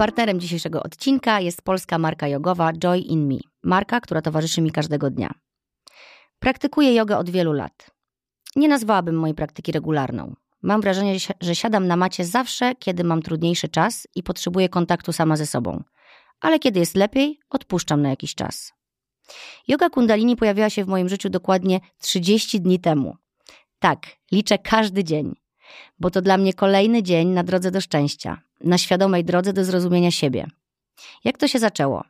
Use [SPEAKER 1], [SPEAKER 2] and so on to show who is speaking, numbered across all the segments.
[SPEAKER 1] Partnerem dzisiejszego odcinka jest polska marka jogowa Joy in Me, marka, która towarzyszy mi każdego dnia. Praktykuję jogę od wielu lat. Nie nazwałabym mojej praktyki regularną. Mam wrażenie, że siadam na macie zawsze, kiedy mam trudniejszy czas i potrzebuję kontaktu sama ze sobą. Ale kiedy jest lepiej, odpuszczam na jakiś czas. Yoga Kundalini pojawiła się w moim życiu dokładnie 30 dni temu. Tak, liczę każdy dzień, bo to dla mnie kolejny dzień na drodze do szczęścia, na świadomej drodze do zrozumienia siebie. Jak to się zaczęło?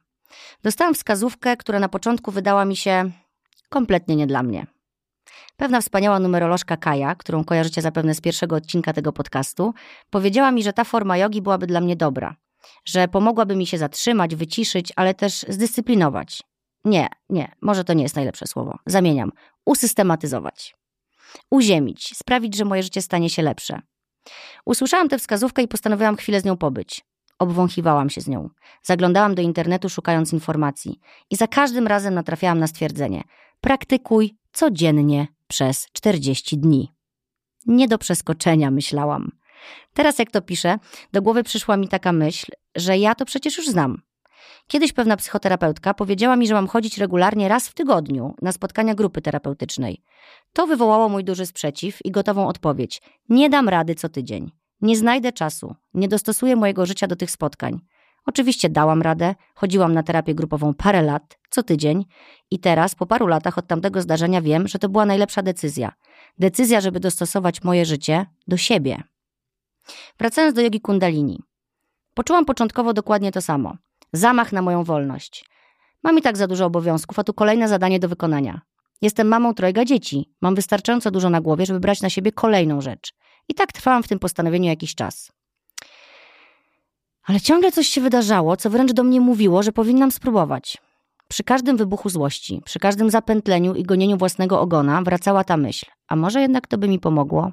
[SPEAKER 1] Dostałam wskazówkę, która na początku wydała mi się kompletnie nie dla mnie. Pewna wspaniała numerolożka Kaja, którą kojarzycie zapewne z pierwszego odcinka tego podcastu, powiedziała mi, że ta forma jogi byłaby dla mnie dobra, że pomogłaby mi się zatrzymać, wyciszyć, ale też zdyscyplinować. Nie, nie, może to nie jest najlepsze słowo. Zamieniam. Usystematyzować. Uziemić, sprawić, że moje życie stanie się lepsze. Usłyszałam tę wskazówkę i postanowiłam chwilę z nią pobyć. Obwąchiwałam się z nią. Zaglądałam do internetu szukając informacji i za każdym razem natrafiałam na stwierdzenie: praktykuj codziennie przez 40 dni. Nie do przeskoczenia, myślałam. Teraz, jak to piszę, do głowy przyszła mi taka myśl, że ja to przecież już znam. Kiedyś pewna psychoterapeutka powiedziała mi, że mam chodzić regularnie raz w tygodniu na spotkania grupy terapeutycznej. To wywołało mój duży sprzeciw i gotową odpowiedź: Nie dam rady co tydzień. Nie znajdę czasu, nie dostosuję mojego życia do tych spotkań. Oczywiście dałam radę, chodziłam na terapię grupową parę lat, co tydzień i teraz, po paru latach od tamtego zdarzenia wiem, że to była najlepsza decyzja. Decyzja, żeby dostosować moje życie do siebie. Wracając do jogi kundalini. Poczułam początkowo dokładnie to samo. Zamach na moją wolność. Mam i tak za dużo obowiązków, a tu kolejne zadanie do wykonania. Jestem mamą trojga dzieci. Mam wystarczająco dużo na głowie, żeby brać na siebie kolejną rzecz. I tak trwałam w tym postanowieniu jakiś czas. Ale ciągle coś się wydarzało, co wręcz do mnie mówiło, że powinnam spróbować. Przy każdym wybuchu złości, przy każdym zapętleniu i gonieniu własnego ogona wracała ta myśl. A może jednak to by mi pomogło?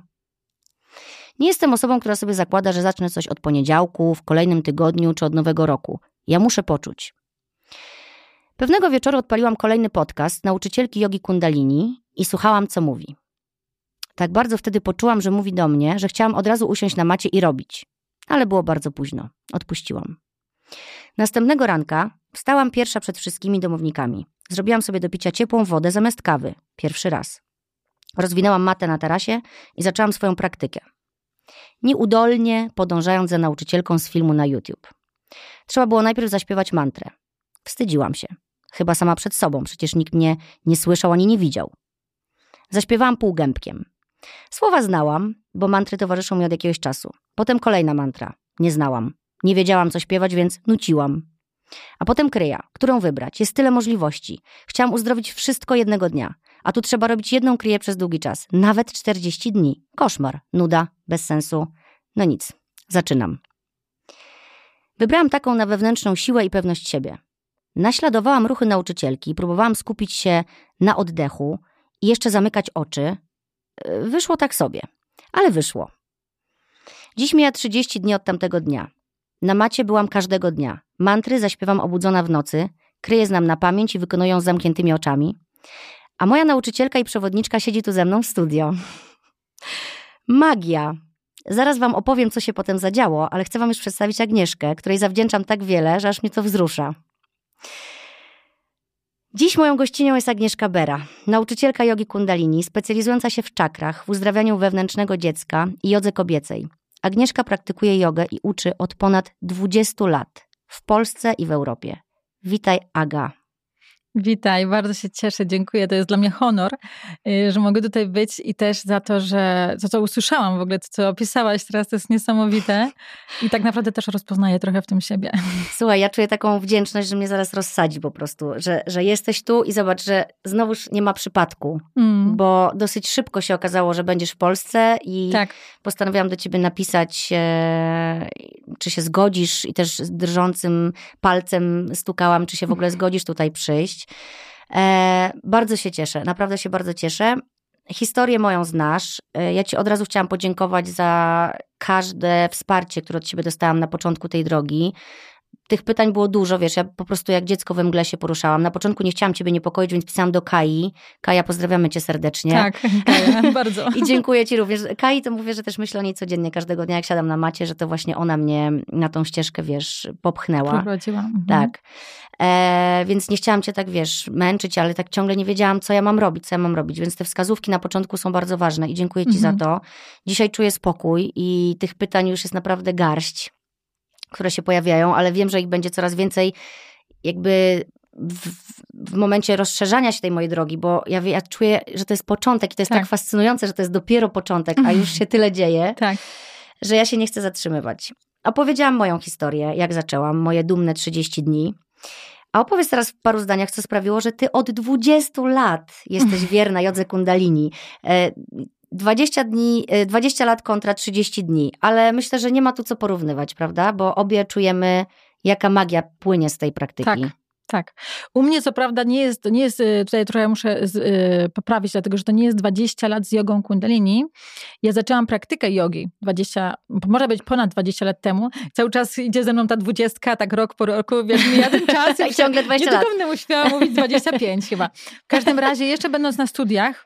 [SPEAKER 1] Nie jestem osobą, która sobie zakłada, że zacznę coś od poniedziałku, w kolejnym tygodniu czy od nowego roku. Ja muszę poczuć. Pewnego wieczoru odpaliłam kolejny podcast nauczycielki jogi Kundalini i słuchałam, co mówi. Tak bardzo wtedy poczułam, że mówi do mnie, że chciałam od razu usiąść na macie i robić. Ale było bardzo późno. Odpuściłam. Następnego ranka wstałam pierwsza przed wszystkimi domownikami. Zrobiłam sobie do picia ciepłą wodę zamiast kawy. Pierwszy raz. Rozwinęłam matę na tarasie i zaczęłam swoją praktykę. Nieudolnie podążając za nauczycielką z filmu na YouTube. Trzeba było najpierw zaśpiewać mantrę. Wstydziłam się. Chyba sama przed sobą, przecież nikt mnie nie słyszał ani nie widział. Zaśpiewałam półgębkiem. Słowa znałam, bo mantry towarzyszą mi od jakiegoś czasu. Potem kolejna mantra. Nie znałam. Nie wiedziałam, co śpiewać, więc nuciłam. A potem kryja. Którą wybrać? Jest tyle możliwości. Chciałam uzdrowić wszystko jednego dnia. A tu trzeba robić jedną kryję przez długi czas. Nawet 40 dni. Koszmar. Nuda. Bez sensu. No nic. Zaczynam. Wybrałam taką na wewnętrzną siłę i pewność siebie. Naśladowałam ruchy nauczycielki, próbowałam skupić się na oddechu i jeszcze zamykać oczy. Wyszło tak sobie, ale wyszło. Dziś mija 30 dni od tamtego dnia. Na macie byłam każdego dnia. Mantry zaśpiewam obudzona w nocy, kryję znam na pamięć i wykonują z zamkniętymi oczami. A moja nauczycielka i przewodniczka siedzi tu ze mną w studio. Magia. Zaraz wam opowiem, co się potem zadziało, ale chcę wam już przedstawić Agnieszkę, której zawdzięczam tak wiele, że aż mnie to wzrusza. Dziś moją gościnią jest Agnieszka Bera, nauczycielka jogi kundalini, specjalizująca się w czakrach, w uzdrawianiu wewnętrznego dziecka i jodze kobiecej. Agnieszka praktykuje jogę i uczy od ponad 20 lat w Polsce i w Europie. Witaj, Aga.
[SPEAKER 2] Witaj, bardzo się cieszę, dziękuję. To jest dla mnie honor, y, że mogę tutaj być i też za to, że to, co usłyszałam w ogóle, to, co opisałaś teraz, to jest niesamowite i tak naprawdę też rozpoznaję trochę w tym siebie.
[SPEAKER 1] Słuchaj, ja czuję taką wdzięczność, że mnie zaraz rozsadzi po prostu, że, że jesteś tu i zobacz, że znowuż nie ma przypadku, mm. bo dosyć szybko się okazało, że będziesz w Polsce i tak. postanowiłam do ciebie napisać, e, czy się zgodzisz i też z drżącym palcem stukałam, czy się w ogóle zgodzisz tutaj przyjść. E, bardzo się cieszę, naprawdę się bardzo cieszę. Historię moją znasz. E, ja Ci od razu chciałam podziękować za każde wsparcie, które od Ciebie dostałam na początku tej drogi. Tych pytań było dużo, wiesz, ja po prostu jak dziecko we mgle się poruszałam. Na początku nie chciałam ciebie niepokoić, więc pisałam do Kai. Kaja, pozdrawiamy cię serdecznie.
[SPEAKER 2] Tak, Kaja, bardzo.
[SPEAKER 1] I dziękuję ci również. Kai to mówię, że też myślę o niej codziennie, każdego dnia, jak siadam na macie, że to właśnie ona mnie na tą ścieżkę, wiesz, popchnęła.
[SPEAKER 2] Prowadziła. Mhm.
[SPEAKER 1] Tak. E, więc nie chciałam cię tak, wiesz, męczyć, ale tak ciągle nie wiedziałam, co ja mam robić, co ja mam robić. Więc te wskazówki na początku są bardzo ważne i dziękuję ci
[SPEAKER 2] Mhm.
[SPEAKER 1] za to. Dzisiaj czuję spokój i tych pytań już jest naprawdę garść, które się pojawiają, ale wiem, że ich będzie coraz więcej jakby w, w momencie rozszerzania się tej mojej drogi, bo ja, ja czuję, że to jest początek i to jest tak,
[SPEAKER 2] Tak.
[SPEAKER 1] fascynujące, że to jest dopiero początek, a już się tyle dzieje,
[SPEAKER 2] Tak.
[SPEAKER 1] że ja się nie chcę zatrzymywać. Opowiedziałam moją historię, jak zaczęłam, moje dumne 30 dni. A opowiedz teraz w paru zdaniach, co sprawiło, że ty od 20 lat jesteś wierna Jodze Kundalini. E, 20 dni, e, 20 lat kontra 30 dni, ale myślę, że nie ma tu co porównywać, prawda? Bo obie czujemy, jaka magia płynie z tej praktyki.
[SPEAKER 2] Tak. Tak. U mnie co prawda nie jest, to nie jest, y, tutaj trochę muszę z, y, poprawić, dlatego że to nie jest 20 lat z jogą kundalini. Ja zaczęłam praktykę jogi 20, może być ponad 20 lat temu. Cały czas idzie ze mną ta dwudziestka, tak rok po roku, wiesz, mija ten czas.
[SPEAKER 1] I ciągle 20
[SPEAKER 2] nie
[SPEAKER 1] lat.
[SPEAKER 2] tylko będę uśmiała mówić 25 chyba. W każdym razie, jeszcze będąc na studiach,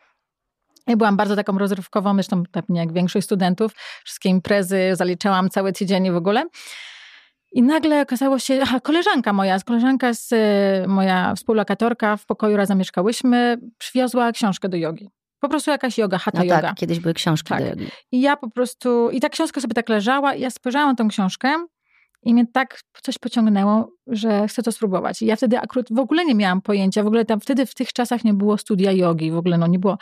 [SPEAKER 2] ja byłam bardzo taką rozrywkową, zresztą pewnie jak większość studentów. Wszystkie imprezy zaliczałam cały tydzień w ogóle. I nagle okazało się, aha, koleżanka moja, koleżanka z, e, moja współlokatorka, w pokoju razem mieszkałyśmy, przywiozła książkę do jogi. Po prostu jakaś yoga, hatha
[SPEAKER 1] No
[SPEAKER 2] yoga.
[SPEAKER 1] tak, kiedyś były książki
[SPEAKER 2] Tak.
[SPEAKER 1] do jogi.
[SPEAKER 2] I ja po prostu, i ta książka sobie tak leżała, i ja spojrzałam na tą książkę i mnie tak coś pociągnęło, że chcę to spróbować. I ja wtedy akurat w ogóle nie miałam pojęcia, w ogóle tam wtedy w tych czasach nie było studia jogi, w ogóle no nie było,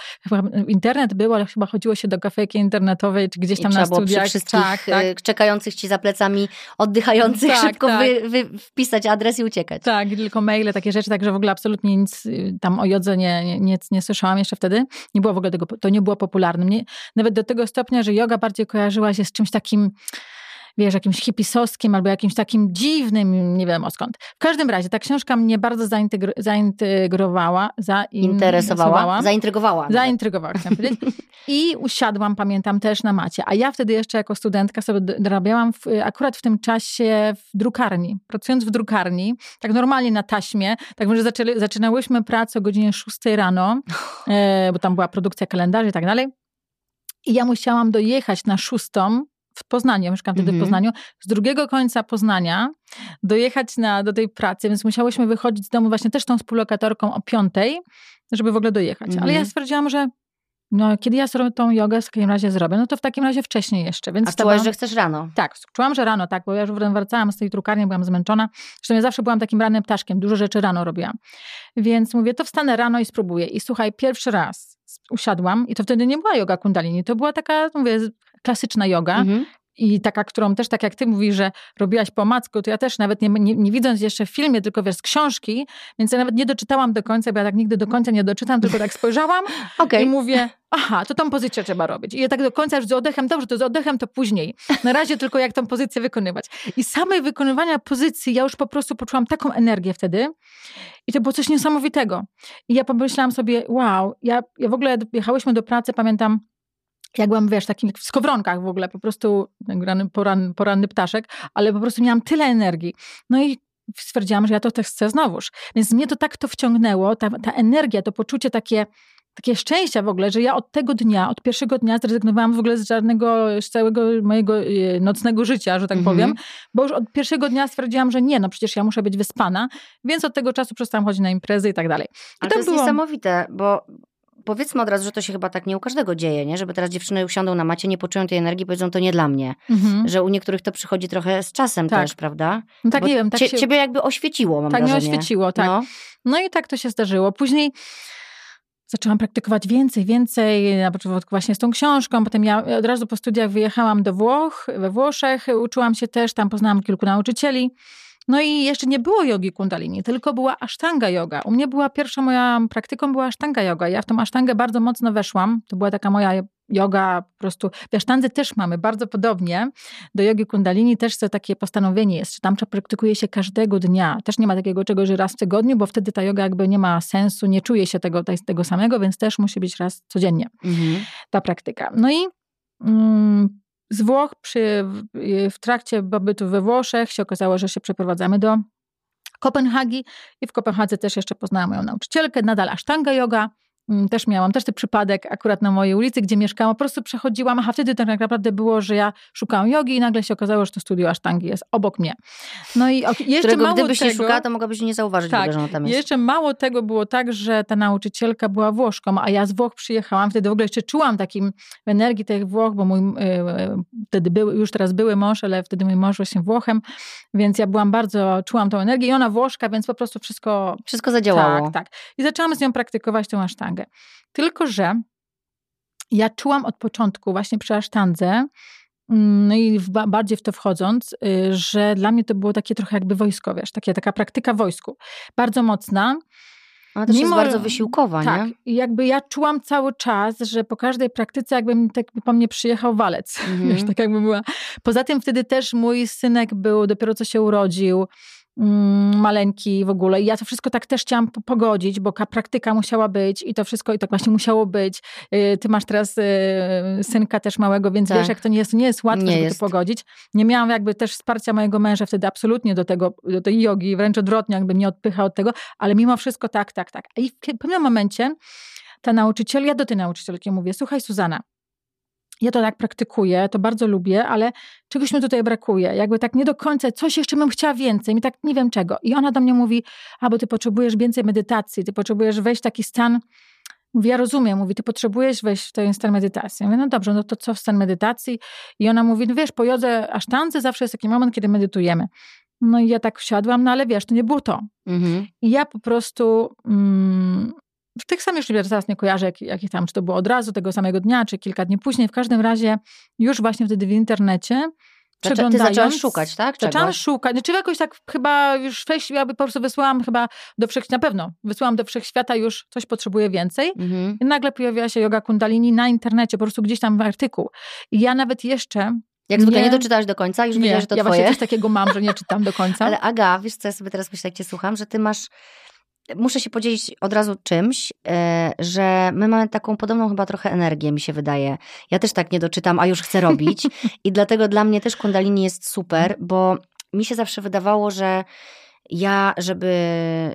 [SPEAKER 2] internet był, ale chyba chodziło się do kafejki internetowej, czy gdzieś
[SPEAKER 1] I
[SPEAKER 2] tam
[SPEAKER 1] trzeba
[SPEAKER 2] na studiach.
[SPEAKER 1] przy wszystkich
[SPEAKER 2] tak, tak.
[SPEAKER 1] e, czekających ci za plecami, oddychających,
[SPEAKER 2] Tak,
[SPEAKER 1] szybko
[SPEAKER 2] tak.
[SPEAKER 1] Wy, wy, wpisać adres i uciekać.
[SPEAKER 2] Tak, i tylko maile, takie rzeczy, także w ogóle absolutnie nic y, tam o jodze nie, nie, nie, nie słyszałam jeszcze wtedy. Nie było w ogóle tego, to nie było popularne. Mnie, nawet do tego stopnia, że yoga bardziej kojarzyła się z czymś takim, wiesz, jakimś hipisowskim albo jakimś takim dziwnym, nie wiem o skąd. W każdym razie ta książka mnie bardzo zaintegr- zaintegrowała,
[SPEAKER 1] Interesowała, zaintrygowała.
[SPEAKER 2] Zaintrygowała, chciałam powiedzieć. I usiadłam, pamiętam, też na macie. A ja wtedy jeszcze jako studentka sobie dorabiałam w, akurat w tym czasie w drukarni. Pracując w drukarni, tak normalnie na taśmie, tak że zaczęli, zaczynałyśmy pracę o godzinie 6 rano, e, bo tam była produkcja kalendarzy i tak dalej. I ja musiałam dojechać na szóstą w Poznaniu, ja mieszkam wtedy
[SPEAKER 1] Mhm.
[SPEAKER 2] w Poznaniu, z drugiego końca Poznania dojechać na, do tej pracy, więc musiałyśmy wychodzić z domu właśnie też tą współlokatorką o piątej, żeby w ogóle dojechać. Ale
[SPEAKER 1] Mhm.
[SPEAKER 2] ja stwierdziłam, że no, kiedy ja sobie tą jogę w takim razie zrobię, no to w takim razie wcześniej jeszcze. Więc
[SPEAKER 1] A
[SPEAKER 2] wstawałam-
[SPEAKER 1] czułaś, że chcesz rano?
[SPEAKER 2] tak, czułam, że rano, tak, bo ja już wracałam z tej drukarni, byłam zmęczona. Zresztą ja zawsze byłam takim rannym ptaszkiem, dużo rzeczy rano robiłam. Więc mówię, to wstanę rano i spróbuję. I słuchaj, pierwszy raz usiadłam i to wtedy nie była yoga kundalini, to była taka, mówię, klasyczna yoga.
[SPEAKER 1] Mhm.
[SPEAKER 2] I taka, którą też, tak jak ty mówisz, że robiłaś po omacku, to ja też nawet nie, nie, nie widząc jeszcze w filmie, tylko wiesz, z książki, więc ja nawet nie doczytałam do końca, bo ja tak nigdy do końca nie doczytam, tylko tak spojrzałam
[SPEAKER 1] Okej.
[SPEAKER 2] i mówię, aha, to tą pozycję trzeba robić. I ja tak do końca już z oddechem, dobrze, to z oddechem to później. Na razie tylko jak tą pozycję wykonywać. I samej wykonywania pozycji ja już po prostu poczułam taką energię wtedy i to było coś niesamowitego. I ja pomyślałam sobie, wow, ja, ja w ogóle jechałyśmy do pracy, pamiętam, jak byłam, wiesz, takim w skowronkach w ogóle, po prostu rany, poranny, poranny ptaszek, ale po prostu miałam tyle energii. No i stwierdziłam, że ja to też chcę znowuż. Więc mnie to tak to wciągnęło, ta, ta energia, to poczucie takie, takie szczęścia w ogóle, że ja od tego dnia, od pierwszego dnia zrezygnowałam w ogóle z żadnego, z całego mojego e, nocnego życia, że tak
[SPEAKER 1] Mhm.
[SPEAKER 2] powiem, bo już od pierwszego dnia stwierdziłam, że nie, no przecież ja muszę być wyspana, więc od tego czasu przestałam chodzić na imprezy i tak dalej. I
[SPEAKER 1] Ale to jest
[SPEAKER 2] było-
[SPEAKER 1] niesamowite, bo powiedzmy od razu, że to się chyba tak nie u każdego dzieje, nie? Żeby teraz dziewczyny usiądą na macie, nie poczują tej energii, powiedzą, to nie dla mnie.
[SPEAKER 2] Mhm.
[SPEAKER 1] Że u niektórych to przychodzi trochę z czasem
[SPEAKER 2] Tak.
[SPEAKER 1] też, prawda?
[SPEAKER 2] No tak
[SPEAKER 1] Bo
[SPEAKER 2] nie wiem, tak
[SPEAKER 1] cie,
[SPEAKER 2] się...
[SPEAKER 1] Ciebie jakby oświeciło, mam
[SPEAKER 2] Tak
[SPEAKER 1] wrażenie.
[SPEAKER 2] oświeciło, tak.
[SPEAKER 1] No.
[SPEAKER 2] No i tak to się zdarzyło. Później zaczęłam praktykować więcej, więcej, na początku właśnie z tą książką, potem ja od razu po studiach wyjechałam do Włoch, we Włoszech, uczyłam się też, tam poznałam kilku nauczycieli. No i jeszcze nie było jogi kundalini, tylko była asztanga yoga. U mnie była pierwsza moja praktyką była asztanga yoga. Ja w tą asztangę bardzo mocno weszłam. To była taka moja yoga po prostu. W asztandze też mamy bardzo podobnie do jogi kundalini, też to takie postanowienie jest, że tam praktykuje się każdego dnia. Też nie ma takiego czegoś, że raz w tygodniu, bo wtedy ta yoga jakby nie ma sensu, nie czuje się tego, tego samego, więc też musi być raz codziennie
[SPEAKER 1] Mhm.
[SPEAKER 2] ta praktyka. No i mm, z Włoch przy, w trakcie pobytu we Włoszech się okazało, że się przeprowadzamy do Kopenhagi i w Kopenhadze też jeszcze poznałam moją nauczycielkę, nadal Ashtanga yoga, też miałam też ten przypadek akurat na mojej ulicy, gdzie mieszkałam, po prostu przechodziłam, a wtedy tak naprawdę było, że ja szukałam jogi i nagle się okazało, że to studio asztangi jest obok mnie.
[SPEAKER 1] No i jeszcze Którego, mało gdybyś tego, nie szukała, to mogłabyś nie zauważyć,
[SPEAKER 2] tak,
[SPEAKER 1] że ona tam jest.
[SPEAKER 2] jeszcze mało tego było tak, że ta nauczycielka była Włoszką, a ja z Włoch przyjechałam, wtedy w ogóle jeszcze czułam takim energii tych Włoch, bo mój yy, wtedy był, już teraz były mąż, ale wtedy mój mąż właśnie Włochem, więc ja byłam bardzo, czułam tą energię i ona Włoszka, więc po prostu wszystko...
[SPEAKER 1] Wszystko zadziałało.
[SPEAKER 2] Tak, tak. I zaczęłam z nią praktykować tą asztangę. Tylko, że ja czułam od początku, właśnie przy asztandze, mm, no i w, bardziej w to wchodząc, y, że dla mnie to było takie trochę jakby wojsko, wiesz, takie, taka praktyka wojsku. Bardzo mocna.
[SPEAKER 1] Ona też Mimo, jest bardzo wysiłkowa,
[SPEAKER 2] tak,
[SPEAKER 1] nie?
[SPEAKER 2] i jakby ja czułam cały czas, że po każdej praktyce jakby tak po mnie przyjechał walec, mm -hmm. wiesz, tak jakby była. Poza tym wtedy też mój synek był, dopiero co się urodził, maleńki w ogóle. I ja to wszystko tak też chciałam pogodzić, bo praktyka musiała być i to wszystko i tak właśnie musiało być. Y, ty masz teraz y, synka też małego, więc tak. wiesz, jak to nie jest, nie jest łatwe, nie żeby jest. to pogodzić. Nie miałam jakby też wsparcia mojego męża wtedy absolutnie do tego, do tej jogi, wręcz odwrotnie, jakby mnie odpychał od tego, ale mimo wszystko tak, tak, tak. I w pewnym momencie ta nauczyciel, ja do tej nauczycielki mówię, słuchaj Suzana, ja to tak praktykuję, to bardzo lubię, ale czegoś mi tutaj brakuje. Jakby tak nie do końca, coś jeszcze bym chciała więcej, mi tak nie wiem czego. I ona do mnie mówi, a bo ty potrzebujesz więcej medytacji, ty potrzebujesz wejść w taki stan, Mówi, ja rozumiem, mówi, ty potrzebujesz wejść w ten stan medytacji. Mówię, no dobrze, no to co w stan medytacji? I ona mówi, no wiesz, po jodze asztance zawsze jest taki moment, kiedy medytujemy. No i ja tak wsiadłam, no ale wiesz, to nie było to. Mhm. I ja po prostu mm, w tych samych, już teraz nie kojarzę, jak, jak tam, czy to było od razu, tego samego dnia, czy kilka dni później. W każdym razie już właśnie wtedy w internecie
[SPEAKER 1] Ty zaczęłaś szukać, tak?
[SPEAKER 2] Czegoś? Zaczęłam szukać. Znaczy jakoś tak chyba już wejść, ja po prostu wysłałam chyba do wszechświata, na pewno, wysłałam do wszechświata już coś potrzebuję więcej. Mhm. I nagle pojawiła się yoga kundalini na internecie, po prostu gdzieś tam w artykuł. I ja nawet jeszcze
[SPEAKER 1] jak zwykle nie, nie doczytałaś do końca, już nie, że to
[SPEAKER 2] ja
[SPEAKER 1] twoje.
[SPEAKER 2] Ja właśnie coś takiego mam, że nie czytam do końca.
[SPEAKER 1] Ale Aga, wiesz co, ja sobie teraz myślę, jak cię słucham, że ty masz muszę się podzielić od razu czymś, e, że my mamy taką podobną chyba trochę energię, mi się wydaje. Ja też tak nie doczytam, a już chcę robić. I dlatego dla mnie też Kundalini jest super, bo mi się zawsze wydawało, że ja, żeby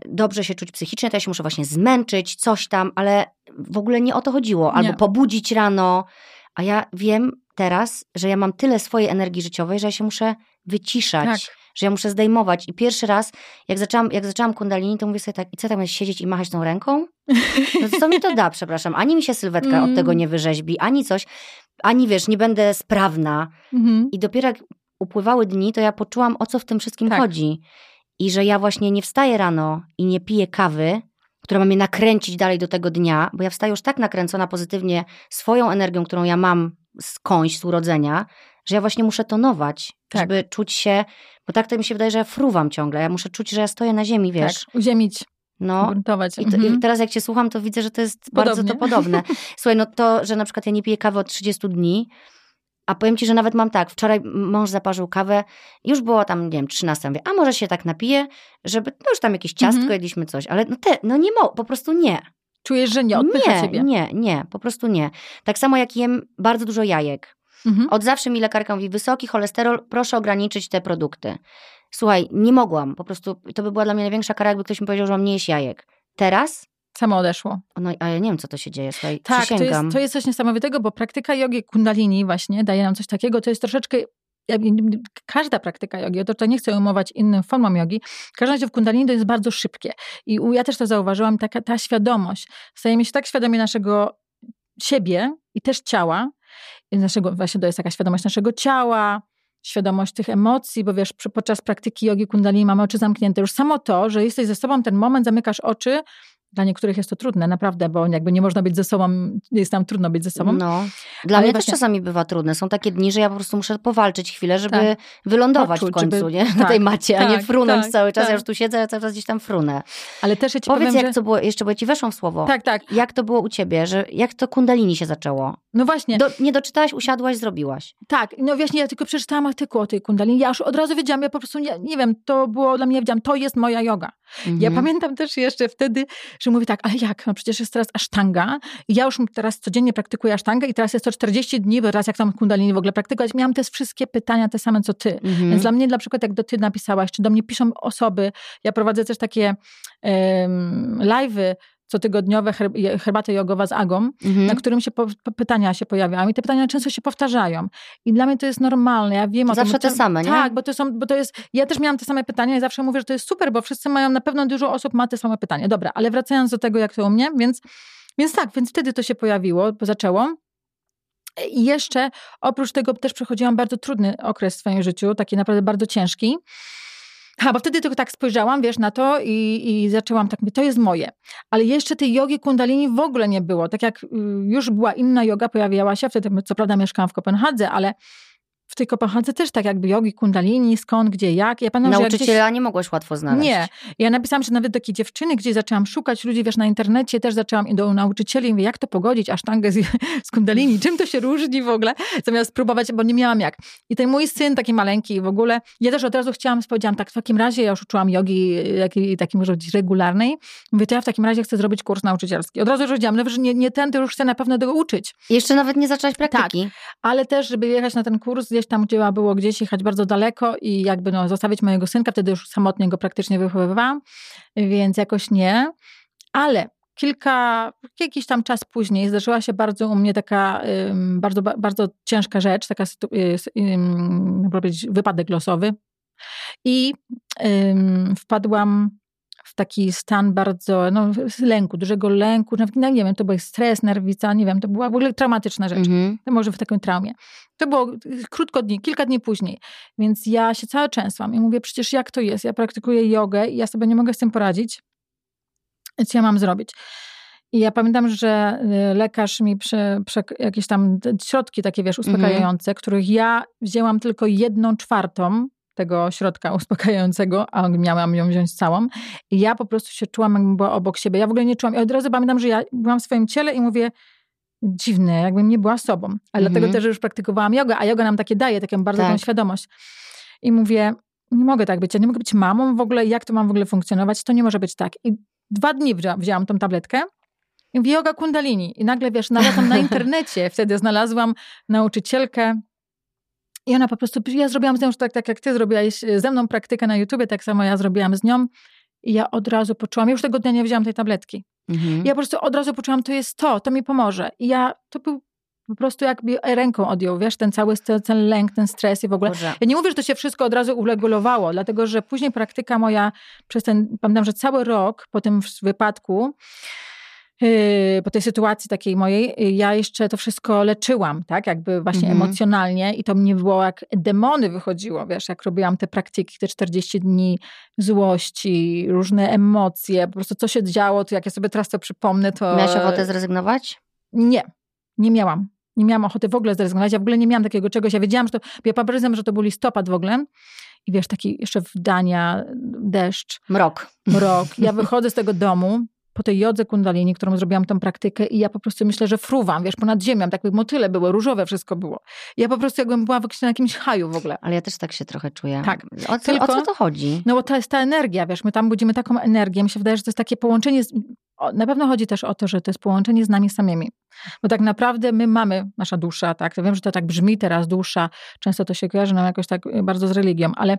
[SPEAKER 1] dobrze się czuć psychicznie, to ja się muszę właśnie zmęczyć, coś tam, ale w ogóle nie o to chodziło. Albo nie. pobudzić rano. A ja wiem teraz, że ja mam tyle swojej energii życiowej, że ja się muszę wyciszać. Tak że ja muszę zdejmować. I pierwszy raz, jak zaczęłam, jak zaczęłam kundalini, to mówię sobie tak, i co tam jest siedzieć i machać tą ręką? No co mi to da, przepraszam. Ani mi się sylwetka mm. od tego nie wyrzeźbi, ani coś, ani wiesz, nie będę sprawna. Mm-hmm. I dopiero jak upływały dni, to ja poczułam, o co w tym wszystkim tak. chodzi. I że ja właśnie nie wstaję rano i nie piję kawy, która ma mnie nakręcić dalej do tego dnia, bo ja wstaję już tak nakręcona pozytywnie swoją energią, którą ja mam skądś z urodzenia, że ja właśnie muszę tonować, tak. żeby czuć się, bo tak to mi się wydaje, że ja fruwam ciągle. Ja muszę czuć, że ja stoję na ziemi, wiesz.
[SPEAKER 2] Tak, uziemić. No,
[SPEAKER 1] gruntować. I, to, mhm. I, teraz jak cię słucham, to widzę, że to jest podobnie. bardzo to podobne. Słuchaj, no to, że na przykład ja nie piję kawy od 30 dni, a powiem ci, że nawet mam tak, wczoraj mąż zaparzył kawę, już było tam, nie wiem, 13, mówię, a może się tak napiję, żeby, no już tam jakieś ciastko mhm. jedliśmy coś, ale no, te, no nie mo, po prostu nie.
[SPEAKER 2] Czujesz, że nie odpycha
[SPEAKER 1] nie,
[SPEAKER 2] ciebie?
[SPEAKER 1] Nie, nie, po prostu nie. Tak samo jak jem bardzo dużo jajek. Mhm. Od zawsze mi lekarka mówi, wysoki cholesterol, proszę ograniczyć te produkty. Słuchaj, nie mogłam, po prostu to by była dla mnie największa kara, jakby ktoś mi powiedział, że mam nie jeść jajek. Teraz
[SPEAKER 2] Samo odeszło.
[SPEAKER 1] No, ale ja nie wiem, co to się dzieje, słuchaj,
[SPEAKER 2] Tak, to jest, to jest coś niesamowitego, bo praktyka jogi kundalini właśnie daje nam coś takiego, to jest troszeczkę każda praktyka jogi, to, to nie chcę umować innym formom jogi, w każdym razie w kundalini to jest bardzo szybkie. I ja też to zauważyłam, taka ta świadomość. Stajemy się tak świadomi naszego siebie i też ciała, naszego, właśnie to jest taka świadomość naszego ciała, świadomość tych emocji, bo wiesz, podczas praktyki jogi kundalini mamy oczy zamknięte. Już samo to, że jesteś ze sobą ten moment, zamykasz oczy, dla niektórych jest to trudne, naprawdę, bo jakby nie można być ze sobą, jest tam trudno być ze sobą.
[SPEAKER 1] No. Dla Ale mnie właśnie... też czasami bywa trudne. Są takie dni, że ja po prostu muszę powalczyć chwilę, żeby tak. wylądować Poczuć, w końcu, żeby... nie? Na tak, tej macie, tak, a nie tak, frunąć tak, cały czas. Ja już tu siedzę, ja cały czas gdzieś tam frunę.
[SPEAKER 2] Ale też ja ci
[SPEAKER 1] Powiedz,
[SPEAKER 2] powiem,
[SPEAKER 1] jak
[SPEAKER 2] że...
[SPEAKER 1] to było, jeszcze bo ja ci weszłam w słowo.
[SPEAKER 2] Tak, tak.
[SPEAKER 1] Jak to było u ciebie, że jak to kundalini się zaczęło?
[SPEAKER 2] No właśnie.
[SPEAKER 1] Do, nie doczytałaś, usiadłaś, zrobiłaś.
[SPEAKER 2] Tak, no właśnie, ja tylko przeczytałam artykuł o tej kundalini. Ja już od razu wiedziałam, ja po prostu, nie, nie wiem, to było dla mnie, wiedziałam, to jest moja yoga. Mhm. Ja pamiętam też jeszcze wtedy, że mówi tak, ale jak, no przecież jest teraz asztanga i ja już teraz codziennie praktykuję asztangę i teraz jest to 40 dni, bo teraz jak tam kundalini w ogóle praktykować, miałam te wszystkie pytania te same co ty. Mhm. Więc dla mnie na przykład jak do ty napisałaś, czy do mnie piszą osoby, ja prowadzę też takie um, live'y cotygodniowe herbaty jogowa z Agą, mhm. na którym się po, pytania się pojawiają i te pytania często się powtarzają. I dla mnie to jest normalne, ja wiem
[SPEAKER 1] to
[SPEAKER 2] o
[SPEAKER 1] Zawsze
[SPEAKER 2] tym.
[SPEAKER 1] te same, nie?
[SPEAKER 2] Tak, bo to, są, bo to jest, ja też miałam te same pytania i zawsze mówię, że to jest super, bo wszyscy mają, na pewno dużo osób ma te same pytania. Dobra, ale wracając do tego, jak to u mnie, więc, więc tak, więc wtedy to się pojawiło, zaczęło. I jeszcze oprócz tego też przechodziłam bardzo trudny okres w swoim życiu, taki naprawdę bardzo ciężki. Ha, bo wtedy tylko tak spojrzałam, wiesz, na to i, i zaczęłam tak mówić, to jest moje. Ale jeszcze tej jogi kundalini w ogóle nie było. Tak jak y, już była inna yoga, pojawiała się, wtedy co prawda mieszkałam w Kopenhadze, ale w tej Kopenhadze też tak jakby jogi, kundalini, skąd, gdzie, jak. Ja
[SPEAKER 1] pamiętam, Nauczyciela gdzieś... nie mogłaś łatwo znaleźć.
[SPEAKER 2] Nie. Ja napisałam, że nawet takie dziewczyny, gdzie zaczęłam szukać ludzi, wiesz, na internecie, też zaczęłam i do nauczycieli, mówię, jak to pogodzić, asztangę z, z kundalini, czym to się różni w ogóle, zamiast spróbować, bo nie miałam jak. I ten mój syn, taki maleńki w ogóle, ja też od razu chciałam, powiedziałam, tak w takim razie ja już uczyłam jogi jakiej, takiej może być regularnej, mówię, to ja w takim razie chcę zrobić kurs nauczycielski. Od razu już powiedziałam, no, że nie, nie ten, to już chcę na pewno tego uczyć.
[SPEAKER 1] Jeszcze nawet nie zaczęłaś praktyki.
[SPEAKER 2] Tak, ale też, żeby jechać na ten kurs, gdzieś tam, gdzie było gdzieś jechać bardzo daleko i jakby no, zostawić mojego synka, wtedy już samotnie go praktycznie wychowywałam, więc jakoś nie. Ale kilka, jakiś tam czas później zdarzyła się bardzo u mnie taka um, bardzo, bardzo ciężka rzecz, taka um, wypadek losowy. I um, wpadłam w taki stan bardzo, no, lęku, dużego lęku, nawet no, nie wiem, to był stres, nerwica, nie wiem, to była w ogóle traumatyczna rzecz. -hmm. Może w takim traumie. To było krótko dni, kilka dni później. Więc ja się cały częstłam i mówię, przecież jak to jest? Ja praktykuję jogę i ja sobie nie mogę z tym poradzić. Co ja mam zrobić? I ja pamiętam, że y, lekarz mi prze, prze, jakieś tam środki takie, wiesz, mhm. uspokajające, mm -hmm. których ja wzięłam tylko jedną czwartą, tego środka uspokajającego, a miałam ją wziąć całą. I ja po prostu się czułam, jakbym była obok siebie. Ja w ogóle nie czułam. I od razu pamiętam, że ja byłam w swoim ciele i mówię, dziwne, jakbym nie była sobą. Ale mhm. dlatego też, że już praktykowałam jogę, a yoga nam takie daje, taką bardzo tak. tą świadomość. I mówię, nie mogę tak być, ja nie mogę być mamą w ogóle, jak to mam w ogóle funkcjonować, to nie może być tak. I dwa dni wzięłam tą tabletkę i mówię, yoga kundalini. I nagle, wiesz, nawet na internecie wtedy znalazłam nauczycielkę, i ona po prostu, ja zrobiłam z nią tak, tak jak ty zrobiłaś e, ze mną praktykę na YouTubie, tak samo ja zrobiłam z nią. I ja od razu poczułam, ja już tego dnia nie wzięłam tej tabletki. Mhm. Ja po prostu od razu poczułam, to jest to, to mi pomoże. I ja, to był po prostu jakby ręką odjął, wiesz, ten cały ten lęk, ten stres i w ogóle. Boże. Ja nie mówię, że to się wszystko od razu uregulowało, dlatego że później praktyka moja przez ten, pamiętam, że cały rok po tym wypadku po tej sytuacji takiej mojej, yy, ja jeszcze to wszystko leczyłam, tak, jakby właśnie mhm. emocjonalnie i to mnie było jak demony wychodziło, wiesz, jak robiłam te praktyki, te 40 dni złości, różne emocje, po prostu co się działo, to jak ja sobie teraz to przypomnę, to...
[SPEAKER 1] Miałaś ochotę zrezygnować?
[SPEAKER 2] Nie, nie miałam. Nie miałam ochoty w ogóle zrezygnować, ja w ogóle nie miałam takiego czegoś, ja wiedziałam, że to, ja pamiętam, że to był listopad w ogóle i wiesz, taki jeszcze w Dania deszcz.
[SPEAKER 1] Mrok.
[SPEAKER 2] Mrok. Ja wychodzę z tego domu, po tej jodze kundalini, którą zrobiłam tą praktykę i ja po prostu myślę, że fruwam, wiesz, ponad ziemią, tak jakby motyle były, różowe wszystko było. Ja po prostu jakbym była na jakimś haju w ogóle.
[SPEAKER 1] Ale ja też tak się trochę czuję.
[SPEAKER 2] Tak.
[SPEAKER 1] O co, Tylko, o co to chodzi?
[SPEAKER 2] No bo to jest ta energia, wiesz, my tam budzimy taką energię, mi się wydaje, że to jest takie połączenie, z, na pewno chodzi też o to, że to jest połączenie z nami samymi. Bo tak naprawdę my mamy, nasza dusza, tak, wiem, że to tak brzmi teraz, dusza, często to się kojarzy nam jakoś tak bardzo z religią, ale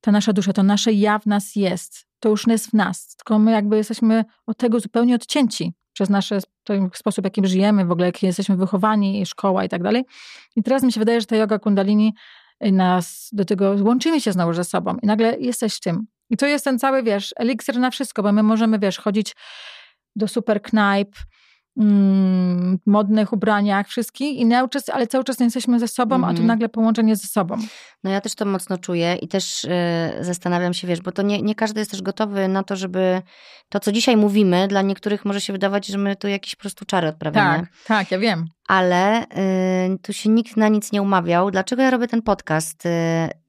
[SPEAKER 2] ta nasza dusza, to nasze ja w nas jest to już nie jest w nas, tylko my jakby jesteśmy od tego zupełnie odcięci przez nasz sposób, jakim żyjemy, w ogóle jak jesteśmy wychowani, szkoła i tak dalej. I teraz mi się wydaje, że ta yoga kundalini nas do tego, łączymy się znowu ze sobą i nagle jesteś tym. I to jest ten cały, wiesz, eliksir na wszystko, bo my możemy, wiesz, chodzić do super knajp, mm, modnych ubraniach, wszystkich, i czas, ale cały czas nie jesteśmy ze sobą, mm -hmm. a tu mhm. nagle połączenie ze sobą.
[SPEAKER 1] No ja też to mocno czuję i też y, zastanawiam się, wiesz, bo to nie, nie każdy jest też gotowy na to, żeby to, co dzisiaj mówimy, dla niektórych może się wydawać, że my tu jakieś po prostu czary odprawiamy.
[SPEAKER 2] Tak, tak, ja wiem.
[SPEAKER 1] Ale y, tu się nikt na nic nie umawiał. Dlaczego ja robię ten podcast? Y,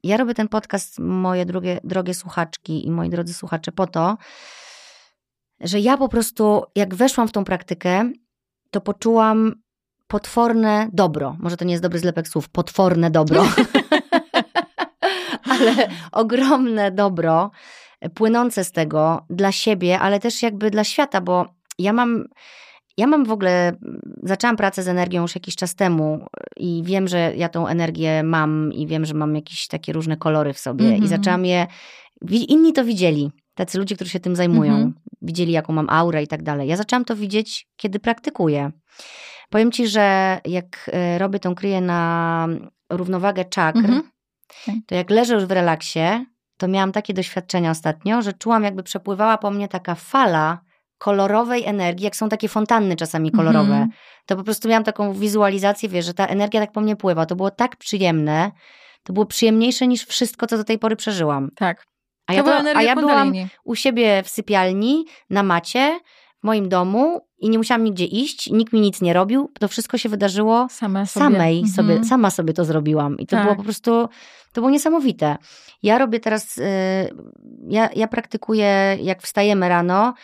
[SPEAKER 1] ja robię ten podcast, moje drogie, drogie słuchaczki i moi drodzy słuchacze, po to, że ja po prostu, jak weszłam w tą praktykę, to poczułam potworne dobro. Może to nie jest dobry zlepek słów, potworne dobro, ale ogromne dobro. płynące z tego dla siebie, ale też jakby dla świata, bo ja mam ja mam w ogóle, zaczęłam pracę z energią już jakiś czas temu i wiem, że ja tą energię mam i wiem, że mam jakieś takie różne kolory w sobie mm -hmm. i mhm. zaczęłam je, inni to widzieli, tacy ludzie, którzy się tym zajmują, mm -hmm. Widzieli jaką mam aurę i tak dalej. Ja zaczęłam to widzieć, kiedy praktykuję. Powiem ci, że jak e, robię tą kryję na równowagę czakr, mm -hmm. to jak leżę już w relaksie, to miałam takie doświadczenia ostatnio, że czułam jakby przepływała po mnie taka fala kolorowej energii, jak są takie fontanny czasami kolorowe, -hmm. to po prostu miałam taką wizualizację, wiesz, że ta energia tak po mnie pływa. To było tak przyjemne, to było przyjemniejsze niż wszystko, co do tej pory przeżyłam.
[SPEAKER 2] Tak.
[SPEAKER 1] A ja, to, a ja byłam u siebie w sypialni, na macie, w moim domu i nie musiałam nigdzie iść, nikt mi nic nie robił. To wszystko się wydarzyło
[SPEAKER 2] Same sobie.
[SPEAKER 1] samej mhm. sobie, sama sobie to zrobiłam. I to tak. było po prostu, to było niesamowite. Ja robię teraz, yy, ja, ja praktykuję, jak wstajemy rano,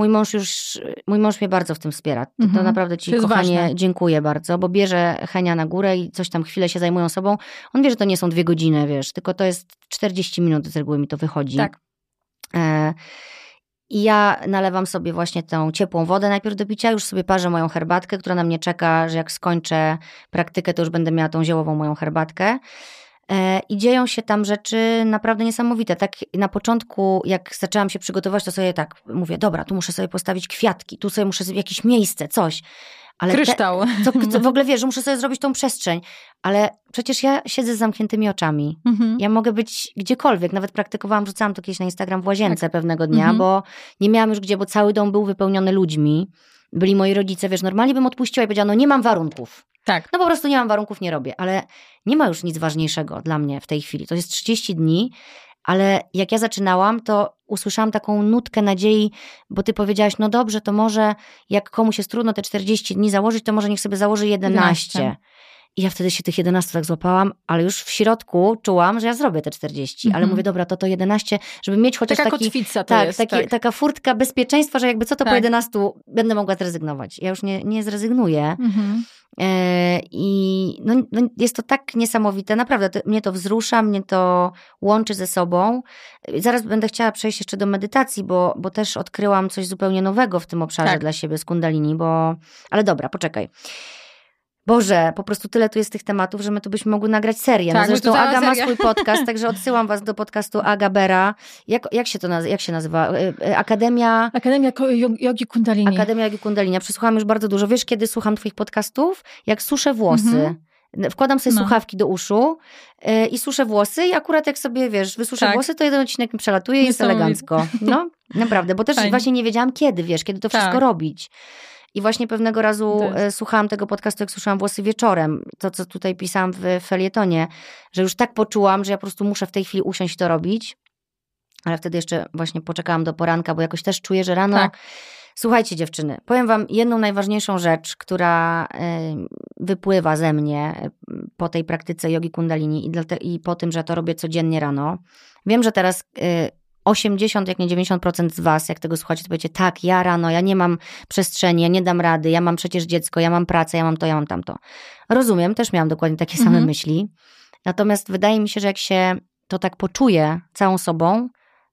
[SPEAKER 1] Mój mąż już, mój mąż mnie bardzo w tym wspiera. To, mhm. to naprawdę ci, to kochanie, ważne. dziękuję bardzo, bo bierze Henia na górę i coś tam chwilę się zajmują sobą. On wie, że to nie są dwie godziny, wiesz, tylko to jest 40 minut z reguły mi to wychodzi.
[SPEAKER 2] Tak. E,
[SPEAKER 1] i ja nalewam sobie właśnie tę ciepłą wodę najpierw do picia, już sobie parzę moją herbatkę, która na mnie czeka, że jak skończę praktykę, to już będę miała tą ziołową moją herbatkę. E, I dzieją się tam rzeczy naprawdę niesamowite. Tak na początku, jak zaczęłam się przygotować, to sobie tak mówię, dobra, tu muszę sobie postawić kwiatki, tu sobie muszę sobie jakieś miejsce, coś.
[SPEAKER 2] Ale Kryształ.
[SPEAKER 1] Te, co, co w ogóle wiesz, że muszę sobie zrobić tą przestrzeń. Ale przecież ja siedzę z zamkniętymi oczami. Mhm. Ja mogę być gdziekolwiek. Nawet praktykowałam, rzucałam to kiedyś na Instagram w łazience tak. pewnego dnia, mhm. bo nie miałam już gdzie, bo cały dom był wypełniony ludźmi. Byli moi rodzice, wiesz, normalnie bym odpuściła i powiedziała, no nie mam warunków.
[SPEAKER 2] Tak.
[SPEAKER 1] No po prostu nie mam warunków, nie robię. Ale nie ma już nic ważniejszego dla mnie w tej chwili. To jest 30 dni, ale jak ja zaczynałam, to usłyszałam taką nutkę nadziei, bo ty powiedziałaś, no dobrze, to może jak komuś jest trudno te 40 dni założyć, to może niech sobie założy 11. 11. I ja wtedy się tych 11 tak złapałam, ale już w środku czułam, że ja zrobię te 40. Mm -hmm. Ale mhm. mówię, dobra, to to 11, żeby mieć chociaż
[SPEAKER 2] taka
[SPEAKER 1] taki...
[SPEAKER 2] Kotwica to
[SPEAKER 1] tak,
[SPEAKER 2] jest,
[SPEAKER 1] taki,
[SPEAKER 2] tak,
[SPEAKER 1] taka furtka bezpieczeństwa, że jakby co to tak. po 11 będę mogła zrezygnować. Ja już nie, nie zrezygnuję. Mm -hmm. I no, no, jest to tak niesamowite, naprawdę to, mnie to wzrusza, mnie to łączy ze sobą. Zaraz będę chciała przejść jeszcze do medytacji, bo, bo też odkryłam coś zupełnie nowego w tym obszarze tak. dla siebie z Kundalini, bo. Ale dobra, poczekaj. Boże, po prostu tyle tu jest tych tematów, że my tu byśmy mogły nagrać serię. No tak, no zresztą Aga ma swój podcast, także odsyłam was do podcastu Aga Bera. Jak, jak się to nazywa? Jak się nazywa? E, e, Akademia...
[SPEAKER 2] Akademia Jogi Kundalini.
[SPEAKER 1] Akademia Jogi Kundalini. Ja przesłuchałam już bardzo dużo. Wiesz, kiedy słucham twoich podcastów? Jak suszę włosy. Mhm. Wkładam sobie no. słuchawki do uszu yy, i suszę włosy i akurat jak sobie, wiesz, wysuszę tak. włosy, to jeden odcinek mi przelatuje i jest elegancko. No, naprawdę, bo też Fajnie. właśnie nie wiedziałam kiedy, wiesz, kiedy to tak. wszystko robić. I właśnie pewnego razu e, słuchałam tego podcastu, jak słyszałam włosy wieczorem. To, co tutaj pisałam w felietonie, że już tak poczułam, że ja po prostu muszę w tej chwili usiąść to robić. Ale wtedy jeszcze właśnie poczekałam do poranka, bo jakoś też czuję, że rano. Tak. Słuchajcie, dziewczyny, powiem Wam jedną najważniejszą rzecz, która wypływa ze mnie e, po tej praktyce jogi kundalini i, i po tym, że to robię codziennie rano. Wiem, że teraz e, 80, jak nie 90% z Was, jak tego słuchacie, to powiecie, tak, ja rano, ja nie mam przestrzeni, ja nie dam rady, ja mam przecież dziecko, ja mam pracę, ja mam to, ja mam tamto. Rozumiem, też miałam dokładnie takie same mhm. myśli. Natomiast wydaje mi się, że jak się to tak poczuje całą sobą,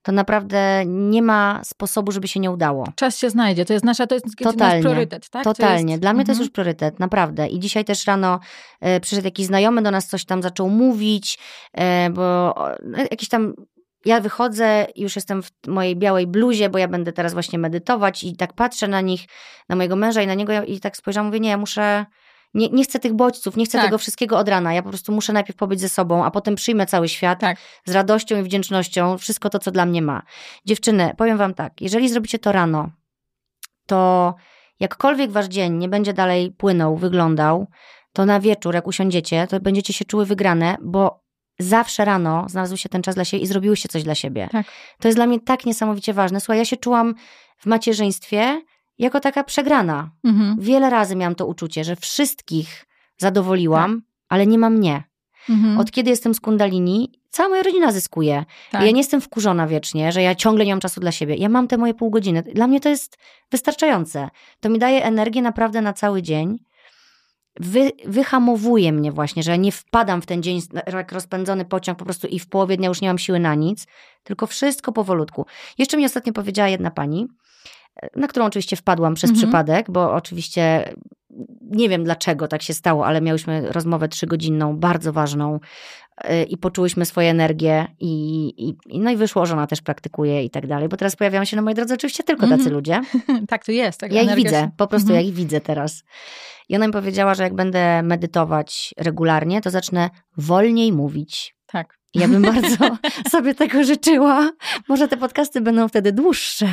[SPEAKER 1] to naprawdę nie ma sposobu, żeby się nie udało.
[SPEAKER 2] Czas się znajdzie, to jest nasza, to jest totalnie, nasz priorytet, tak?
[SPEAKER 1] Totalnie,
[SPEAKER 2] jest...
[SPEAKER 1] dla mnie to jest mhm. już priorytet, naprawdę. I dzisiaj też rano e, przyszedł jakiś znajomy do nas, coś tam zaczął mówić, e, bo e, jakiś tam ja wychodzę, już jestem w mojej białej bluzie, bo ja będę teraz właśnie medytować i tak patrzę na nich, na mojego męża i na niego i tak spojrzałam, mówię, nie, ja muszę, nie, nie chcę tych bodźców, nie chcę tak. tego wszystkiego od rana, ja po prostu muszę najpierw pobyć ze sobą, a potem przyjmę cały świat tak. z radością i wdzięcznością, wszystko to, co dla mnie ma. Dziewczyny, powiem wam tak, jeżeli zrobicie to rano, to jakkolwiek wasz dzień nie będzie dalej płynął, wyglądał, to na wieczór, jak usiądziecie, to będziecie się czuły wygrane, bo zawsze rano znalazł się ten czas dla siebie i zrobiłyście coś dla siebie.
[SPEAKER 2] Tak.
[SPEAKER 1] To jest dla mnie tak niesamowicie ważne. Słuchaj, ja się czułam w macierzyństwie jako taka przegrana. Mhm. Wiele razy miałam to uczucie, że wszystkich zadowoliłam, tak. ale nie ma mnie. Mhm. Od kiedy jestem z Kundalini, cała moja rodzina zyskuje. Tak. Ja nie jestem wkurzona wiecznie, że ja ciągle nie mam czasu dla siebie. Ja mam te moje pół godziny. Dla mnie to jest wystarczające. To mi daje energię naprawdę na cały dzień. Wy, wyhamowuje mnie właśnie, że nie wpadam w ten dzień jak rozpędzony pociąg po prostu i w połowie dnia już nie mam siły na nic, tylko wszystko powolutku. Jeszcze mi ostatnio powiedziała jedna pani, na którą oczywiście wpadłam przez mhm. przypadek, bo oczywiście nie wiem dlaczego tak się stało, ale miałyśmy rozmowę trzygodzinną, bardzo ważną y, i poczułyśmy swoje energię i, i, no i wyszło, że ona też praktykuje i tak dalej, bo teraz pojawiają się na mojej drodze oczywiście tylko tacy mhm. ludzie.
[SPEAKER 2] tak to jest. Tak
[SPEAKER 1] ja ich widzę, się... po prostu mhm. ja ich widzę teraz. I ona mi powiedziała, że jak będę medytować regularnie, to zacznę wolniej mówić.
[SPEAKER 2] Tak.
[SPEAKER 1] Ja bym bardzo sobie tego życzyła. Może te podcasty będą wtedy dłuższe,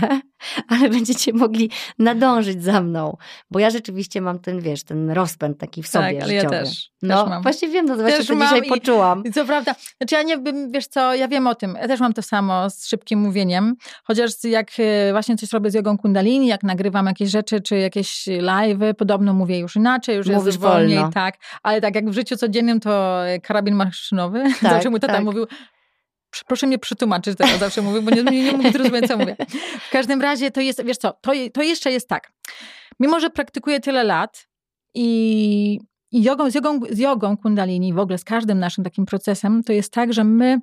[SPEAKER 1] ale będziecie mogli nadążyć za mną, bo ja rzeczywiście mam ten, wiesz, ten rozpęd taki w sobie
[SPEAKER 2] tak, ja też.
[SPEAKER 1] No,
[SPEAKER 2] też mam.
[SPEAKER 1] właśnie wiem, no to właśnie to dzisiaj i, poczułam.
[SPEAKER 2] I co prawda, znaczy ja nie bym, wiesz co, ja wiem o tym, ja też mam to samo z szybkim mówieniem, chociaż jak e, właśnie coś robię z jogą kundalini, jak nagrywam jakieś rzeczy, czy jakieś live'y, podobno mówię już inaczej, już Mówisz jest wolniej, wolno. tak, ale tak jak w życiu codziennym to karabin maszynowy, tak, zawsze mój tata tak. Mówił, proszę mnie przetłumaczyć teraz, zawsze mówię, bo nie, nie, nie zrozumieć, co mówię. W każdym razie to jest, wiesz co, to, to jeszcze jest tak. Mimo, że praktykuję tyle lat i, i jogą, z, jogą, z jogą kundalini, w ogóle z każdym naszym takim procesem, to jest tak, że my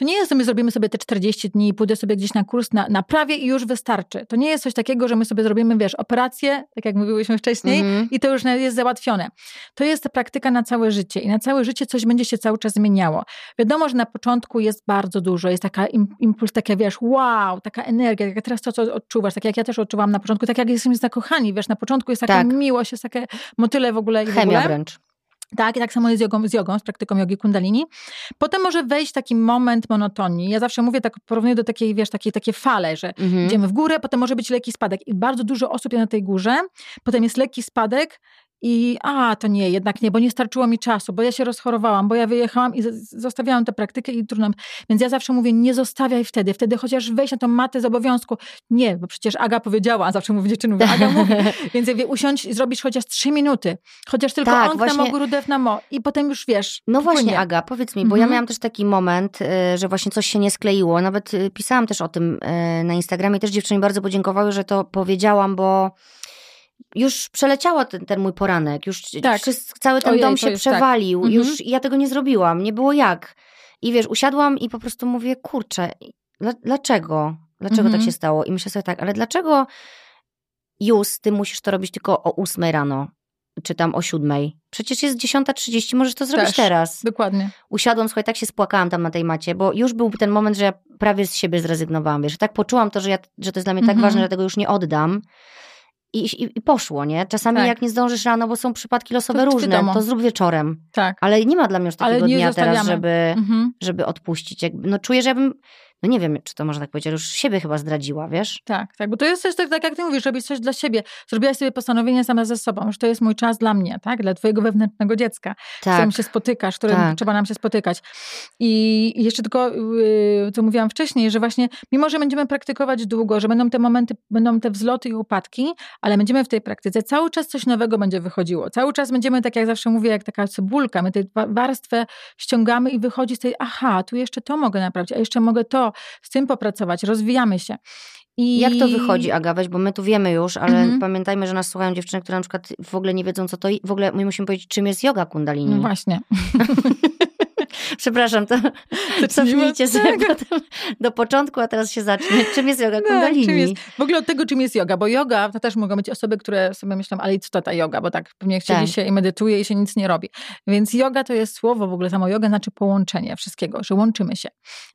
[SPEAKER 2] to nie jest, że my zrobimy sobie te 40 dni i pójdę sobie gdzieś na kurs na, na prawie i już wystarczy. To nie jest coś takiego, że my sobie zrobimy, wiesz, operację, tak jak mówiłyśmy wcześniej, mm -hmm. i to już jest załatwione. To jest praktyka na całe życie i na całe życie coś będzie się cały czas zmieniało. Wiadomo, że na początku jest bardzo dużo, jest taka impuls, taka wiesz, wow, taka energia, jak teraz to, co odczuwasz, tak jak ja też odczuwam na początku, tak jak jesteśmy zakochani, wiesz, na początku jest taka tak. miłość, jest takie motyle w ogóle.
[SPEAKER 1] Chemia
[SPEAKER 2] w ogóle.
[SPEAKER 1] wręcz.
[SPEAKER 2] Tak, i tak samo jest z jogą, z jogą, z praktyką jogi kundalini. Potem może wejść taki moment monotonii. Ja zawsze mówię, tak porównuję do takiej, wiesz, takiej, takie fale, że mhm. idziemy w górę, potem może być lekki spadek. I bardzo dużo osób jest na tej górze, potem jest lekki spadek i a, to nie, jednak nie, bo nie starczyło mi czasu, bo ja się rozchorowałam, bo ja wyjechałam i zostawiałam tę praktykę i trudno. Więc ja zawsze mówię, nie zostawiaj wtedy, wtedy chociaż wejść na tą matę z obowiązku. Nie, bo przecież Aga powiedziała, a zawsze mówię dziewczynom, Aga mówi, więc ja wie, usiądź i zrobisz chociaż trzy minuty, chociaż tylko tak, on właśnie... na mogu na mo i potem już wiesz.
[SPEAKER 1] No właśnie, Aga, powiedz mi, bo mhm. ja miałam też taki moment, y, że właśnie coś się nie skleiło, nawet y, pisałam też o tym y, na Instagramie, też dziewczyny bardzo podziękowały, że to powiedziałam, bo już przeleciało ten, ten mój poranek, już tak. cały ten Ojej, dom się tak. przewalił, tak. już mhm. ja tego nie zrobiłam, nie było jak. I wiesz, usiadłam i po prostu mówię, kurczę, dlaczego? Dlaczego tak mhm. tak się stało? I myślę sobie tak, ale dlaczego już ty musisz to robić tylko o ósmej rano? Czy tam o siódmej? Przecież jest 10.30, możesz to zrobić Też, teraz.
[SPEAKER 2] Dokładnie.
[SPEAKER 1] Usiadłam, słuchaj, tak się spłakałam tam na tej macie, bo już był ten moment, że ja prawie z siebie zrezygnowałam, wiesz, tak poczułam to, że, ja, że to jest dla mnie tak mhm. ważne, że tego już nie oddam, i, i, i, poszło, nie? Czasami tak. jak nie zdążysz rano, bo są przypadki losowe to różne, to zrób wieczorem.
[SPEAKER 2] Tak.
[SPEAKER 1] Ale nie ma dla mnie już takiego dnia teraz, żeby, mhm. żeby odpuścić. Jakby, no czuję, że ja bym no nie wiem, czy to można tak powiedzieć, już siebie chyba zdradziła, wiesz?
[SPEAKER 2] Tak, tak, bo to jest też tak, tak jak ty mówisz, robić coś dla siebie. Zrobiłaś sobie postanowienie sama ze sobą, że to jest mój czas dla mnie, tak? Dla twojego wewnętrznego dziecka, tak. z którym się spotykasz, którym tak. trzeba nam się spotykać. I jeszcze tylko, yy, co mówiłam wcześniej, że właśnie mimo, że będziemy praktykować długo, że będą te momenty, będą te wzloty i upadki, ale będziemy w tej praktyce, cały czas coś nowego będzie wychodziło. Cały czas będziemy, tak jak zawsze mówię, jak taka cebulka, my tę warstwę ściągamy i wychodzi z tej, aha, tu jeszcze to mogę naprawić, a jeszcze mogę to, z tym popracować, rozwijamy się.
[SPEAKER 1] I... Jak to wychodzi, Aga, weź, bo my tu wiemy już, ale mhm. pamiętajmy, że nas słuchają dziewczyny, które na przykład w ogóle nie wiedzą, co to w ogóle my musimy powiedzieć, czym jest yoga kundalini.
[SPEAKER 2] No właśnie.
[SPEAKER 1] Przepraszam, to cofnijcie sobie potem do początku, a teraz się zacznie. Czym jest yoga kundalini?
[SPEAKER 2] czym jest, w ogóle od tego, czym jest yoga, bo yoga, to też mogą być osoby, które sobie myślą, ale co to ta yoga, bo tak pewnie chcieli tak. się i medytuje i się nic nie robi. Więc yoga to jest słowo, w ogóle samo yoga znaczy połączenie wszystkiego, że łączymy się.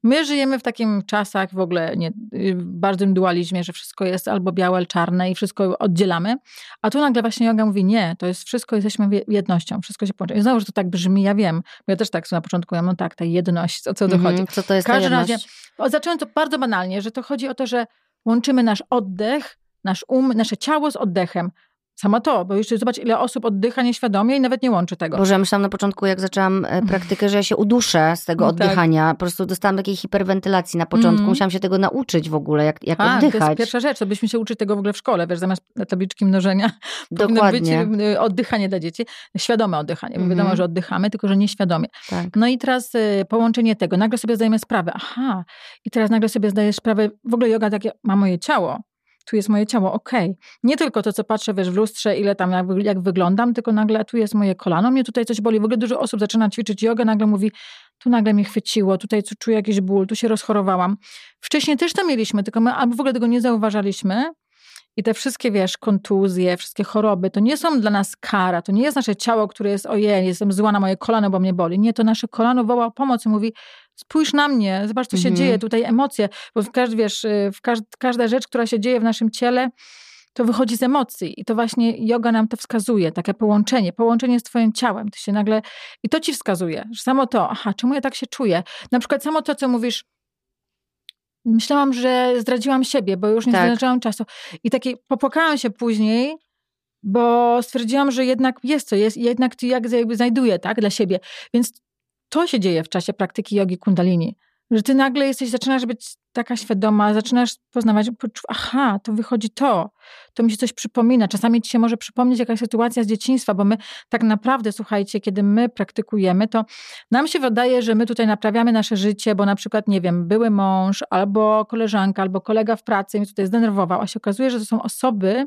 [SPEAKER 2] My żyjemy w takim czasach w ogóle nie, w bardzo dualizmie, że wszystko jest albo białe, albo czarne i wszystko oddzielamy, a tu nagle właśnie yoga mówi, nie, to jest wszystko, jesteśmy jednością, wszystko się połączy. I znowu, że to tak brzmi, ja wiem, bo ja też tak na początku, ja no tak, ta jedność, o co dochodzi. Mm,
[SPEAKER 1] co to jest w każdym razie,
[SPEAKER 2] zacząłem to bardzo banalnie, że to chodzi o to, że łączymy nasz oddech, nasz um, nasze ciało z oddechem. Samo to, bo jeszcze zobacz, ile osób oddycha nieświadomie i nawet nie łączy tego.
[SPEAKER 1] Boże, ja myślałam na początku, jak zaczęłam e, praktykę, że ja się uduszę z tego no tak. oddychania. Tak. Po prostu dostałam takiej hiperwentylacji na początku. Mm. Musiałam się tego nauczyć w ogóle, jak, jak A, oddychać.
[SPEAKER 2] to jest pierwsza rzecz, to byśmy się uczyć tego w ogóle w szkole, wiesz, zamiast tabliczki mnożenia Dokładnie. być y, oddychanie dla dzieci. Świadome oddychanie, bo wiadomo, że oddychamy, tylko że nieświadomie. Tak. No i teraz y, połączenie tego. Nagle sobie zdajemy sprawę, aha, i teraz nagle sobie zdajesz sprawę, w ogóle yoga takie ma moje ciało, tu jest moje ciało, okej. Okay. Nie tylko to, co patrzę, wiesz, w lustrze, ile tam, jak, jak wyglądam, tylko nagle tu jest moje kolano, mnie tutaj coś boli. W ogóle dużo osób zaczyna ćwiczyć jogę, nagle mówi, tu nagle mnie chwyciło, tutaj czuję jakiś ból, tu się rozchorowałam. Wcześniej też to mieliśmy, tylko my albo w ogóle tego nie zauważaliśmy, i te wszystkie, wiesz, kontuzje, wszystkie choroby, to nie są dla nas kara, to nie jest nasze ciało, które jest, ojej, jestem zła na moje kolano, bo mnie boli. Nie, to nasze kolano woła o pomoc i mówi, spójrz na mnie, zobacz, co się mhm. dzieje, tutaj emocje, bo w każdy, wiesz, y, w każd każda rzecz, która się dzieje w naszym ciele, to wychodzi z emocji i to właśnie yoga nam to wskazuje, takie połączenie, połączenie z twoim ciałem, to się nagle, i to ci wskazuje, że samo to, aha, czemu ja tak się czuję? Na przykład samo to, co mówisz, myślałam, że zdradziłam siebie, bo już nie tak. czasu. I takie popłakałam się później, bo stwierdziłam, że jednak jest to, jest, jednak to jakby znajduję, tak, dla siebie. Więc to się dzieje w czasie praktyki jogi kundalini. Że ty nagle jesteś, zaczynasz być taka świadoma, zaczynasz poznawać, aha, to wychodzi to, to mi się coś przypomina. Czasami ci się może przypomnieć jakaś sytuacja z dzieciństwa, bo my tak naprawdę, słuchajcie, kiedy my praktykujemy, to nam się wydaje, że my tutaj naprawiamy nasze życie, bo na przykład, nie wiem, były mąż, albo koleżanka, albo kolega w pracy mnie tutaj zdenerwował, a się okazuje, że to są osoby,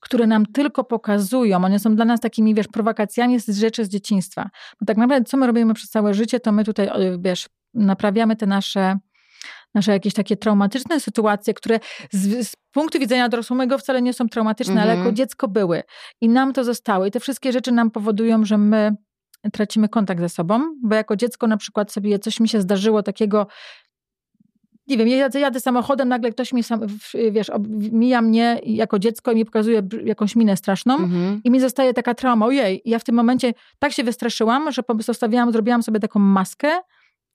[SPEAKER 2] które nam tylko pokazują, one są dla nas takimi, wiesz, prowokacjami z rzeczy z dzieciństwa. Bo tak naprawdę, co my robimy przez całe życie, to my tutaj, wiesz, naprawiamy te nasze nasze jakieś takie traumatyczne sytuacje, które z, z punktu widzenia dorosłego wcale nie są traumatyczne, mm -hmm. ale jako mhm. dziecko były. I nam to zostały. I te wszystkie rzeczy nam powodują, że my tracimy kontakt ze sobą, bo jako dziecko na przykład sobie coś mi się zdarzyło takiego, nie wiem, jadę, jadę samochodem, nagle ktoś mi, sam, wiesz, mija mnie jako dziecko i mi pokazuje jakąś minę straszną -hmm. i mi zostaje taka trauma, ojej, ja w tym momencie tak się wystraszyłam, że zostawiłam, zrobiłam sobie taką maskę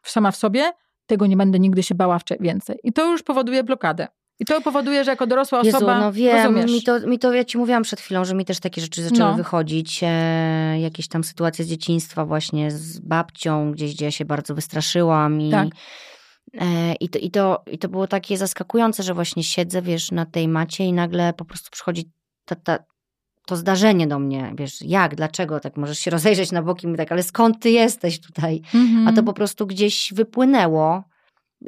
[SPEAKER 2] sama w sobie, tego nie będę nigdy się bała więcej. I to już powoduje blokadę. I to powoduje, że jako dorosła
[SPEAKER 1] Jezu,
[SPEAKER 2] osoba.
[SPEAKER 1] No wiem, rozumiesz. mi to, mi to, ja ci mówiłam przed chwilą, że mi też takie rzeczy zaczęły no. wychodzić. E, jakieś tam sytuacje z dzieciństwa, właśnie z babcią, gdzieś, gdzie ja się bardzo wystraszyłam. I, tak. e, i, to, i, to, I to było takie zaskakujące, że właśnie siedzę, wiesz, na tej macie i nagle po prostu przychodzi ta, ta, to zdarzenie do mnie, wiesz, jak, dlaczego, tak możesz się rozejrzeć na boki i tak, ale skąd ty jesteś tutaj? Mm-hmm. A to mhm. po prostu gdzieś wypłynęło.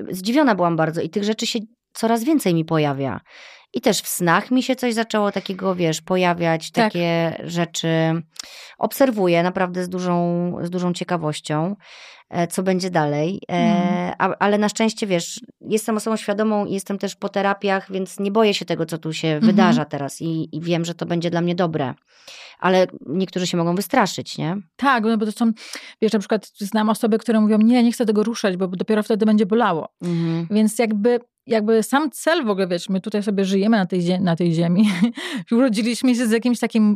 [SPEAKER 1] Zdziwiona byłam bardzo i tych rzeczy się coraz więcej mi pojawia. I też w snach mi się coś zaczęło takiego, wiesz, pojawiać, tak. takie rzeczy. Obserwuję naprawdę z dużą, z dużą ciekawością. E, co będzie dalej. Mm. ale na szczęście, wiesz, jestem osobą świadomą i jestem też po terapiach, więc nie boję się tego, co tu się mm -hmm. wydarza teraz i, i wiem, że to będzie dla mnie dobre. Ale niektórzy się mogą wystraszyć, nie?
[SPEAKER 2] Tak, no bo to są, wiesz, na przykład znam osoby, które mówią, nie, nie chcę tego ruszać, bo dopiero wtedy będzie bolało. Mm -hmm. Więc jakby jakby sam cel w ogóle, wiesz, my tutaj sobie żyjemy na tej, na tej ziemi, urodziliśmy się z jakimś takim,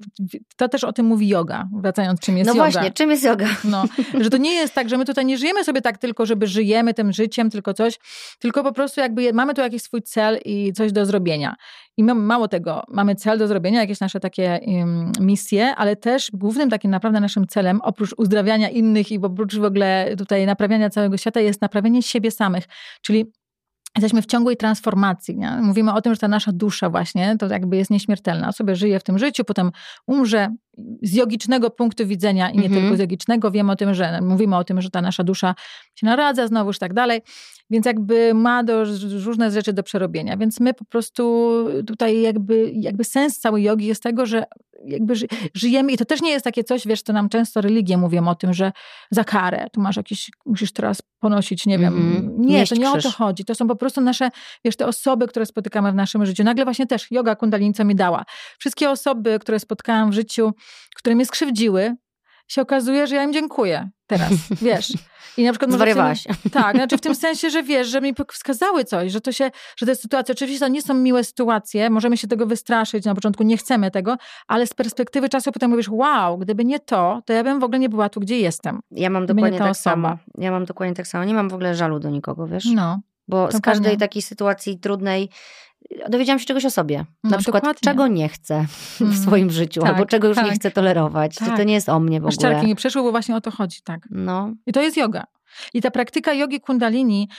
[SPEAKER 2] to też o tym mówi yoga, wracając, czym jest
[SPEAKER 1] no
[SPEAKER 2] yoga.
[SPEAKER 1] No właśnie, czym jest yoga?
[SPEAKER 2] No, że to nie jest tak, że my tutaj nie żyjemy sobie tak tylko, żeby żyjemy tym życiem, tylko coś, tylko po prostu jakby mamy tu jakiś swój cel i coś do zrobienia. I mało tego, mamy cel do zrobienia, jakieś nasze takie um, misje, ale też głównym takim naprawdę naszym celem, oprócz uzdrawiania innych i oprócz w ogóle tutaj naprawiania całego świata, jest naprawienie siebie samych. Czyli jesteśmy w ciągłej transformacji. Nie? Mówimy o tym, że ta nasza dusza właśnie to jakby jest nieśmiertelna. Sobie żyje w tym życiu, potem umrze, z jogicznego punktu widzenia i nie mhm. tylko z jogicznego, wiemy o tym, że mówimy o tym, że ta nasza dusza się naradza znowuż i tak dalej, więc jakby ma do, różne rzeczy do przerobienia. Więc my po prostu tutaj jakby, jakby sens całej jogi jest tego, że jakby żyjemy i to też nie jest takie coś, wiesz, to nam często religie mówią o tym, że za karę, tu masz jakieś, musisz teraz ponosić, nie wiem. Mm, nie, to nie krzyż. o to chodzi. To są po prostu nasze, wiesz, te osoby, które spotykamy w naszym życiu. Nagle właśnie też yoga kundalini, co mi dała. Wszystkie osoby, które spotkałam w życiu, które mnie skrzywdziły, się okazuje, że ja im dziękuję teraz, wiesz.
[SPEAKER 1] I na przykład Zwariowałaś.
[SPEAKER 2] Tym, tak, znaczy w tym sensie, że wiesz, że mi wskazały coś, że to się, że te sytuacje, oczywiście to nie są miłe sytuacje, możemy się tego wystraszyć, na początku nie chcemy tego, ale z perspektywy czasu potem mówisz, wow, gdyby nie to, to ja bym w ogóle nie była tu, gdzie jestem.
[SPEAKER 1] Ja mam dokładnie tak osoba. samo. Ja mam dokładnie tak samo. Nie mam w ogóle żalu do nikogo, wiesz? No. Bo z każdej takiej sytuacji trudnej dowiedziałam się czegoś o sobie. No, na przykład, dokładnie. czego nie chcę w mm. swoim życiu, tak, albo czego już tak. nie chcę tolerować. Tak. to nie jest o mnie w ogóle.
[SPEAKER 2] Szczelki nie przeszły, bo właśnie o to chodzi, tak. No. I to jest yoga. I ta praktyka jogi kundalini,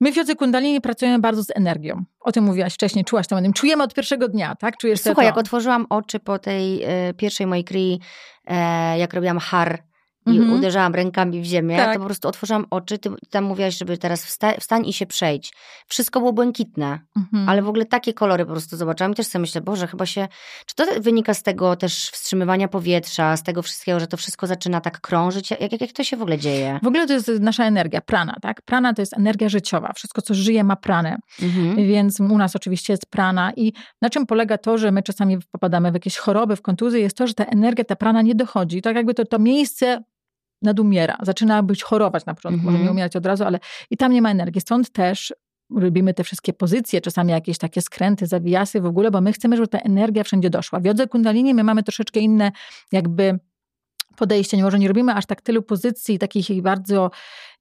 [SPEAKER 2] My w jodze kundalini pracujemy bardzo z energią. O tym mówiłaś wcześniej, czułaś to, tym. Czujemy od pierwszego dnia, tak? Czujesz
[SPEAKER 1] Słuchaj, jak otworzyłam oczy po tej y, pierwszej mojej kryi, e, jak robiłam har i
[SPEAKER 2] Mhm.
[SPEAKER 1] uderzałam rękami w ziemię,
[SPEAKER 2] Tak.
[SPEAKER 1] to po prostu otworzyłam oczy, ty tam mówiłaś, żeby teraz wsta- wstań i się przejdź. Wszystko było błękitne,
[SPEAKER 2] Mhm.
[SPEAKER 1] ale w ogóle takie kolory po prostu zobaczyłam i też sobie myślę, Boże, chyba się... Czy to wynika z tego też wstrzymywania powietrza, z tego wszystkiego, że to wszystko zaczyna tak krążyć? Jak, jak, jak to się w ogóle dzieje?
[SPEAKER 2] W ogóle to jest nasza energia, prana, tak? Prana to jest energia życiowa. Wszystko, co żyje, ma pranę.
[SPEAKER 1] Mhm.
[SPEAKER 2] Więc u nas oczywiście jest prana. I na czym polega to, że my czasami popadamy w jakieś choroby, w kontuzje, jest to, że ta energia, ta prana nie dochodzi. Tak jakby to, to miejsce nadumiera. Zaczyna być chorować na początku, może
[SPEAKER 1] Mhm.
[SPEAKER 2] nie umierać od razu, ale i tam nie ma energii. Stąd też robimy te wszystkie pozycje, czasami jakieś takie skręty, zawijasy w ogóle, bo my chcemy, żeby ta energia wszędzie doszła. W jodze kundalini my mamy troszeczkę inne jakby podejście. Nie może nie robimy aż tak tylu pozycji takich bardzo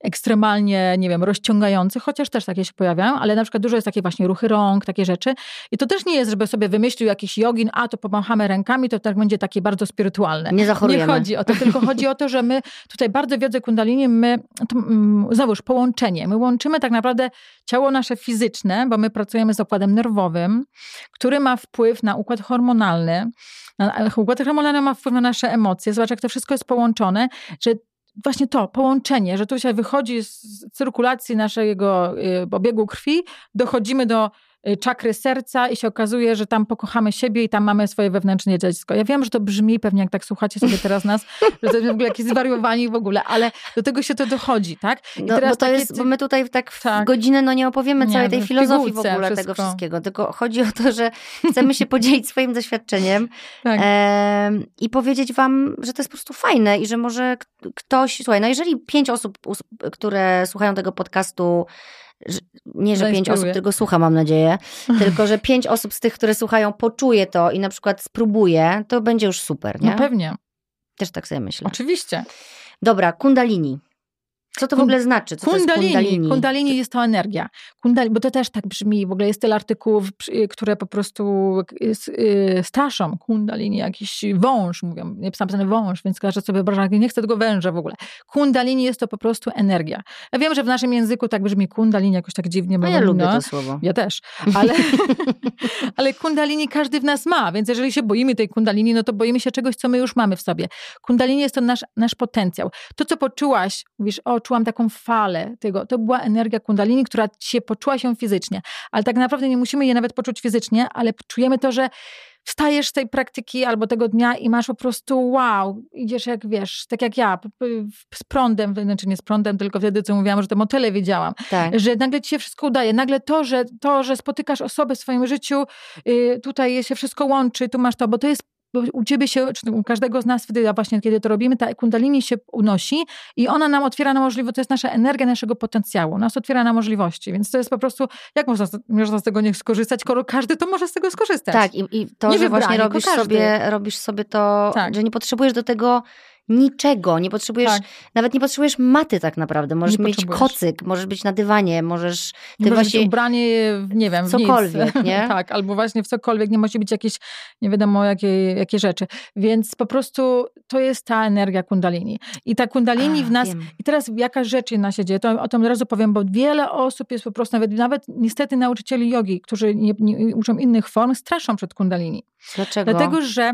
[SPEAKER 2] ekstremalnie, nie wiem, rozciągających, chociaż też takie się pojawiają, ale na przykład dużo jest takie właśnie ruchy rąk, takie rzeczy. I to też nie jest, żeby sobie wymyślił jakiś jogin, a to pomachamy rękami, to tak będzie takie bardzo spirytualne.
[SPEAKER 1] Nie zachorujemy.
[SPEAKER 2] Nie chodzi o to, tylko chodzi o to, że my tutaj bardzo w jodze kundalini, my, to, mm, znowuż połączenie, my łączymy tak naprawdę ciało nasze fizyczne, bo my pracujemy z układem nerwowym, który ma wpływ na układ hormonalny, układ hormonalny ma wpływ na nasze emocje. Zobacz, jak to wszystko jest połączone, że właśnie to połączenie, że tu się wychodzi z cyrkulacji naszego y, obiegu krwi, dochodzimy do czakry serca i się okazuje, że tam pokochamy siebie i tam mamy swoje wewnętrzne dziecko. Ja wiem, że to brzmi pewnie, jak tak słuchacie sobie teraz nas, że to jest w ogóle jakieś zwariowani w ogóle, ale do tego się to dochodzi, tak? I
[SPEAKER 1] No, bo to
[SPEAKER 2] takie
[SPEAKER 1] jest, bo my tutaj tak w
[SPEAKER 2] Tak.
[SPEAKER 1] godzinę no nie opowiemy
[SPEAKER 2] Nie,
[SPEAKER 1] całej tej filozofii w ogóle tego
[SPEAKER 2] wszystko.
[SPEAKER 1] wszystkiego, tylko chodzi o to, że chcemy się podzielić swoim doświadczeniem
[SPEAKER 2] tak.
[SPEAKER 1] em, i powiedzieć wam, że to jest po prostu fajne i że może ktoś, słuchaj, no jeżeli pięć osób, które słuchają tego podcastu, nie, że pięć
[SPEAKER 2] Zainspiruje.
[SPEAKER 1] osób tylko słucha, mam nadzieję, tylko że pięć osób z tych, które słuchają, poczuje to i na przykład spróbuje, to będzie już super, nie?
[SPEAKER 2] No pewnie,
[SPEAKER 1] Też tak sobie myślę.
[SPEAKER 2] oczywiście.
[SPEAKER 1] Dobra, kundalini. Co to w ogóle znaczy? Co
[SPEAKER 2] Kundalini.
[SPEAKER 1] kundalini?
[SPEAKER 2] Kundalini jest to energia. Kundalini, bo to też tak brzmi. W ogóle jest tyle artykułów, przy- które po prostu y, y, straszą. Kundalini, jakiś wąż, mówią. Nie jest napisane wąż, więc każdy sobie wyobraża, nie chce tego węża w ogóle. Kundalini jest to po prostu energia. Ja wiem, że w naszym języku tak brzmi kundalini jakoś tak dziwnie.
[SPEAKER 1] No ja lubię
[SPEAKER 2] no,
[SPEAKER 1] to słowo.
[SPEAKER 2] Ja też, ale, ale kundalini każdy w nas ma, więc jeżeli się boimy tej kundalini, no to boimy się czegoś, co my już mamy w sobie. Kundalini jest to nasz, nasz potencjał. To, co poczułaś, mówisz, o, czułam taką falę tego, to była energia kundalini, która się poczuła się fizycznie, ale tak naprawdę nie musimy je nawet poczuć fizycznie, ale czujemy to, że wstajesz z tej praktyki albo tego dnia i masz po prostu wow, idziesz jak wiesz, tak jak ja, z prądem, znaczy nie z prądem, tylko wtedy co mówiłam, że te motyle wiedziałam,
[SPEAKER 1] Tak.
[SPEAKER 2] że nagle ci się wszystko udaje. Nagle to, że, to, że spotykasz osobę w swoim życiu, y, tutaj się wszystko łączy, tu masz to, bo to jest bo u ciebie się, czy u każdego z nas wtedy, a właśnie kiedy to robimy, ta kundalini się unosi i ona nam otwiera na możliwość, to jest nasza energia naszego potencjału, nas otwiera na możliwości, więc to jest po prostu, jak można, z- można z tego nie skorzystać, skoro każdy to może z tego skorzystać.
[SPEAKER 1] Tak, i, i to,
[SPEAKER 2] Nie
[SPEAKER 1] że właśnie robisz sobie, robisz sobie to,
[SPEAKER 2] Tak.
[SPEAKER 1] że nie potrzebujesz do tego niczego, nie potrzebujesz,
[SPEAKER 2] Tak.
[SPEAKER 1] nawet nie potrzebujesz maty tak naprawdę, możesz
[SPEAKER 2] Nie
[SPEAKER 1] mieć kocyk, możesz być na dywanie, możesz, ty
[SPEAKER 2] Nie
[SPEAKER 1] właśnie,
[SPEAKER 2] być ubranie, w, nie wiem, w
[SPEAKER 1] cokolwiek,
[SPEAKER 2] nic.
[SPEAKER 1] nie?
[SPEAKER 2] tak, albo właśnie w cokolwiek, nie musi być jakieś, nie wiadomo jakie, jakie rzeczy. Więc po prostu to jest ta energia kundalini. I ta kundalini
[SPEAKER 1] A,
[SPEAKER 2] w nas,
[SPEAKER 1] wiem.
[SPEAKER 2] i teraz jaka rzecz jedna się dzieje, to o tym od razu powiem, bo wiele osób jest po prostu, nawet, nawet niestety nauczycieli jogi, którzy nie, nie uczą innych form, straszą przed kundalini.
[SPEAKER 1] dlaczego?
[SPEAKER 2] Dlatego, że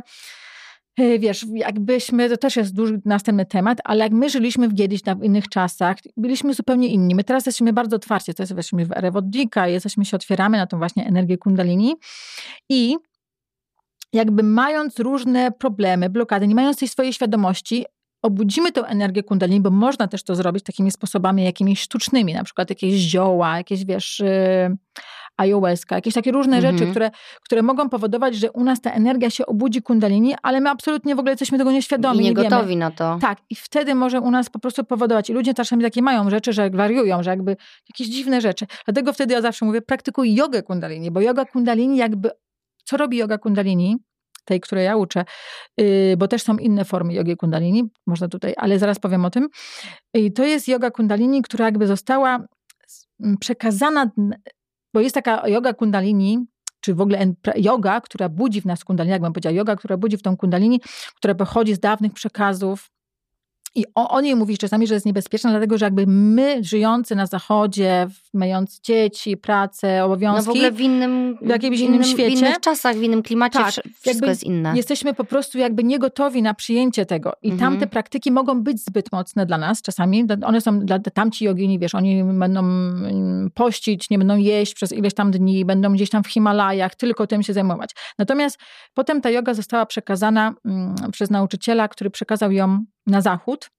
[SPEAKER 2] wiesz, jakbyśmy, to też jest duży następny temat, ale jak my żyliśmy w kiedyś w innych czasach, byliśmy zupełnie inni. My teraz jesteśmy bardzo otwarci, to jest, jesteśmy w erę wodnika, jesteśmy się otwieramy na tą właśnie energię kundalini i jakby mając różne problemy, blokady, nie mając tej swojej świadomości, obudzimy tę energię kundalini, bo można też to zrobić takimi sposobami jakimiś sztucznymi, na przykład jakieś zioła, jakieś wiesz, yy, ayahuasca, jakieś takie różne
[SPEAKER 1] Mhm.
[SPEAKER 2] rzeczy, które, które mogą powodować, że u nas ta energia się obudzi kundalini, ale my absolutnie w ogóle jesteśmy tego nieświadomi,
[SPEAKER 1] I nie,
[SPEAKER 2] nie wiemy.
[SPEAKER 1] gotowi na to.
[SPEAKER 2] Tak, i wtedy może u nas po prostu powodować. I ludzie czasami takie mają rzeczy, że wariują, że jakby jakieś dziwne rzeczy. Dlatego wtedy ja zawsze mówię, praktykuj jogę kundalini, bo yoga kundalini jakby, co robi yoga kundalini? Tej, której ja uczę, yy, bo też są inne formy jogi kundalini, można tutaj, ale zaraz powiem o tym. I to jest yoga kundalini, która jakby została przekazana, bo jest taka yoga kundalini, czy w ogóle yoga, która budzi w nas kundalini, jak bym powiedziała, yoga, która budzi w tą kundalini, która pochodzi z dawnych przekazów, I o, o niej mówisz czasami, że jest niebezpieczna, dlatego że jakby my, żyjący na zachodzie, mając dzieci, pracę, obowiązki.
[SPEAKER 1] No w ogóle w innym,
[SPEAKER 2] w jakimś innym, innym świecie.
[SPEAKER 1] W innych czasach, w innym klimacie, tak, wszystko jest inne.
[SPEAKER 2] Jesteśmy po prostu jakby niegotowi na przyjęcie tego. I mhm. tamte praktyki mogą być zbyt mocne dla nas czasami. One są dla tamci jogini, wiesz, oni będą mm, pościć, nie będą jeść przez ileś tam dni, będą gdzieś tam w Himalajach, tylko tym się zajmować. Natomiast potem ta yoga została przekazana mm, przez nauczyciela, który przekazał ją na zachód,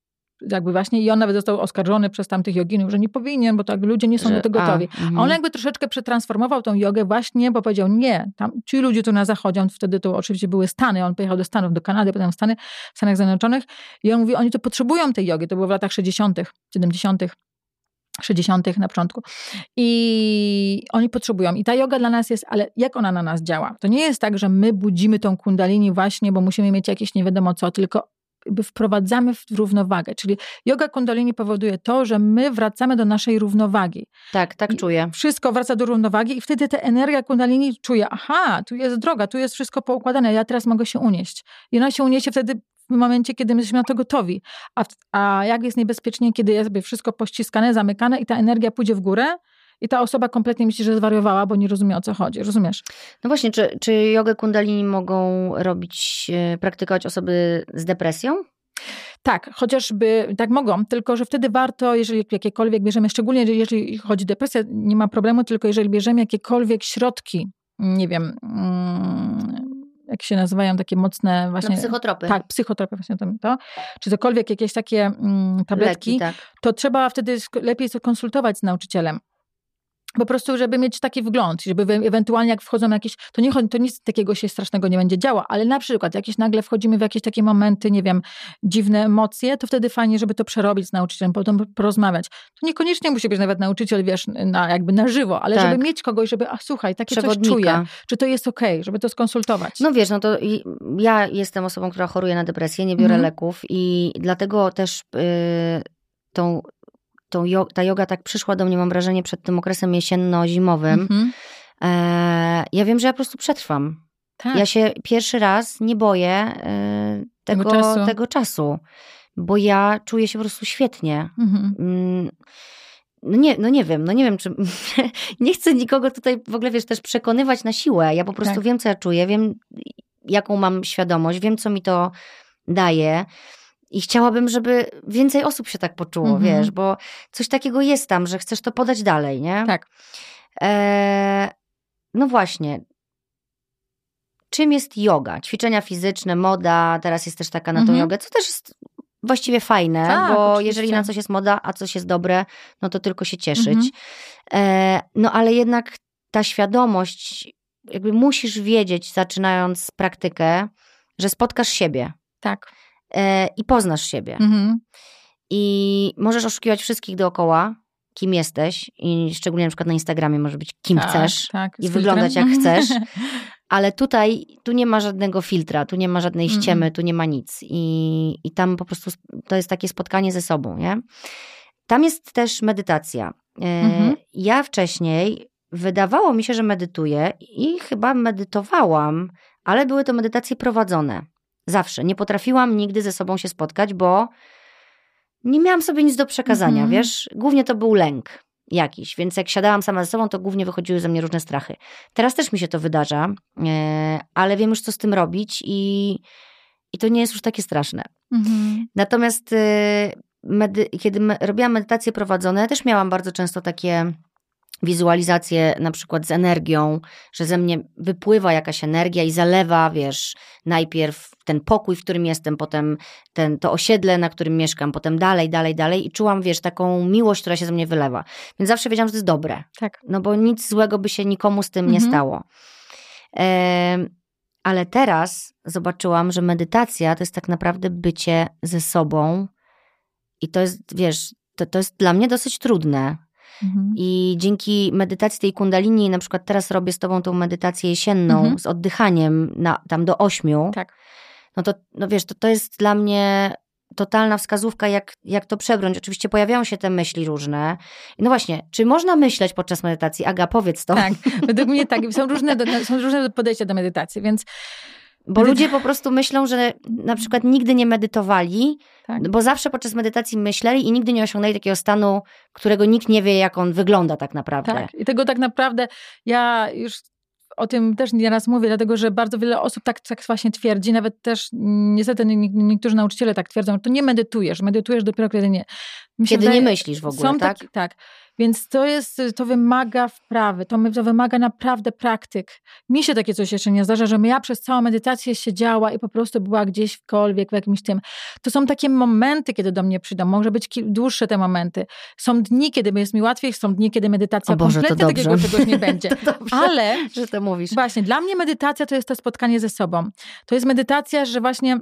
[SPEAKER 2] jakby właśnie i on nawet został oskarżony przez tamtych joginów, że nie powinien, bo jakby ludzie nie są że, do tego gotowi. A, mm. a on jakby troszeczkę przetransformował tą jogę właśnie, bo powiedział nie, tam ci ludzie tu na zachodzie, on wtedy to oczywiście były Stany, on pojechał do Stanów, do Kanady, potem w Stany, w Stanach Zjednoczonych i on mówi, oni to potrzebują tej jogi, to było w latach 60., 70., 60. na początku. I oni potrzebują. I ta yoga dla nas jest, ale jak ona na nas działa? To nie jest tak, że my budzimy tą kundalini właśnie, bo musimy mieć jakieś nie wiadomo co, tylko jakby wprowadzamy w równowagę. Czyli yoga kundalini powoduje to, że my wracamy do naszej równowagi.
[SPEAKER 1] Tak, tak I czuję.
[SPEAKER 2] Wszystko wraca do równowagi i wtedy ta energia kundalini czuje, aha, tu jest droga, tu jest wszystko poukładane, ja teraz mogę się unieść. I ona się uniesie wtedy w momencie, kiedy my jesteśmy na to gotowi. A, a jak jest niebezpiecznie, kiedy jest wszystko pościskane, zamykane i ta energia pójdzie w górę, i ta osoba kompletnie myśli, że zwariowała, bo nie rozumie o co chodzi. Rozumiesz?
[SPEAKER 1] No właśnie, czy, czy jogę kundalini mogą robić, e, praktykować osoby z depresją?
[SPEAKER 2] Tak, chociażby tak mogą, tylko że wtedy warto, jeżeli jakiekolwiek bierzemy, szczególnie jeżeli chodzi o depresję, nie ma problemu, tylko jeżeli bierzemy jakiekolwiek środki, nie wiem, mm, jak się nazywają takie mocne właśnie...
[SPEAKER 1] No, psychotropy.
[SPEAKER 2] Tak, psychotropy właśnie to, to. Czy cokolwiek jakieś takie mm, tabletki, Leki, tak. to trzeba wtedy lepiej konsultować z nauczycielem po prostu, żeby mieć taki wgląd, żeby ewentualnie jak wchodzą jakieś, to, nie, to nic takiego się strasznego nie będzie działo, ale na przykład jakieś nagle wchodzimy w jakieś takie momenty, nie wiem, dziwne emocje, to wtedy fajnie, żeby to przerobić z nauczycielem, potem porozmawiać. To niekoniecznie musi być nawet nauczyciel, wiesz, na, jakby na żywo, ale tak. żeby mieć kogoś, żeby, a słuchaj, takie coś czuję, czy to jest okej, okay, żeby to skonsultować.
[SPEAKER 1] No wiesz, no to ja jestem osobą, która choruje na depresję, nie biorę mhm. leków i dlatego też yy, tą tą, ta yoga tak przyszła do mnie, mam wrażenie, przed tym okresem jesienno-zimowym. Mhm. E, ja wiem, że ja po prostu przetrwam. Tak. Ja się pierwszy raz nie boję e, tego, tego, czasu. tego, czasu. bo ja czuję się po prostu świetnie. Mhm. Mm, no nie, no nie wiem, no nie wiem, czy nie chcę nikogo tutaj w ogóle, wiesz, też przekonywać na siłę. Ja po prostu tak. wiem, co ja czuję, wiem, jaką mam świadomość, wiem, co mi to daje. I chciałabym, żeby więcej osób się tak poczuło, mhm. wiesz, bo coś takiego jest tam, że chcesz to podać dalej, nie?
[SPEAKER 2] Tak.
[SPEAKER 1] E, no właśnie. Czym jest yoga? Ćwiczenia fizyczne, moda, teraz jest też taka na tą mhm. jogę, co też jest właściwie fajne, tak, bo oczywiście. jeżeli na coś jest moda, a coś jest dobre, no to tylko się cieszyć. Mhm. E, no ale jednak ta świadomość, jakby musisz wiedzieć, zaczynając praktykę, że spotkasz siebie.
[SPEAKER 2] Tak
[SPEAKER 1] i poznasz siebie. Mhm. I możesz oszukiwać wszystkich dookoła, kim jesteś i szczególnie na przykład na Instagramie może być kim tak, chcesz tak, i wyglądać jak chcesz. Ale tutaj, tu nie ma żadnego filtra, tu nie ma żadnej ściemy, tu nie ma nic. I, I tam po prostu to jest takie spotkanie ze sobą, nie? Tam jest też medytacja. E, mhm. Ja wcześniej wydawało mi się, że medytuję i chyba medytowałam, ale były to medytacje prowadzone. Zawsze. Nie potrafiłam nigdy ze sobą się spotkać, bo nie miałam sobie nic do przekazania, mhm. wiesz? Głównie to był lęk jakiś, więc jak siadałam sama ze sobą, to głównie wychodziły ze mnie różne strachy. Teraz też mi się to wydarza, e, ale wiem już, co z tym robić i, i to nie jest już takie straszne. Mhm. Natomiast e, kiedy robiłam medytacje prowadzone, też miałam bardzo często takie wizualizację na przykład z energią, że ze mnie wypływa jakaś energia i zalewa, wiesz, najpierw ten pokój, w którym jestem, potem ten, to osiedle, na którym mieszkam, potem dalej, dalej, dalej i czułam, wiesz, taką miłość, która się ze mnie wylewa. Więc zawsze wiedziałam, że to jest dobre.
[SPEAKER 2] Tak.
[SPEAKER 1] No bo nic złego by się nikomu z tym mhm. nie stało. E, ale teraz zobaczyłam, że medytacja to jest tak naprawdę bycie ze sobą i to jest, wiesz, to, to jest dla mnie dosyć trudne, Mhm. I dzięki medytacji tej kundalini, na przykład teraz robię z tobą tą medytację jesienną mhm. z oddychaniem na, tam do ośmiu.
[SPEAKER 2] Tak.
[SPEAKER 1] No to, no wiesz, to, to jest dla mnie totalna wskazówka, jak, jak to przebrnąć. Oczywiście pojawiają się te myśli różne. No właśnie, czy można myśleć podczas medytacji? Aga, powiedz to.
[SPEAKER 2] Tak, według mnie tak. Są różne, są różne podejścia do medytacji, więc
[SPEAKER 1] Bo ludzie po prostu myślą, że na przykład nigdy nie medytowali,
[SPEAKER 2] Tak.
[SPEAKER 1] bo zawsze podczas medytacji myśleli i nigdy nie osiągnęli takiego stanu, którego nikt nie wie, jak on wygląda tak naprawdę.
[SPEAKER 2] Tak, i tego tak naprawdę ja już o tym też nieraz mówię, dlatego że bardzo wiele osób tak, tak właśnie twierdzi, nawet też niestety nie- nie- niektórzy nauczyciele tak twierdzą, że to nie medytujesz, medytujesz dopiero kiedy nie. Mi
[SPEAKER 1] Kiedy nie myślisz w ogóle, tak?
[SPEAKER 2] Taki, tak. Więc to jest, to wymaga wprawy, to, to wymaga naprawdę praktyk. Mi się takie coś jeszcze nie zdarza, że ja przez całą medytację siedziała i po prostu była gdzieś wkolwiek, w jakimś tym. To są takie momenty, kiedy do mnie przyjdą. Może być dłuższe te momenty. Są dni, kiedy jest mi łatwiej, są dni, kiedy medytacja
[SPEAKER 1] O Boże,
[SPEAKER 2] kompletnie takiego czegoś nie będzie.
[SPEAKER 1] Dobrze,
[SPEAKER 2] Ale
[SPEAKER 1] że to mówisz.
[SPEAKER 2] Właśnie, dla mnie medytacja to jest to spotkanie ze sobą. To jest medytacja, że właśnie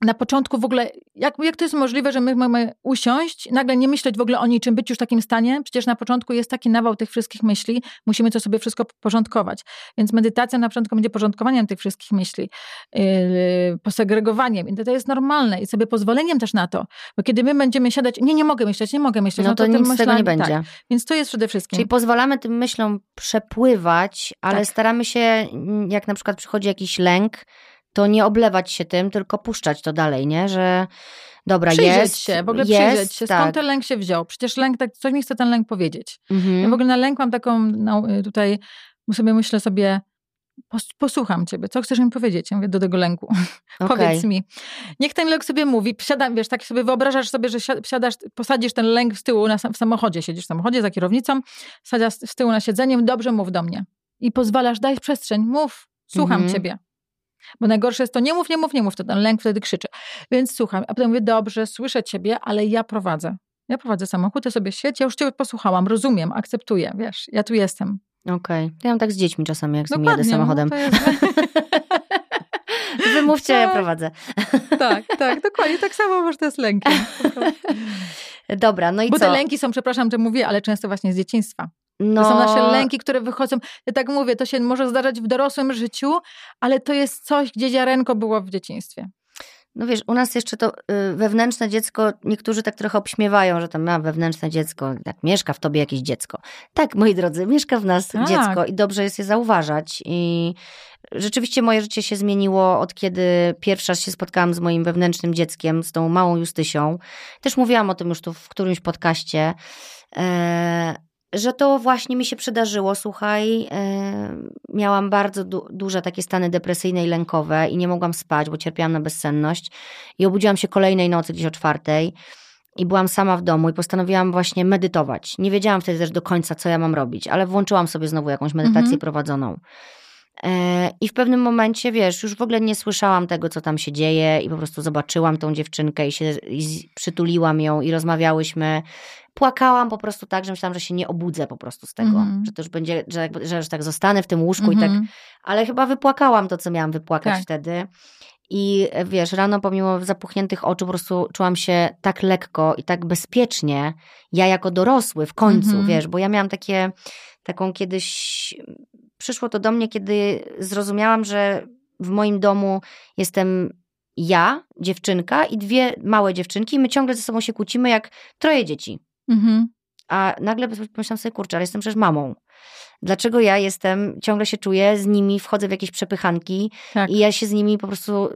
[SPEAKER 2] na początku w ogóle, jak, jak to jest możliwe, że my mamy usiąść, nagle nie myśleć w ogóle o niczym, być już w takim stanie? Przecież na początku jest taki nawał tych wszystkich myśli, musimy to sobie wszystko porządkować. Więc medytacja na początku będzie porządkowaniem tych wszystkich myśli, yy, posegregowaniem. I to, to jest normalne i sobie pozwoleniem też na to. Bo kiedy my będziemy siadać, nie, nie mogę myśleć, nie mogę myśleć.
[SPEAKER 1] No to
[SPEAKER 2] tym
[SPEAKER 1] nic z tego nie będzie.
[SPEAKER 2] Tak. Więc to jest przede wszystkim.
[SPEAKER 1] Czyli pozwalamy tym myślom przepływać, ale
[SPEAKER 2] Tak.
[SPEAKER 1] staramy się, jak na przykład przychodzi jakiś lęk, to nie oblewać się tym, tylko puszczać to dalej, nie? Że dobra,
[SPEAKER 2] przyjrzeć
[SPEAKER 1] jest,
[SPEAKER 2] się, w ogóle
[SPEAKER 1] jest,
[SPEAKER 2] przyjrzeć się, skąd
[SPEAKER 1] tak.
[SPEAKER 2] ten lęk się wziął. Przecież lęk, tak, coś mi chce ten lęk powiedzieć.
[SPEAKER 1] Mhm.
[SPEAKER 2] Ja w ogóle na lęk mam taką no, y, tutaj, sobie myślę sobie, pos, posłucham ciebie, co chcesz mi powiedzieć? Ja mówię do tego lęku.
[SPEAKER 1] Okej.
[SPEAKER 2] Powiedz mi. Niech ten lęk sobie mówi, siadam, wiesz, tak sobie wyobrażasz sobie, że si- siadasz, posadzisz ten lęk z tyłu na, w samochodzie, siedzisz w samochodzie za kierownicą, sadzisz z tyłu na siedzeniem, dobrze mów do mnie. I pozwalasz, daj przestrzeń, mów, słucham
[SPEAKER 1] Mhm.
[SPEAKER 2] ciebie. Bo najgorsze jest to nie mów, nie mów, nie mów, to ten lęk wtedy krzyczy. Więc słucham, a potem mówię, dobrze, słyszę ciebie, ale ja prowadzę. Ja prowadzę samochód, ty sobie siedź, ja już ciebie posłuchałam, rozumiem, akceptuję, wiesz, ja tu jestem.
[SPEAKER 1] Okej. Ja mam tak z dziećmi czasami, jak z nimi jadę
[SPEAKER 2] Dokładnie,
[SPEAKER 1] samochodem.
[SPEAKER 2] No, jest...
[SPEAKER 1] Wymówcie, ja
[SPEAKER 2] Tak.
[SPEAKER 1] prowadzę.
[SPEAKER 2] tak, tak, dokładnie, tak samo masz to z lękiem.
[SPEAKER 1] Dobra, no i
[SPEAKER 2] Bo
[SPEAKER 1] co?
[SPEAKER 2] te lęki są, przepraszam, że mówię, ale często właśnie z dzieciństwa.
[SPEAKER 1] No,
[SPEAKER 2] To są nasze lęki, które wychodzą. Ja tak mówię, to się może zdarzać w dorosłym życiu, ale to jest coś, gdzie ziarenko było w dzieciństwie.
[SPEAKER 1] No wiesz, u nas jeszcze to y, wewnętrzne dziecko, niektórzy tak trochę obśmiewają, że tam ma wewnętrzne dziecko, tak mieszka w tobie jakieś dziecko. Tak, moi drodzy, mieszka w nas
[SPEAKER 2] Tak.
[SPEAKER 1] dziecko i dobrze jest je zauważać. I rzeczywiście moje życie się zmieniło od kiedy pierwszy raz się spotkałam z moim wewnętrznym dzieckiem, z tą małą Justysią. Też mówiłam o tym już tu w którymś podcaście. Że to właśnie mi się przydarzyło, słuchaj, e, miałam bardzo du- duże takie stany depresyjne i lękowe i nie mogłam spać, bo cierpiałam na bezsenność i obudziłam się kolejnej nocy gdzieś o czwartej i byłam sama w domu i postanowiłam właśnie medytować. Nie wiedziałam wtedy też do końca, co ja mam robić, ale włączyłam sobie znowu jakąś medytację
[SPEAKER 2] Mhm.
[SPEAKER 1] prowadzoną. E, I w pewnym momencie, wiesz, już w ogóle nie słyszałam tego, co tam się dzieje, i po prostu zobaczyłam tą dziewczynkę i się i przytuliłam ją i rozmawiałyśmy. Płakałam po prostu tak, że myślałam, że się nie obudzę po prostu z tego,
[SPEAKER 2] Mhm.
[SPEAKER 1] że to już będzie, że, że już tak zostanę w tym łóżku i tak.
[SPEAKER 2] Mhm.
[SPEAKER 1] Ale chyba wypłakałam to, co miałam wypłakać
[SPEAKER 2] Tak.
[SPEAKER 1] wtedy. I e, wiesz, rano pomimo zapuchniętych oczu po prostu czułam się tak lekko i tak bezpiecznie, ja jako dorosły w końcu,
[SPEAKER 2] Mhm.
[SPEAKER 1] wiesz, bo ja miałam takie, taką kiedyś, przyszło to do mnie, kiedy zrozumiałam, że w moim domu jestem ja, dziewczynka i dwie małe dziewczynki i my ciągle ze sobą się kłócimy jak troje dzieci.
[SPEAKER 2] Mhm.
[SPEAKER 1] A nagle pomyślałam sobie, kurczę, ale jestem przecież mamą. Dlaczego ja jestem, ciągle się czuję z nimi, wchodzę w jakieś przepychanki
[SPEAKER 2] Tak.
[SPEAKER 1] i ja się z nimi po prostu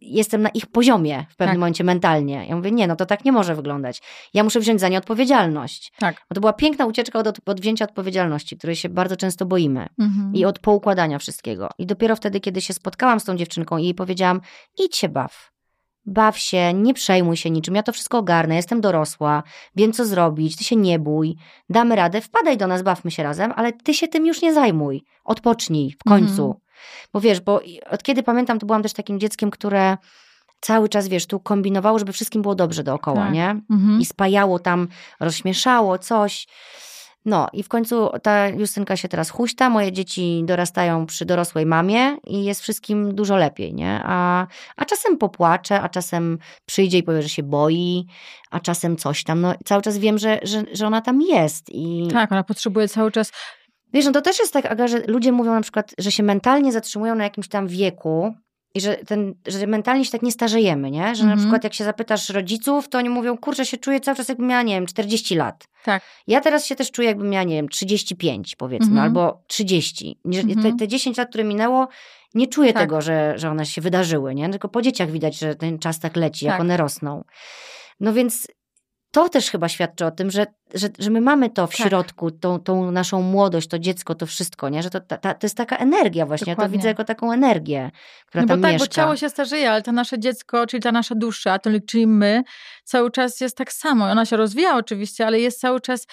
[SPEAKER 1] jestem na ich poziomie w pewnym
[SPEAKER 2] Tak.
[SPEAKER 1] momencie mentalnie. Ja mówię, nie, no to tak nie może wyglądać. Ja muszę wziąć za nie odpowiedzialność.
[SPEAKER 2] Tak.
[SPEAKER 1] Bo to była piękna ucieczka od, od wzięcia odpowiedzialności, której się bardzo często boimy.
[SPEAKER 2] Mhm.
[SPEAKER 1] I od poukładania wszystkiego. I dopiero wtedy, kiedy się spotkałam z tą dziewczynką i jej powiedziałam, idź się baw. Baw się, nie przejmuj się niczym, ja to wszystko ogarnę, jestem dorosła, wiem co zrobić, ty się nie bój, damy radę, wpadaj do nas, bawmy się razem, ale ty się tym już nie zajmuj, odpocznij w końcu.
[SPEAKER 2] Mhm.
[SPEAKER 1] Bo wiesz, bo od kiedy pamiętam, to byłam też takim dzieckiem, które cały czas, wiesz, tu kombinowało, żeby wszystkim było dobrze dookoła,
[SPEAKER 2] Tak.
[SPEAKER 1] nie?
[SPEAKER 2] Mhm.
[SPEAKER 1] i spajało tam, rozśmieszało coś. No i w końcu ta Justynka się teraz huśta, moje dzieci dorastają przy dorosłej mamie i jest wszystkim dużo lepiej, nie? A, a czasem popłacze, a czasem przyjdzie i powie, że się boi, a czasem coś tam. No cały czas wiem, że, że, że ona tam jest i
[SPEAKER 2] Tak, ona potrzebuje cały czas.
[SPEAKER 1] wiesz, no to też jest tak, Aga, że ludzie mówią na przykład, że się mentalnie zatrzymują na jakimś tam wieku i że, ten, że mentalnie się tak nie starzejemy, nie? Że mhm. na przykład jak się zapytasz rodziców, to oni mówią, kurczę, się czuję cały czas jakbym miała, nie wiem, 40 lat.
[SPEAKER 2] Tak.
[SPEAKER 1] Ja teraz się też czuję jakbym miała, nie wiem, 35 powiedzmy, mhm. albo 30. Mhm. Te, te 10 lat, które minęło, nie czuję tak. tego, że, że one się wydarzyły, nie? Tylko po dzieciach widać, że ten czas tak leci, tak. jak one rosną. No więc to też chyba świadczy o tym, że, że, że my mamy to w tak. środku, tą, tą naszą młodość, to dziecko, to wszystko, nie? Że to, ta, to jest taka energia właśnie, Dokładnie. ja to widzę jako taką energię, która no
[SPEAKER 2] tam
[SPEAKER 1] bo tak,
[SPEAKER 2] mieszka. bo ciało się starzeje, ale to nasze dziecko, czyli ta nasza dusza, to, czyli my, cały czas jest tak samo. Ona się rozwija oczywiście, ale jest cały czas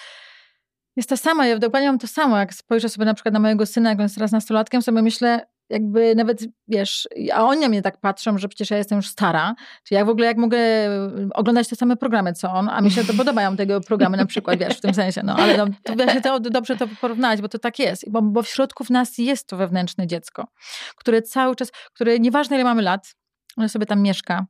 [SPEAKER 2] jest ta sama. Ja dokładnie mam to samo. Jak spojrzę sobie na przykład na mojego syna, jak on jest teraz nastolatkiem, sobie myślę, jakby nawet, wiesz, a oni na mnie tak patrzą, że przecież ja jestem już stara, czy jak w ogóle, jak mogę mm, oglądać te same programy, co on, a mi się to podobają tego programy na przykład, wiesz, w tym sensie, no, ale no, to właśnie to dobrze to porównać, bo to tak jest, bo, bo w środku w nas jest to wewnętrzne dziecko, które cały czas, które nieważne ile mamy lat, ono sobie tam mieszka,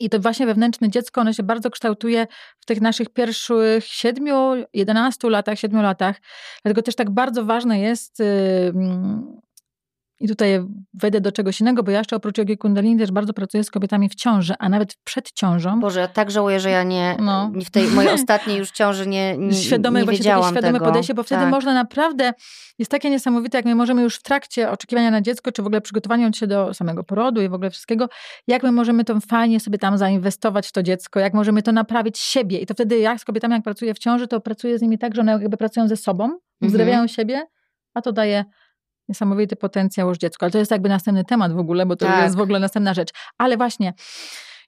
[SPEAKER 2] i to właśnie wewnętrzne dziecko, ono się bardzo kształtuje w tych naszych pierwszych siedmiu, jedenastu latach, siedmiu latach. Dlatego też tak bardzo ważne jest i tutaj wejdę do czegoś innego, bo ja jeszcze oprócz jogi kundalini też bardzo pracuję z kobietami w ciąży, a nawet przed ciążą.
[SPEAKER 1] Boże, ja tak żałuję, że ja nie, no. w tej mojej ostatniej już ciąży nie, nie, świadome, nie wiedziałam
[SPEAKER 2] świadome
[SPEAKER 1] tego.
[SPEAKER 2] podejście, bo wtedy tak. można naprawdę, jest takie niesamowite, jak my możemy już w trakcie oczekiwania na dziecko, czy w ogóle przygotowaniu się do samego porodu i w ogóle wszystkiego, jak my możemy to fajnie sobie tam zainwestować w to dziecko, jak możemy to naprawić siebie. I to wtedy ja z kobietami, jak pracuję w ciąży, to pracuję z nimi tak, że one jakby pracują ze sobą, uzdrawiają mhm. siebie, a to daje niesamowity potencjał już dziecko. Ale to jest jakby następny temat w ogóle, bo to tak. jest w ogóle następna rzecz. Ale właśnie.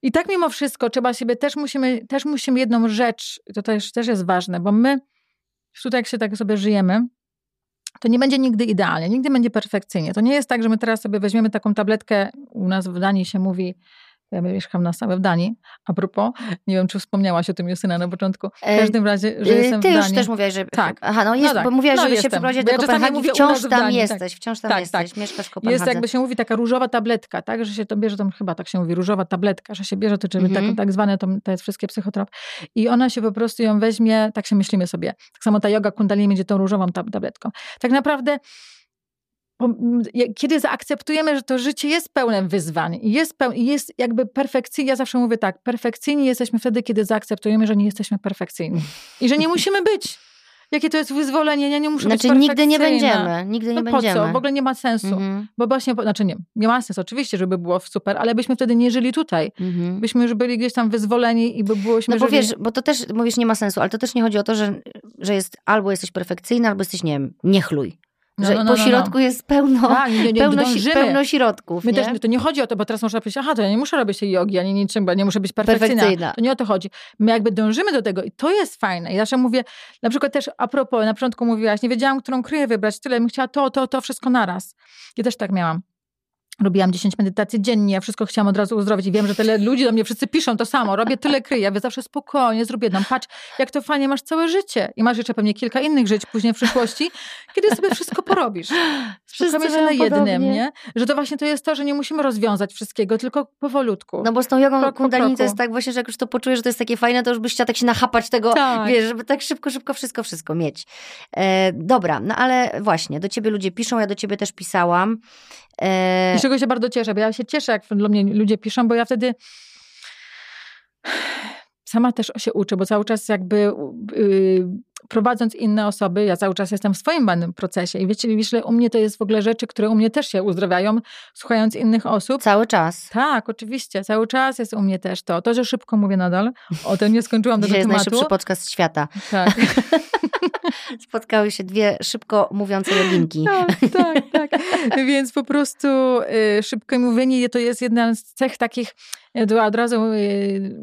[SPEAKER 2] I tak mimo wszystko trzeba siebie, też musimy, też musimy jedną rzecz, to też, też jest ważne, bo my tutaj jak się tak sobie żyjemy, to nie będzie nigdy idealnie, nigdy będzie perfekcyjnie. To nie jest tak, że my teraz sobie weźmiemy taką tabletkę, u nas w Danii się mówi ja mieszkam na stałe w Danii. A propos, nie wiem, czy wspomniałaś o tym Justyna na początku. W e, każdym razie, że jestem
[SPEAKER 1] Ty
[SPEAKER 2] w
[SPEAKER 1] Danii. już też mówiłaś, że...
[SPEAKER 2] Tak.
[SPEAKER 1] Aha, no jest, no tak. bo mówiłaś, no że się przeprowadzić do ja Kopenhagi, wciąż tam Danii, tak. jesteś, tak. wciąż tam tak, jesteś, tak. mieszkasz w Kopenhadze.
[SPEAKER 2] Jest jakby się mówi taka różowa tabletka, tak, że się to bierze, tam chyba tak się mówi, różowa tabletka, że się bierze to, czyli mhm. tak, tak zwane to, te wszystkie psychotrop. I ona się po prostu ją weźmie, tak się myślimy sobie. Tak samo ta yoga kundalini będzie tą różową tabletką. Tak naprawdę kiedy zaakceptujemy, że to życie jest pełne wyzwań, jest, peł, jest jakby perfekcyjnie, ja zawsze mówię tak, perfekcyjni jesteśmy wtedy, kiedy zaakceptujemy, że nie jesteśmy perfekcyjni i że nie musimy być. Jakie to jest wyzwolenie, ja nie muszę
[SPEAKER 1] znaczy,
[SPEAKER 2] być
[SPEAKER 1] nigdy nie będziemy, nigdy nie
[SPEAKER 2] no
[SPEAKER 1] będziemy.
[SPEAKER 2] po co? W ogóle nie ma sensu. Mhm. Bo właśnie, znaczy nie, nie ma sensu oczywiście, żeby było super, ale byśmy wtedy nie żyli tutaj. Mhm. Byśmy już byli gdzieś tam wyzwoleni i by byłośmy
[SPEAKER 1] No bo
[SPEAKER 2] żyli...
[SPEAKER 1] wiesz, bo to też, mówisz, nie ma sensu, ale to też nie chodzi o to, że, że jest albo jesteś perfekcyjny, albo jesteś, nie wiem, niechluj. No, że no, no, po no, środku jest pełno, tak, nie, nie, pełno, pełno środków.
[SPEAKER 2] My nie? Też, to nie chodzi o to, bo teraz można powiedzieć, aha, to ja nie muszę robić tej jogi, ani niczym, bo nie muszę być perfekcyjna. perfekcyjna. To nie o to chodzi. My jakby dążymy do tego i to jest fajne. Ja zawsze mówię, na przykład też a propos, na początku mówiłaś, nie wiedziałam, którą kryję wybrać, tyle, bym chciała to, to, to, wszystko naraz. Ja też tak miałam. Robiłam 10 medytacji dziennie, ja wszystko chciałam od razu uzdrowić i wiem, że tyle ludzi do mnie wszyscy piszą to samo, robię tyle kryję, ja zawsze spokojnie zrobię jedną. Patrz, jak to fajnie masz całe życie i masz jeszcze pewnie kilka innych żyć później w przyszłości, kiedy sobie wszystko porobisz. Skupiamy się na jednym, nie? Że to właśnie to jest to, że nie musimy rozwiązać wszystkiego, tylko powolutku.
[SPEAKER 1] No bo z tą jogą kundalini to jest tak właśnie, że jak już to poczujesz, że to jest takie fajne, to już byś chciała tak się nachapać tego, tak. wiesz, żeby tak szybko, szybko wszystko, wszystko mieć. E, dobra, no ale właśnie, do ciebie ludzie piszą, ja do ciebie też pisałam.
[SPEAKER 2] E... Z czego się bardzo cieszę, bo ja się cieszę, jak do mnie ludzie piszą, bo ja wtedy sama też się uczę, bo cały czas jakby yy, prowadząc inne osoby, ja cały czas jestem w swoim banym procesie i wiecie, wiesz, u mnie to jest w ogóle rzeczy, które u mnie też się uzdrawiają, słuchając innych osób.
[SPEAKER 1] Cały czas.
[SPEAKER 2] Tak, oczywiście, cały czas jest u mnie też to. To, że szybko mówię nadal, o tym nie skończyłam tego
[SPEAKER 1] Dzisiaj
[SPEAKER 2] tematu.
[SPEAKER 1] jest najszybszy podcast świata.
[SPEAKER 2] Tak.
[SPEAKER 1] Spotkały się dwie szybko mówiące joginki.
[SPEAKER 2] Tak, tak, tak. Więc po prostu y, szybko mówienie to jest jedna z cech takich, to od razu y,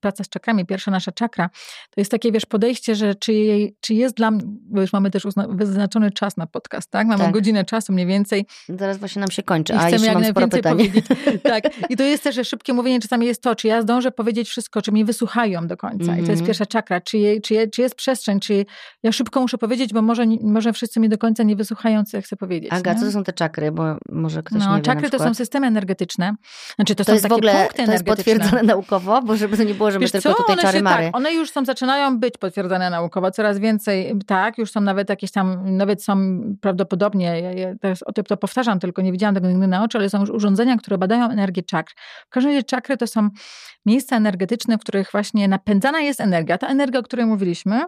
[SPEAKER 2] praca z czakrami, pierwsza nasza czakra, to jest takie, wiesz, podejście, że czy, jej, czy jest dla mnie, bo już mamy też wyznaczony czas na podcast, tak? Mamy tak. godzinę czasu mniej więcej.
[SPEAKER 1] Zaraz właśnie nam się kończy, a jeszcze mam sporo pytań.
[SPEAKER 2] Powiedzieć. Tak. I to jest też, że szybkie mówienie czasami jest to, czy ja zdążę powiedzieć wszystko, czy mnie wysłuchają do końca. Mm -hmm. I to jest mhm. pierwsza czakra. Czy, je, czy, je, czy jest przestrzeń, czy ja szybko muszę powiedzieć, bo może, może wszyscy mi do końca nie wysłuchają, co ja chcę powiedzieć.
[SPEAKER 1] Aga, nie? co to są te czakry? Bo może ktoś no, nie wie
[SPEAKER 2] czakry to są systemy energetyczne. Znaczy to,
[SPEAKER 1] to
[SPEAKER 2] są
[SPEAKER 1] jest
[SPEAKER 2] takie
[SPEAKER 1] w ogóle,
[SPEAKER 2] punkty
[SPEAKER 1] To jest potwierdzone naukowo, bo żeby to nie było żeby
[SPEAKER 2] Wiesz
[SPEAKER 1] tylko
[SPEAKER 2] co?
[SPEAKER 1] tutaj
[SPEAKER 2] one
[SPEAKER 1] czary
[SPEAKER 2] się,
[SPEAKER 1] mary.
[SPEAKER 2] Tak, one już są, zaczynają być potwierdzone naukowo, coraz więcej, tak, już są nawet jakieś tam, nawet są prawdopodobnie, ja, ja teraz o tym to powtarzam, tylko nie widziałam tego nigdy na oczy, ale są już urządzenia, które badają energię czakr. W każdym razie czakry to są miejsca energetyczne, w których właśnie napędzana jest energia. Ta energia, o której mówiliśmy,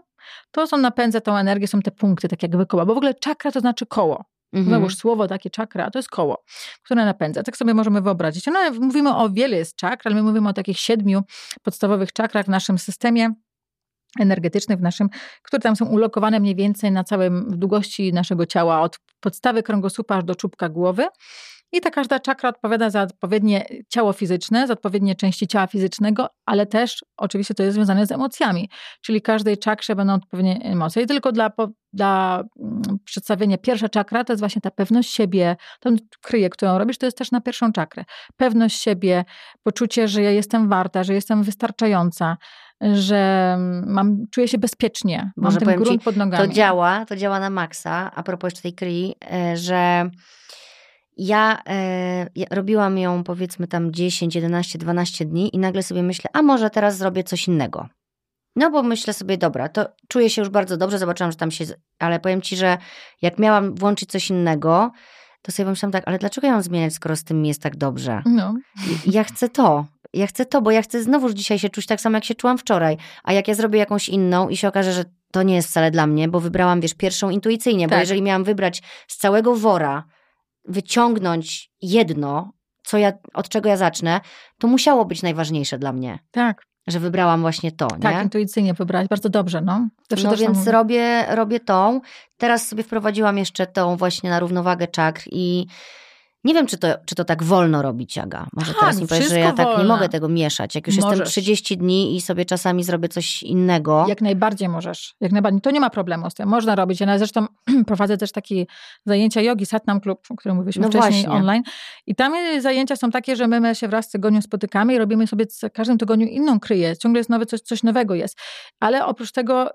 [SPEAKER 2] to są napędza tą energię, są te punkty, tak jakby koła, bo w ogóle czakra to znaczy koło.
[SPEAKER 1] Mhm.
[SPEAKER 2] Znowuż słowo takie czakra, to jest koło, które napędza. Tak sobie możemy wyobrazić. No, mówimy o wiele jest czakr, ale my mówimy o takich siedmiu podstawowych czakrach w naszym systemie energetycznym, w naszym, które tam są ulokowane mniej więcej na całym długości naszego ciała, od podstawy kręgosłupa aż do czubka głowy. I ta każda czakra odpowiada za odpowiednie ciało fizyczne, za odpowiednie części ciała fizycznego, ale też oczywiście to jest związane z emocjami. Czyli każdej czakrze będą odpowiednie emocje. I tylko dla, dla mm, przedstawienia pierwsza czakra to jest właśnie ta pewność siebie, tą kryję, którą robisz, to jest też na pierwszą czakrę. Pewność siebie, poczucie, że ja jestem warta, że jestem wystarczająca, że mam, czuję się bezpiecznie, mam
[SPEAKER 1] Może
[SPEAKER 2] ten
[SPEAKER 1] powiem ci,
[SPEAKER 2] grunt pod nogami.
[SPEAKER 1] To działa, to działa na maksa, a propos tej kryi, e, że ja, e, ja robiłam ją powiedzmy tam 10, 11, 12 dni i nagle sobie myślę, a może teraz zrobię coś innego. No bo myślę sobie, dobra, to czuję się już bardzo dobrze, zobaczyłam, że tam się, ale powiem ci, że jak miałam włączyć coś innego, to sobie pomyślałam tak, ale dlaczego ja mam zmieniać, skoro z tym mi jest tak dobrze?
[SPEAKER 2] No.
[SPEAKER 1] Ja chcę to. Ja chcę to, bo ja chcę znowu dzisiaj się czuć tak samo, jak się czułam wczoraj. A jak ja zrobię jakąś inną i się okaże, że to nie jest wcale dla mnie, bo wybrałam, wiesz, pierwszą intuicyjnie, bo
[SPEAKER 2] Tak.
[SPEAKER 1] jeżeli miałam wybrać z całego wora, wyciągnąć jedno, co ja, od czego ja zacznę, to musiało być najważniejsze dla mnie,
[SPEAKER 2] Tak,
[SPEAKER 1] że wybrałam właśnie to,
[SPEAKER 2] tak,
[SPEAKER 1] nie?
[SPEAKER 2] intuicyjnie wybrałaś, bardzo dobrze, no. Zawsze
[SPEAKER 1] No więc robię, robię tą. Teraz sobie wprowadziłam jeszcze tą właśnie na równowagę czakr i nie wiem, czy to, czy to tak wolno robić, Aga. Może
[SPEAKER 2] Tak,
[SPEAKER 1] teraz mi powiesz, że ja tak nie
[SPEAKER 2] wolno.
[SPEAKER 1] mogę tego mieszać. Jak już jestem
[SPEAKER 2] Możesz.
[SPEAKER 1] 30 dni i sobie czasami zrobię coś innego.
[SPEAKER 2] Jak najbardziej możesz. Jak najbardziej. To nie ma problemu z tym. Można robić. Ja zresztą prowadzę też takie zajęcia jogi, Satnam Club, o którym mówiliśmy
[SPEAKER 1] No
[SPEAKER 2] wcześniej
[SPEAKER 1] właśnie.
[SPEAKER 2] online. I tam zajęcia są takie, że my się wraz w tygodniu spotykamy i robimy sobie w każdym tygodniu inną kryję. Ciągle jest nowe, coś, coś nowego jest. Ale oprócz tego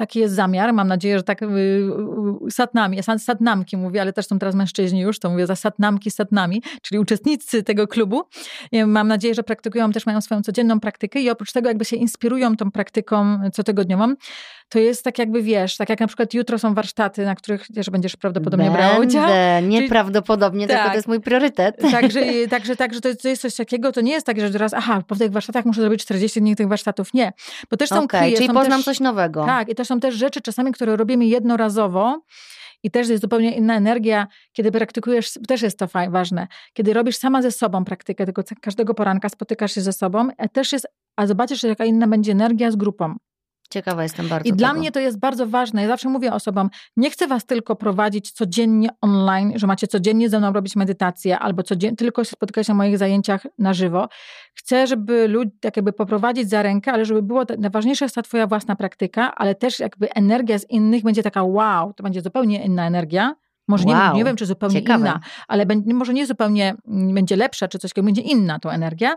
[SPEAKER 2] taki jest zamiar. Mam nadzieję, że tak y, y, satnami, satnamki mówię, ale też są teraz mężczyźni już, to mówię za satnamki, satnami, czyli uczestnicy tego klubu. Mam nadzieję, że praktykują, też mają swoją codzienną praktykę i oprócz tego jakby się inspirują tą praktyką cotygodniową, to jest tak jakby, wiesz, tak jak na przykład jutro są warsztaty, na których też będziesz prawdopodobnie brała udział.
[SPEAKER 1] Będę, nieprawdopodobnie, tylko
[SPEAKER 2] Tak.
[SPEAKER 1] to jest mój priorytet.
[SPEAKER 2] Także, także, także to, to jest coś takiego, to nie jest tak, że teraz, aha, po tych warsztatach muszę zrobić 40 dni tych warsztatów. Nie, bo też są
[SPEAKER 1] Okej,
[SPEAKER 2] kryje,
[SPEAKER 1] czyli poznam
[SPEAKER 2] też,
[SPEAKER 1] coś nowego.
[SPEAKER 2] Tak, i też są też rzeczy czasami, które robimy jednorazowo i też jest zupełnie inna energia, kiedy praktykujesz, też jest to ważne, kiedy robisz sama ze sobą praktykę, co- każdego poranka spotykasz się ze sobą, a też jest, a zobaczysz, jaka inna będzie energia z grupą.
[SPEAKER 1] Ciekawa jestem bardzo
[SPEAKER 2] I dla
[SPEAKER 1] tego.
[SPEAKER 2] mnie to jest bardzo ważne. Ja zawsze mówię osobom, nie chcę was tylko prowadzić codziennie online, że macie codziennie ze mną robić medytację albo codziennie, tylko się spotykać na moich zajęciach na żywo. Chcę, żeby ludzi tak jakby poprowadzić za rękę, ale żeby było, najważniejsza jest ta twoja własna praktyka, ale też jakby energia z innych będzie taka wow, to będzie zupełnie inna energia. Może
[SPEAKER 1] Wow,
[SPEAKER 2] nie, nie wiem, czy zupełnie
[SPEAKER 1] ciekawe.
[SPEAKER 2] inna, ale będzie, może nie zupełnie mm, będzie lepsza, czy coś takiego, będzie inna tą energia.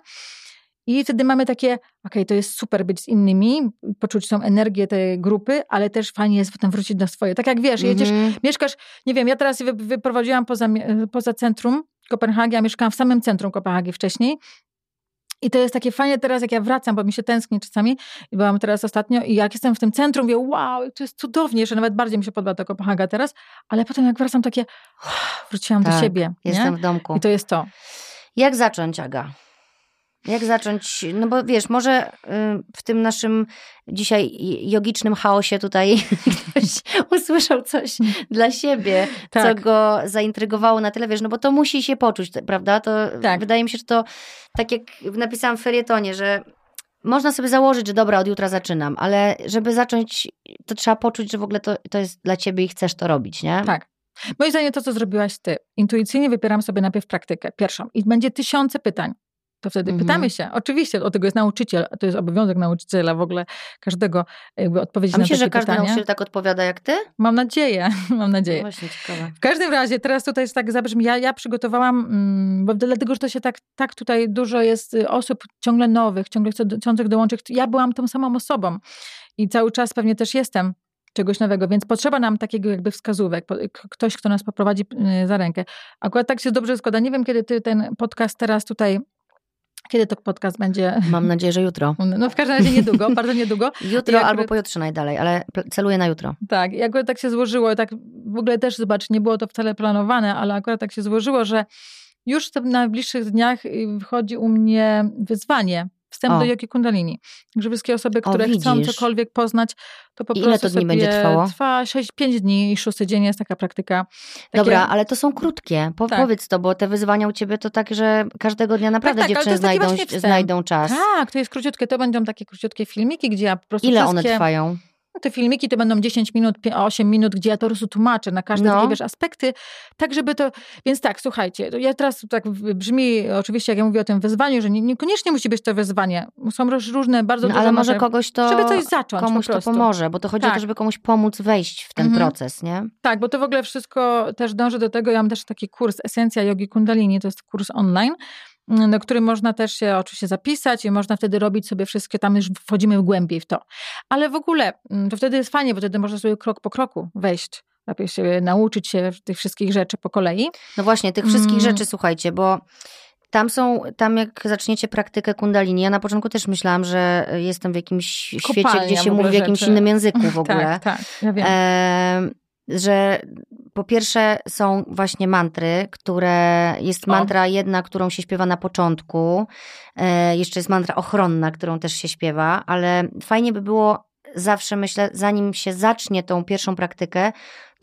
[SPEAKER 2] I wtedy mamy takie, okej, to jest super być z innymi, poczuć tą energię tej grupy, ale też fajnie jest potem wrócić do swojej. Tak jak wiesz, jedziesz,
[SPEAKER 1] Mhm.
[SPEAKER 2] mieszkasz, nie wiem, ja teraz się wyprowadziłam poza, mie- poza centrum Kopenhagi, a mieszkałam w samym centrum Kopenhagi wcześniej. I to jest takie fajne teraz, jak ja wracam, bo mi się tęskni czasami. Byłam teraz ostatnio i jak jestem w tym centrum, mówię, wow, to jest cudownie, że nawet bardziej mi się podoba ta Kopenhaga teraz. Ale potem jak wracam, takie, wróciłam do
[SPEAKER 1] Tak,
[SPEAKER 2] siebie.
[SPEAKER 1] Jestem
[SPEAKER 2] nie?
[SPEAKER 1] w domku.
[SPEAKER 2] I to jest to.
[SPEAKER 1] Jak zacząć, Aga? Jak zacząć? No bo wiesz, może y, w tym naszym dzisiaj jogicznym chaosie tutaj ktoś usłyszał coś dla siebie,
[SPEAKER 2] Tak.
[SPEAKER 1] co go zaintrygowało na tyle, wiesz, no bo to musi się poczuć, prawda? To
[SPEAKER 2] Tak.
[SPEAKER 1] wydaje mi się, że to tak jak napisałam w felietonie, że można sobie założyć, że dobra, od jutra zaczynam, ale żeby zacząć, to trzeba poczuć, że w ogóle to, to jest dla ciebie i chcesz to robić, nie?
[SPEAKER 2] Tak. Moim zdaniem to, co zrobiłaś ty. Intuicyjnie wybieram sobie najpierw praktykę, pierwszą. I będzie tysiące pytań. To wtedy
[SPEAKER 1] Mhm.
[SPEAKER 2] pytamy się. Oczywiście, od tego jest nauczyciel. To jest obowiązek nauczyciela w ogóle każdego jakby odpowiedzieć
[SPEAKER 1] A
[SPEAKER 2] na
[SPEAKER 1] myślisz, że każdy nauczyciel tak odpowiada jak ty?
[SPEAKER 2] Mam nadzieję, mam nadzieję.
[SPEAKER 1] Właśnie, ciekawe.
[SPEAKER 2] W każdym razie, teraz tutaj jest tak zabrzmi, ja, ja przygotowałam, mm, bo dlatego, że to się tak, tak tutaj dużo jest y, osób ciągle nowych, ciągle chcą- chcących dołączyć. Ja byłam tą samą osobą i cały czas pewnie też jestem czegoś nowego, więc potrzeba nam takiego jakby wskazówek, ktoś, kto nas poprowadzi y, za rękę. Akurat tak się dobrze składa. Nie wiem, kiedy ty ten podcast teraz tutaj Kiedy to podcast będzie?
[SPEAKER 1] Mam nadzieję, że jutro.
[SPEAKER 2] No w każdym razie niedługo, bardzo niedługo.
[SPEAKER 1] Jutro akurat... albo pojutrze najdalej, ale celuję na jutro.
[SPEAKER 2] Tak, i akurat tak się złożyło, tak w ogóle też zobacz, nie było to wcale planowane, ale akurat tak się złożyło, że już w najbliższych dniach y, wchodzi u mnie wyzwanie wstęp o. do jogi kundalini. Także wszystkie osoby, które o, chcą cokolwiek poznać, to po
[SPEAKER 1] Ile
[SPEAKER 2] prostu
[SPEAKER 1] to dni będzie trwało?
[SPEAKER 2] Trwa 6-5 dni i szósty dzień jest taka praktyka.
[SPEAKER 1] Takie... Dobra, ale to są krótkie. Po, tak. Powiedz to, bo te wyzwania u ciebie to tak, że każdego dnia naprawdę tak, tak, dziewczyny znajdą, znajdą czas.
[SPEAKER 2] Tak, to jest króciutkie. To będą takie króciutkie filmiki, gdzie ja po prostu
[SPEAKER 1] Ile
[SPEAKER 2] wszystkie...
[SPEAKER 1] one trwają?
[SPEAKER 2] No te filmiki to będą 10 minut, 8 minut, gdzie ja to prostu tłumaczę na każde no. wiesz, aspekty, tak żeby to... Więc tak, słuchajcie, ja teraz tak brzmi, oczywiście jak ja mówię o tym wyzwaniu, że nie, niekoniecznie musi być to wyzwanie. Są różne, bardzo no,
[SPEAKER 1] Ale może kogoś to...
[SPEAKER 2] Żeby coś zacząć
[SPEAKER 1] Komuś to pomoże, bo to chodzi tak. o to, żeby komuś pomóc wejść w ten mhm. proces, nie?
[SPEAKER 2] Tak, bo to w ogóle wszystko też dąży do tego, ja mam też taki kurs Esencja Jogi Kundalini, to jest kurs online, do którym można też się oczywiście zapisać i można wtedy robić sobie wszystkie, tam już wchodzimy głębiej w to. Ale w ogóle mm, to wtedy jest fajnie, bo wtedy można sobie krok po kroku wejść lepiej się nauczyć się tych wszystkich rzeczy po kolei.
[SPEAKER 1] No właśnie, tych wszystkich mm. rzeczy, słuchajcie, bo tam są, tam jak zaczniecie praktykę kundalini, ja na początku też myślałam, że jestem w jakimś Kopalnia świecie, gdzie się mówi w jakimś innym języku w ogóle.
[SPEAKER 2] tak, tak, ja wiem. E,
[SPEAKER 1] że po pierwsze są właśnie mantry, które jest mantra o. jedna, którą się śpiewa na początku, e, jeszcze jest mantra ochronna, którą też się śpiewa, ale fajnie by było zawsze myślę, zanim się zacznie tą pierwszą praktykę,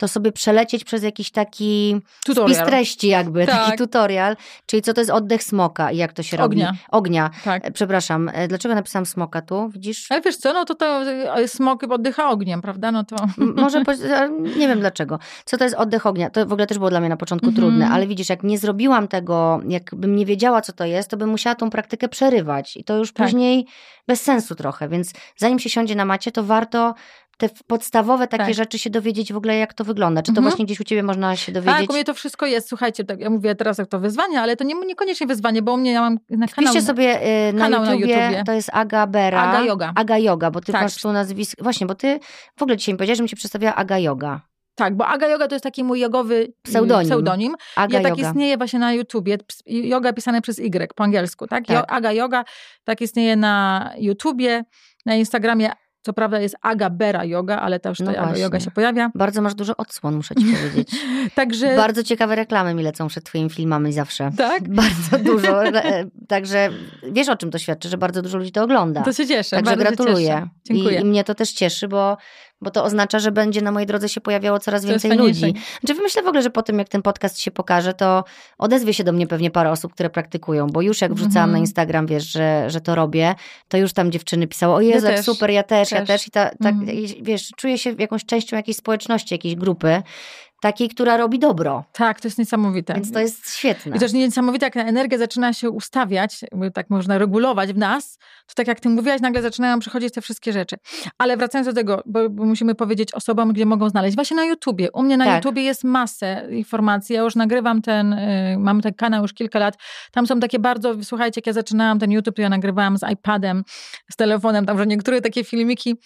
[SPEAKER 1] to sobie przelecieć przez jakiś taki tutorial. spis treści jakby, tak. taki tutorial, czyli co to jest oddech smoka i jak to się
[SPEAKER 2] Ognia.
[SPEAKER 1] robi. Ognia. Tak. E, przepraszam, e, dlaczego napisałam smoka tu, widzisz?
[SPEAKER 2] Ale wiesz co, no to, to e, smok oddycha ogniem, prawda? No to...
[SPEAKER 1] Może, nie wiem dlaczego. Co to jest oddech ognia? To w ogóle też było dla mnie na początku -hmm. trudne, ale widzisz, jak nie zrobiłam tego, jakbym nie wiedziała, co to jest, to bym musiała tą praktykę przerywać i to już tak. później bez sensu trochę, więc zanim się siądzie na macie, to warto te podstawowe takie tak. rzeczy się dowiedzieć w ogóle, jak to wygląda. Czy to mhm. właśnie gdzieś u ciebie można się dowiedzieć?
[SPEAKER 2] Tak, u mnie to wszystko jest. Słuchajcie, tak, ja mówię teraz jak to wyzwanie, ale to nie, niekoniecznie wyzwanie, bo u mnie ja mam na kanał.
[SPEAKER 1] Wpiszcie sobie y, na, YouTubie, na YouTubie, to jest Aga Bera.
[SPEAKER 2] Aga Yoga.
[SPEAKER 1] Aga Yoga, bo ty tak. masz tu nazwisko. Właśnie, bo ty w ogóle dzisiaj mi powiedziałeś, że mi się przedstawiała Aga Yoga.
[SPEAKER 2] Tak, bo Aga Yoga to jest taki mój jogowy pseudonim. pseudonim. Aga ja tak yoga. istnieje właśnie na YouTubie. Yoga pisane przez Y po angielsku, tak? tak. Aga Yoga tak istnieje na YouTubie, na Instagramie co prawda jest Aga Bera Yoga, ale też no Aga Yoga się pojawia.
[SPEAKER 1] Bardzo masz dużo odsłon, muszę ci powiedzieć. Także... Bardzo ciekawe reklamy mi lecą przed twoimi filmami zawsze.
[SPEAKER 2] Tak?
[SPEAKER 1] Bardzo dużo. Także wiesz o czym to świadczy, że bardzo dużo ludzi to ogląda.
[SPEAKER 2] To się cieszę.
[SPEAKER 1] Także gratuluję.
[SPEAKER 2] Dziękuję.
[SPEAKER 1] I, I, mnie to też cieszy, bo bo to oznacza, że będzie na mojej drodze się pojawiało coraz więcej ludzi. Znaczy myślę w ogóle, że po tym jak ten podcast się pokaże, to odezwie się do mnie pewnie parę osób, które praktykują, bo już jak wrzucałam mm -hmm. na Instagram, wiesz, że, że to robię, to już tam dziewczyny pisały, o Jezu, ja super, ja też, też, ja też i ta, ta, mm. wiesz, czuję się jakąś częścią jakiejś społeczności, jakiejś grupy, takiej, która robi dobro.
[SPEAKER 2] Tak, to jest niesamowite.
[SPEAKER 1] Więc to jest świetne.
[SPEAKER 2] I też niesamowite, jak ta energia zaczyna się ustawiać, tak można regulować w nas, to tak jak ty mówiłaś, nagle zaczynają przychodzić te wszystkie rzeczy. Ale wracając do tego, bo, bo musimy powiedzieć osobom, gdzie mogą znaleźć. Właśnie na YouTubie. U mnie na tak. YouTubie jest masę informacji. Ja już nagrywam ten, y, mam ten kanał już kilka lat. Tam są takie bardzo, słuchajcie, jak ja zaczynałam ten YouTube, to ja nagrywałam z iPadem, z telefonem, tam, że niektóre takie filmiki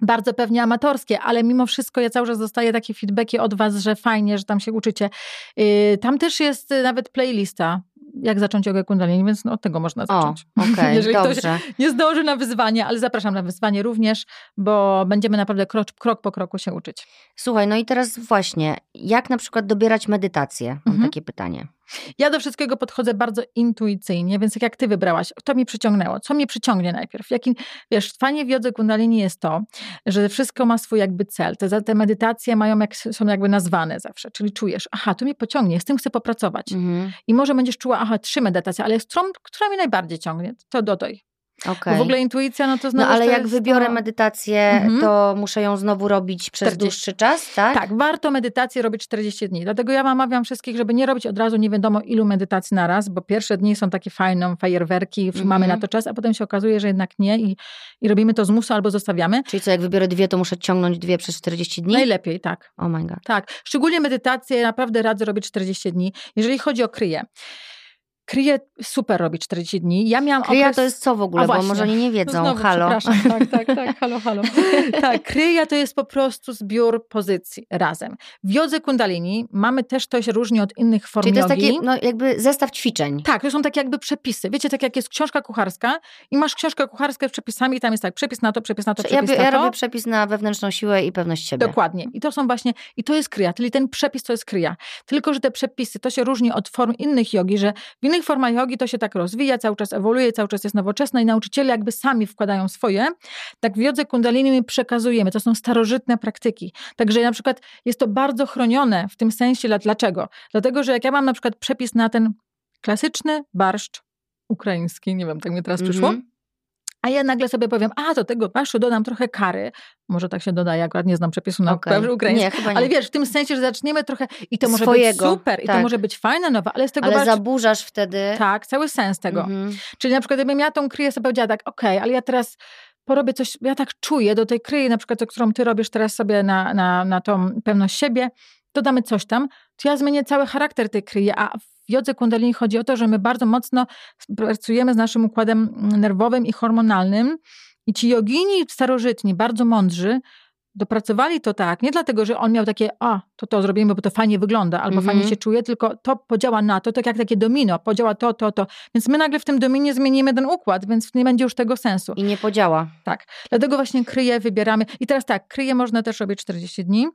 [SPEAKER 2] bardzo pewnie amatorskie, ale mimo wszystko ja cały czas dostaję takie feedbacki od was, że fajnie, że tam się uczycie. Yy, tam też jest nawet playlista jak zacząć jogę kundalini, więc no, od tego można zacząć.
[SPEAKER 1] O, okay,
[SPEAKER 2] Jeżeli
[SPEAKER 1] dobrze.
[SPEAKER 2] ktoś nie zdąży na wyzwanie, ale zapraszam na wyzwanie również, bo będziemy naprawdę krok, krok po kroku się uczyć.
[SPEAKER 1] Słuchaj, no i teraz właśnie, jak na przykład dobierać medytację? Mam mhm. takie pytanie.
[SPEAKER 2] Ja do wszystkiego podchodzę bardzo intuicyjnie, więc jak ty wybrałaś, to mi przyciągnęło, co mnie przyciągnie najpierw? Jaki, wiesz, fajnie w jodze kundalini jest to, że wszystko ma swój jakby cel. Te, te medytacje mają, jak, są jakby nazwane zawsze, czyli czujesz, aha, to mnie pociągnie, z tym chcę popracować. Mhm. I może będziesz czuła, aha, trzy medytacje, ale z którą, która mnie najbardziej ciągnie, to do tej. Okay. Bo w ogóle intuicja, no to znowu.
[SPEAKER 1] No ale jak wybiorę to... medytację, mhm. to muszę ją znowu robić przez 40. dłuższy czas, tak?
[SPEAKER 2] Tak, warto medytację robić 40 dni. Dlatego ja namawiam wszystkich, żeby nie robić od razu nie wiadomo ilu medytacji na raz, bo pierwsze dni są takie fajne, fajerwerki, mhm. mamy na to czas, a potem się okazuje, że jednak nie i, i robimy to z musu albo zostawiamy.
[SPEAKER 1] Czyli co, jak wybiorę dwie, to muszę ciągnąć dwie przez 40 dni?
[SPEAKER 2] Najlepiej, tak.
[SPEAKER 1] Oh my god.
[SPEAKER 2] Tak. Szczególnie medytację naprawdę radzę robić 40 dni. Jeżeli chodzi o kryję. Kryję super robi 40 dni. Ja miałam
[SPEAKER 1] Kryja
[SPEAKER 2] okres...
[SPEAKER 1] to jest co w ogóle, bo może oni nie wiedzą.
[SPEAKER 2] No znowu,
[SPEAKER 1] halo.
[SPEAKER 2] Przepraszam, tak, tak, tak, halo, halo. tak, kryja to jest po prostu zbiór pozycji razem. W jodze kundalini mamy też, to się różni od innych form
[SPEAKER 1] Czyli to jest taki, no jakby zestaw ćwiczeń.
[SPEAKER 2] Tak, to są takie jakby przepisy. Wiecie, tak jak jest książka kucharska i masz książkę kucharską z przepisami i tam jest tak, przepis na to, przepis na to,
[SPEAKER 1] Ja,
[SPEAKER 2] przepis
[SPEAKER 1] ja
[SPEAKER 2] na to.
[SPEAKER 1] robię przepis na wewnętrzną siłę i pewność siebie.
[SPEAKER 2] Dokładnie. I to są właśnie, i to jest kryja, czyli ten przepis to jest kryja. Tylko, że te przepisy, to się różni od form innych jogi, że w innych formach jogi to się tak rozwija, cały czas ewoluuje, cały czas jest nowoczesne i nauczyciele jakby sami wkładają swoje. Tak w jodze kundalini my przekazujemy, to są starożytne praktyki. Także na przykład jest to bardzo chronione w tym sensie, dla- dlaczego? Dlatego, że jak ja mam na przykład przepis na ten klasyczny barszcz ukraiński, nie wiem, tak mi teraz przyszło,
[SPEAKER 1] Mhm.
[SPEAKER 2] A ja nagle sobie powiem, a do tego barszczu dodam trochę kary. Może tak się dodaje, akurat nie znam przepisu na okay. ukraiński.
[SPEAKER 1] Nie, chyba nie.
[SPEAKER 2] Ale wiesz, w tym sensie, że zaczniemy trochę i to może
[SPEAKER 1] Swojego,
[SPEAKER 2] być super, i to
[SPEAKER 1] tak.
[SPEAKER 2] może być fajne, nowe, ale z tego
[SPEAKER 1] Ale
[SPEAKER 2] bardzo...
[SPEAKER 1] zaburzasz wtedy.
[SPEAKER 2] Tak, cały sens tego.
[SPEAKER 1] Mhm.
[SPEAKER 2] Czyli na przykład gdybym ja tą kryję sobie powiedziała tak, okej, ale ja teraz porobię coś, ja tak czuję do tej kryje, na przykład, którą ty robisz teraz sobie na, na, na tą pewność siebie, dodamy coś tam, to ja zmienię cały charakter tej kryje, a w jodze kundalini chodzi o to, że my bardzo mocno pracujemy z naszym układem nerwowym i hormonalnym i ci jogini starożytni, bardzo mądrzy, dopracowali to tak, nie dlatego, że on miał takie, a, to to zrobimy, bo to fajnie wygląda, albo
[SPEAKER 1] Mhm.
[SPEAKER 2] fajnie się czuje, tylko to podziała na to, tak jak takie domino, podziała to, to, to. Więc my nagle w tym dominie zmienimy ten układ, więc nie będzie już tego sensu.
[SPEAKER 1] I nie podziała.
[SPEAKER 2] Tak. Dlatego właśnie kryje wybieramy. I teraz tak, kryje można też robić 40 dni,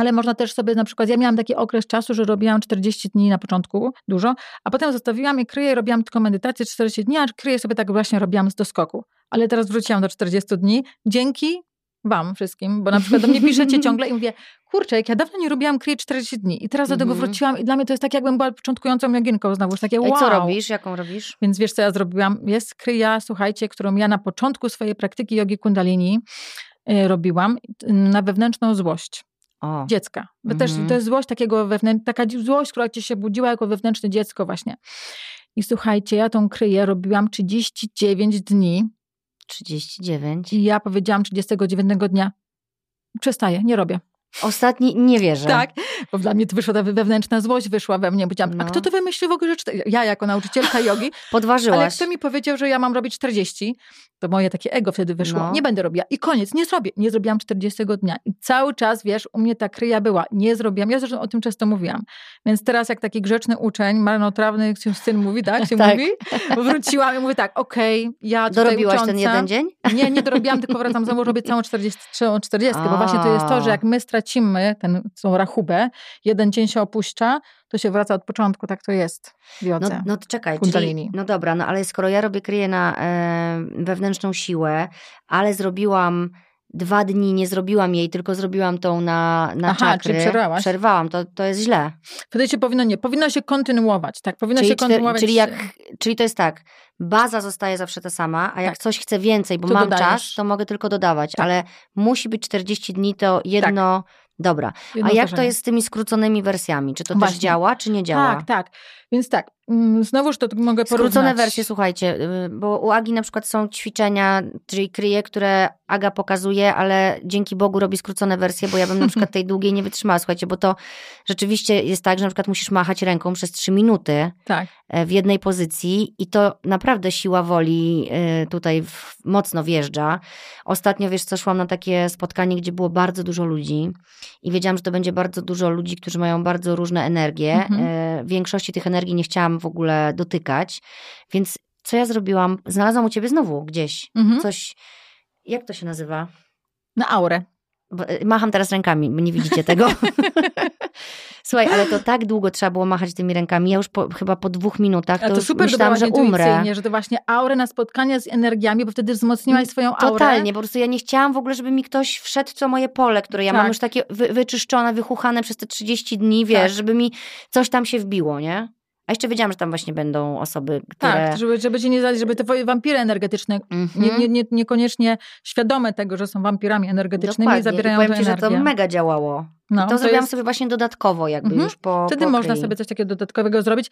[SPEAKER 2] ale można też sobie na przykład, ja miałam taki okres czasu, że robiłam 40 dni na początku, dużo, a potem zostawiłam i kryję, robiłam tylko medytację 40 dni, a kryję sobie tak właśnie robiłam z doskoku. Ale teraz wróciłam do 40 dni dzięki wam wszystkim, bo na przykład do mnie piszecie ciągle i mówię, kurczę, jak ja dawno nie robiłam kryje 40 dni i teraz do tego
[SPEAKER 1] Mhm.
[SPEAKER 2] wróciłam i dla mnie to jest tak, jakbym była początkującą joginką znowu, takie
[SPEAKER 1] I
[SPEAKER 2] wow.
[SPEAKER 1] co robisz? Jaką robisz?
[SPEAKER 2] Więc wiesz, co ja zrobiłam? Jest kryja, słuchajcie, którą ja na początku swojej praktyki jogi kundalini y, robiłam na wewnętrzną złość
[SPEAKER 1] O.
[SPEAKER 2] dziecka. Bo też
[SPEAKER 1] Mhm.
[SPEAKER 2] to jest złość takiego wewnętrznego, taka złość, która ci się budziła jako wewnętrzne dziecko właśnie. I słuchajcie, ja tą kryję robiłam 39 dni
[SPEAKER 1] 39.
[SPEAKER 2] i ja powiedziałam 39 dnia, przestaję, nie robię.
[SPEAKER 1] Ostatni nie wierzę.
[SPEAKER 2] Tak, bo dla mnie to wyszła ta wewnętrzna złość, wyszła we mnie. Powiedziałam,
[SPEAKER 1] No.
[SPEAKER 2] a kto to wymyślił w ogóle, że ja jako nauczycielka jogi,
[SPEAKER 1] Podważyłaś.
[SPEAKER 2] Ale kto mi powiedział, że ja mam robić 40, to moje takie ego wtedy wyszło.
[SPEAKER 1] No.
[SPEAKER 2] Nie będę robiła. I koniec, nie zrobię. Nie zrobiłam 40 dnia. I cały czas, wiesz, u mnie ta kryja była. Nie zrobiłam. Ja zresztą o tym często mówiłam. Więc teraz jak taki grzeczny uczeń, marnotrawny się syn mówi, tak? Się
[SPEAKER 1] Tak.
[SPEAKER 2] mówi? Wróciłam i mówię tak, okej, ja tutaj
[SPEAKER 1] Dorobiłaś
[SPEAKER 2] ucząca,
[SPEAKER 1] ten jeden dzień?
[SPEAKER 2] Nie, nie dorobiłam, tylko wracam znowu, robię całą 40, całą 40 bo właśnie to jest to, że jak my stracimy tę tą rachubę, jeden dzień się opuszcza, to się wraca od początku, tak to jest w
[SPEAKER 1] No,
[SPEAKER 2] jodze.
[SPEAKER 1] no to czekaj, czyli, no dobra, no ale skoro ja robię kryję na e, wewnętrzną siłę, ale zrobiłam dwa dni, nie zrobiłam jej, tylko zrobiłam tą na, na
[SPEAKER 2] Aha,
[SPEAKER 1] czakry.
[SPEAKER 2] czyli przerwałaś.
[SPEAKER 1] Przerwałam, to, to jest źle.
[SPEAKER 2] Wtedy się powinno nie, powinno się kontynuować, tak, powinno
[SPEAKER 1] Czyli,
[SPEAKER 2] się kontynuować.
[SPEAKER 1] czyli, jak, czyli to jest tak, baza zostaje zawsze ta sama, a jak
[SPEAKER 2] Tak.
[SPEAKER 1] coś chcę więcej, bo
[SPEAKER 2] To
[SPEAKER 1] mam
[SPEAKER 2] dodajesz.
[SPEAKER 1] czas, to mogę tylko dodawać,
[SPEAKER 2] Tak.
[SPEAKER 1] ale musi być 40 dni, to jedno... Dobra,
[SPEAKER 2] jedno
[SPEAKER 1] a jak to jest z tymi skróconymi wersjami? Czy to
[SPEAKER 2] Właśnie.
[SPEAKER 1] też działa, czy nie działa?
[SPEAKER 2] Tak, tak. Więc tak, mm, znowuż to mogę porównać.
[SPEAKER 1] Skrócone wersje, słuchajcie, y, bo u Agi na przykład są ćwiczenia, czyli kryje, które Aga pokazuje, ale dzięki Bogu robi skrócone wersje, bo ja bym na przykład tej długiej nie wytrzymała, słuchajcie, bo to rzeczywiście jest tak, że na przykład musisz machać ręką przez trzy minuty
[SPEAKER 2] Tak,
[SPEAKER 1] e, w jednej pozycji i to naprawdę siła woli e, tutaj w, mocno wjeżdża. Ostatnio, wiesz co, szłam na takie spotkanie, gdzie było bardzo dużo ludzi i wiedziałam, że to będzie bardzo dużo ludzi, którzy mają bardzo różne energie.
[SPEAKER 2] Mhm.
[SPEAKER 1] E, Większości tych energii nie chciałam w ogóle dotykać, więc co ja zrobiłam? Znalazłam u ciebie znowu gdzieś
[SPEAKER 2] mhm.
[SPEAKER 1] coś, jak to się nazywa?
[SPEAKER 2] na aurę.
[SPEAKER 1] E, Macham teraz rękami, nie widzicie tego. Słuchaj, ale to tak długo trzeba było machać tymi rękami. Ja już po, chyba po dwóch minutach to,
[SPEAKER 2] to super
[SPEAKER 1] myślałam, że umrę.
[SPEAKER 2] że to właśnie aurę na spotkania z energiami, bo wtedy wzmocniłaś swoją aurę.
[SPEAKER 1] Totalnie, po prostu ja nie chciałam w ogóle, żeby mi ktoś wszedł co moje pole, które ja mam
[SPEAKER 2] Tak.
[SPEAKER 1] już takie wy, wyczyszczone, wychuchane przez te 30 dni, wiesz,
[SPEAKER 2] Tak.
[SPEAKER 1] żeby mi coś tam się wbiło, nie? A jeszcze wiedziałam, że tam właśnie będą osoby, które...
[SPEAKER 2] Tak, żeby, żeby cię nie zdać, żeby te twoje wampiry energetyczne,
[SPEAKER 1] Mhm.
[SPEAKER 2] nie, nie, nie, niekoniecznie świadome tego, że są wampirami energetycznymi,
[SPEAKER 1] Dokładnie.
[SPEAKER 2] zabierają
[SPEAKER 1] I powiem ci, że to mega działało.
[SPEAKER 2] no,
[SPEAKER 1] I to, zrobiłam
[SPEAKER 2] jest-
[SPEAKER 1] sobie właśnie dodatkowo jakby
[SPEAKER 2] Mhm.
[SPEAKER 1] już po
[SPEAKER 2] Wtedy
[SPEAKER 1] po
[SPEAKER 2] można sobie coś takiego dodatkowego zrobić.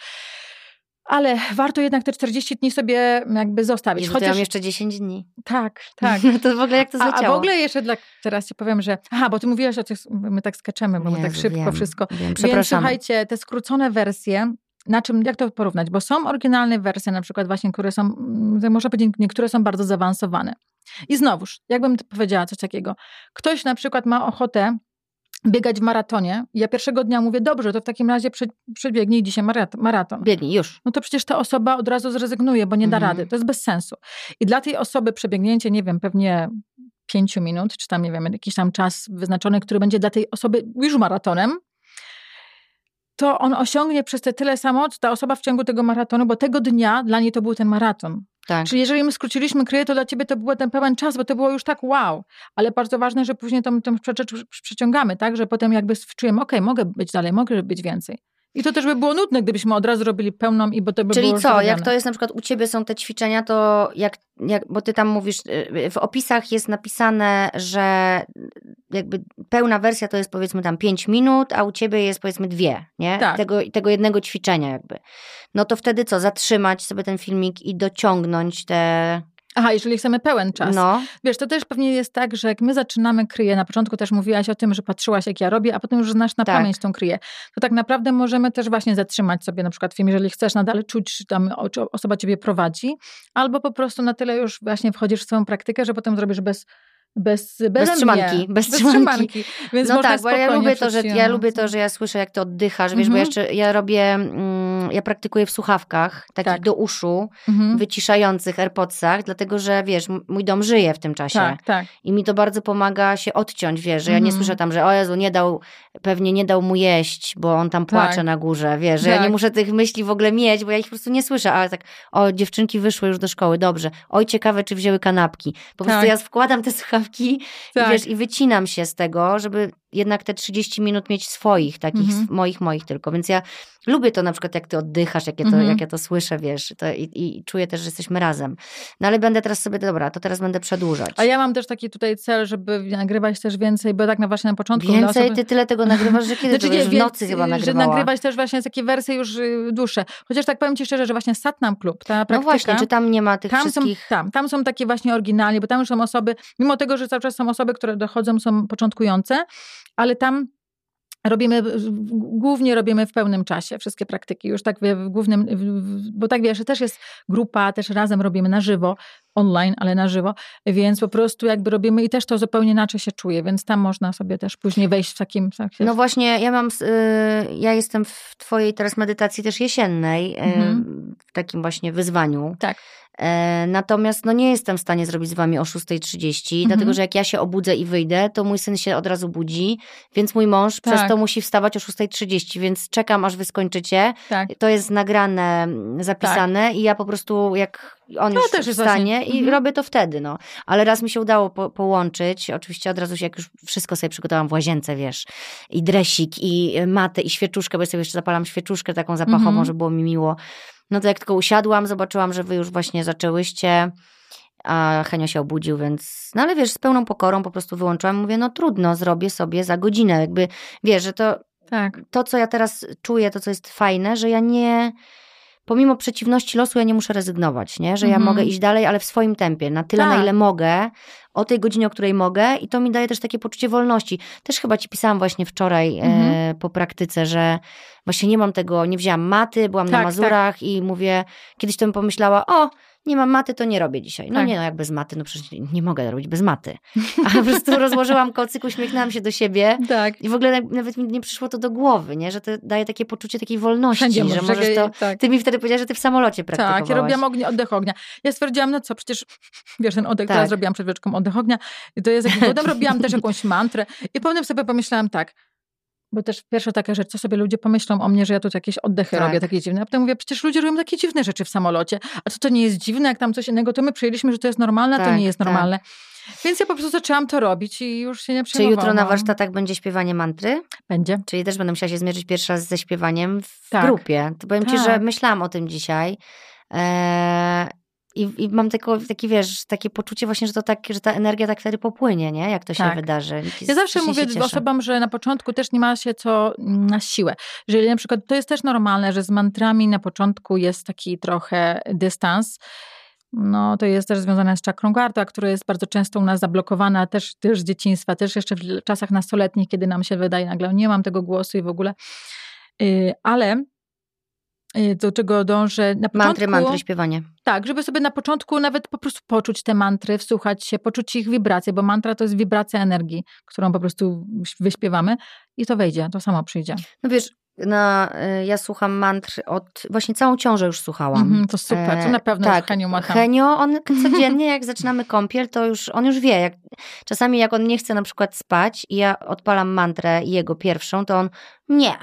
[SPEAKER 2] Ale warto jednak te 40 dni sobie jakby zostawić.
[SPEAKER 1] Jezu, to
[SPEAKER 2] Chociaż
[SPEAKER 1] jeszcze 10 dni.
[SPEAKER 2] tak, tak.
[SPEAKER 1] No to w ogóle jak to
[SPEAKER 2] A, a
[SPEAKER 1] zleciało?
[SPEAKER 2] w ogóle jeszcze dla, teraz ci powiem, że. Aha, bo ty mówiłaś o tych. My tak skaczemy, bo my tak
[SPEAKER 1] Jezu,
[SPEAKER 2] szybko
[SPEAKER 1] wiem,
[SPEAKER 2] wszystko.
[SPEAKER 1] Wiem,
[SPEAKER 2] Więc
[SPEAKER 1] przepraszam.
[SPEAKER 2] słuchajcie, te skrócone wersje na czym, jak to porównać? Bo są oryginalne wersje, na przykład właśnie, które są, mm, można powiedzieć, niektóre są bardzo zaawansowane. I znowuż, jakbym powiedziała coś takiego. Ktoś na przykład ma ochotę biegać w maratonie. Ja pierwszego dnia mówię, dobrze, to w takim razie przebiegnij dzisiaj maraton.
[SPEAKER 1] Biegnij, już.
[SPEAKER 2] No to przecież ta osoba od razu zrezygnuje, bo nie da mhm. rady. To jest bez sensu. I dla tej osoby przebiegnięcie, nie wiem, pewnie pięciu minut, czy tam, nie wiem, jakiś tam czas wyznaczony, który będzie dla tej osoby już maratonem, to on osiągnie przez te tyle samo, co ta osoba w ciągu tego maratonu, bo tego dnia dla niej to był ten maraton. Tak. Czyli jeżeli my skróciliśmy kryję, to dla ciebie to był ten pełen czas, bo to było już tak wow. Ale bardzo ważne, że później tą, tą przeciągamy, tak? Że potem jakby czujemy, okej, okay, mogę być dalej, mogę być więcej. I to też by było nudne, gdybyśmy od razu robili pełną i bo to by
[SPEAKER 1] Czyli
[SPEAKER 2] było
[SPEAKER 1] co, jak to jest na przykład u ciebie są te ćwiczenia, to jak, jak, bo ty tam mówisz, y, w opisach jest napisane, że jakby pełna wersja to jest powiedzmy tam 5 minut, a u ciebie jest powiedzmy dwie, nie? Tak. Tego, tego jednego ćwiczenia jakby. No to wtedy co, zatrzymać sobie ten filmik i dociągnąć te
[SPEAKER 2] Aha, jeżeli chcemy pełen czas. No. Wiesz, to też pewnie jest tak, że jak my zaczynamy kryję, na początku też mówiłaś o tym, że patrzyłaś jak ja robię, a potem już znasz na tak. pamięć tą kryję, to tak naprawdę możemy też właśnie zatrzymać sobie na przykład film, jeżeli chcesz nadal czuć, czy tam osoba ciebie prowadzi, albo po prostu na tyle już właśnie wchodzisz w swoją praktykę, że potem zrobisz bez bez,
[SPEAKER 1] bez trzymanki. Bez, bez trzymanki. Więc no tak, bo ja lubię to, że ja lubię to, że ja słyszę, jak ty oddychasz, wiesz, -hmm. bo mhm. jeszcze ja robię, mm, ja praktykuję w słuchawkach, takich tak. do uszu, -hmm. wyciszających AirPodsach, dlatego, że wiesz, mój dom żyje w tym czasie. Tak, tak. I mi to bardzo pomaga się odciąć, wiesz, że ja nie mhm. słyszę tam, że o Jezu, nie dał, pewnie nie dał mu jeść, bo on tam płacze tak. na górze, wiesz, że ja nie tak. muszę tych myśli w ogóle mieć, bo ja ich po prostu nie słyszę, ale tak, o, dziewczynki wyszły już do szkoły, dobrze, oj, ciekawe, czy wzięły kanapki. Po prostu tak. ja wkładam te słuchawki tak. i, wiesz, i wycinam się z tego, żeby jednak te 30 minut mieć swoich, takich mhm. moich, moich tylko. Więc ja lubię to na przykład, jak ty oddychasz, jak ja to, mhm. jak ja to słyszę, wiesz, to i, i, czuję też, że jesteśmy razem. No ale będę teraz sobie, dobra, to teraz będę przedłużać.
[SPEAKER 2] A ja mam też taki tutaj cel, żeby nagrywać też więcej, bo tak na właśnie na początku.
[SPEAKER 1] Więcej? Osoby... Ty tyle tego nagrywasz, że kiedy znaczy, nie, w nocy chyba nagrywała.
[SPEAKER 2] Że nagrywać też właśnie takie wersje już y, dłuższe. Chociaż tak powiem ci szczerze, że właśnie Satnam Club, ta praktyka. No
[SPEAKER 1] właśnie, czy tam nie ma tych tam wszystkich...
[SPEAKER 2] Są, tam, tam są takie właśnie oryginalnie, bo tam już są osoby, mimo tego, że cały czas są osoby, które dochodzą, są początkujące, ale tam robimy, głównie robimy w pełnym czasie wszystkie praktyki, już tak w głównym, bo tak wiesz, też jest grupa, też razem robimy na żywo, online, ale na żywo, więc po prostu jakby robimy i też to zupełnie inaczej się czuje, więc tam można sobie też później wejść w takim...
[SPEAKER 1] No właśnie, ja mam, y, ja jestem w twojej teraz medytacji też jesiennej, mhm. w takim właśnie wyzwaniu. Tak. E, natomiast no, nie jestem w stanie zrobić z wami o 6.30, mhm. dlatego że jak ja się obudzę i wyjdę, to mój syn się od razu budzi, więc mój mąż tak. przez to musi wstawać o 6.30, więc czekam aż wy skończycie. Tak. To jest nagrane, zapisane tak. i ja po prostu jak on to już też wstanie i mhm. robię to wtedy, no. Ale raz mi się udało po, połączyć, oczywiście od razu się, jak już wszystko sobie przygotowałam w łazience, wiesz, i dresik, i matę, i świeczuszkę, bo ja sobie jeszcze zapalam świeczuszkę taką zapachową, mhm. żeby było mi miło. No to jak tylko usiadłam, zobaczyłam, że wy już właśnie zaczęłyście, a Henio się obudził, więc, no ale wiesz, z pełną pokorą po prostu wyłączyłam. Mówię, no trudno, zrobię sobie za godzinę. Jakby, wiesz, że to, tak. to co ja teraz czuję, to co jest fajne, że ja nie pomimo przeciwności losu ja nie muszę rezygnować, nie? że ja mogę mhm. iść dalej, ale w swoim tempie, na tyle, tak. na ile mogę, o tej godzinie, o której mogę i to mi daje też takie poczucie wolności. Też chyba ci pisałam właśnie wczoraj e, mhm. e, po praktyce, że właśnie nie mam tego, nie wzięłam maty, byłam tak, na Mazurach tak. i mówię, kiedyś to bym pomyślała, o, nie mam maty, to nie robię dzisiaj. No tak. nie, no jak bez maty, no przecież nie, nie mogę robić bez maty. A po prostu rozłożyłam kocyk, uśmiechnęłam się do siebie tak. i w ogóle nawet mi nie przyszło to do głowy, nie? że to daje takie poczucie takiej wolności, Wszędzie że możesz to... Tak. Ty mi wtedy powiedziałaś, że ty w samolocie praktykowałaś.
[SPEAKER 2] Tak, ja robiłam ognia, oddech ognia. Ja stwierdziłam, no co, przecież wiesz, ten oddech, tak. teraz zrobiłam przed wieczką oddech ognia i to jest jakiś, potem robiłam też jakąś mantrę i potem sobie pomyślałam tak, bo też pierwsza taka rzecz, co sobie ludzie pomyślą o mnie, że ja tu jakieś oddechy tak. robię takie dziwne. A potem mówię, przecież ludzie robią takie dziwne rzeczy w samolocie. A co to nie jest dziwne, jak tam coś innego, to my przyjęliśmy, że to jest normalne, tak, to nie jest tak. normalne. Więc ja po prostu zaczęłam to robić i już się nie przejmowałam.
[SPEAKER 1] Czy jutro na warsztatach będzie śpiewanie mantry?
[SPEAKER 2] Będzie.
[SPEAKER 1] Czyli też będę musiała się zmierzyć pierwszy raz ze śpiewaniem w tak. grupie. To powiem ci, że tak. myślałam o tym dzisiaj. Eee, i, I mam tako, taki, wiesz, takie poczucie właśnie, że to tak, że ta energia tak wtedy popłynie, nie? Jak to się tak. wydarzy.
[SPEAKER 2] Ja zawsze mówię osobom, że na początku też nie ma się co na siłę. Że na przykład to jest też normalne, że z mantrami na początku jest taki trochę dystans. No, to jest też związane z czakrą gardła, która jest bardzo często u nas zablokowana też, też z dzieciństwa, też jeszcze w czasach nastoletnich, kiedy nam się wydaje nagle, nie mam tego głosu i w ogóle. Yy, ale do czego dążę na początku.
[SPEAKER 1] Mantry, mantry, śpiewanie.
[SPEAKER 2] Tak, żeby sobie na początku nawet po prostu poczuć te mantry, wsłuchać się, poczuć ich wibracje, bo mantra to jest wibracja energii, którą po prostu wyśpiewamy i to wejdzie, to samo przyjdzie.
[SPEAKER 1] No wiesz, na, y, ja słucham mantr od, właśnie całą ciążę już słuchałam. Mm,
[SPEAKER 2] to super, to na pewno tak, Henio ma tam.
[SPEAKER 1] Henio, on codziennie jak zaczynamy kąpiel, to już, on już wie, jak, czasami jak on nie chce na przykład spać i ja odpalam mantrę jego pierwszą, to on nie,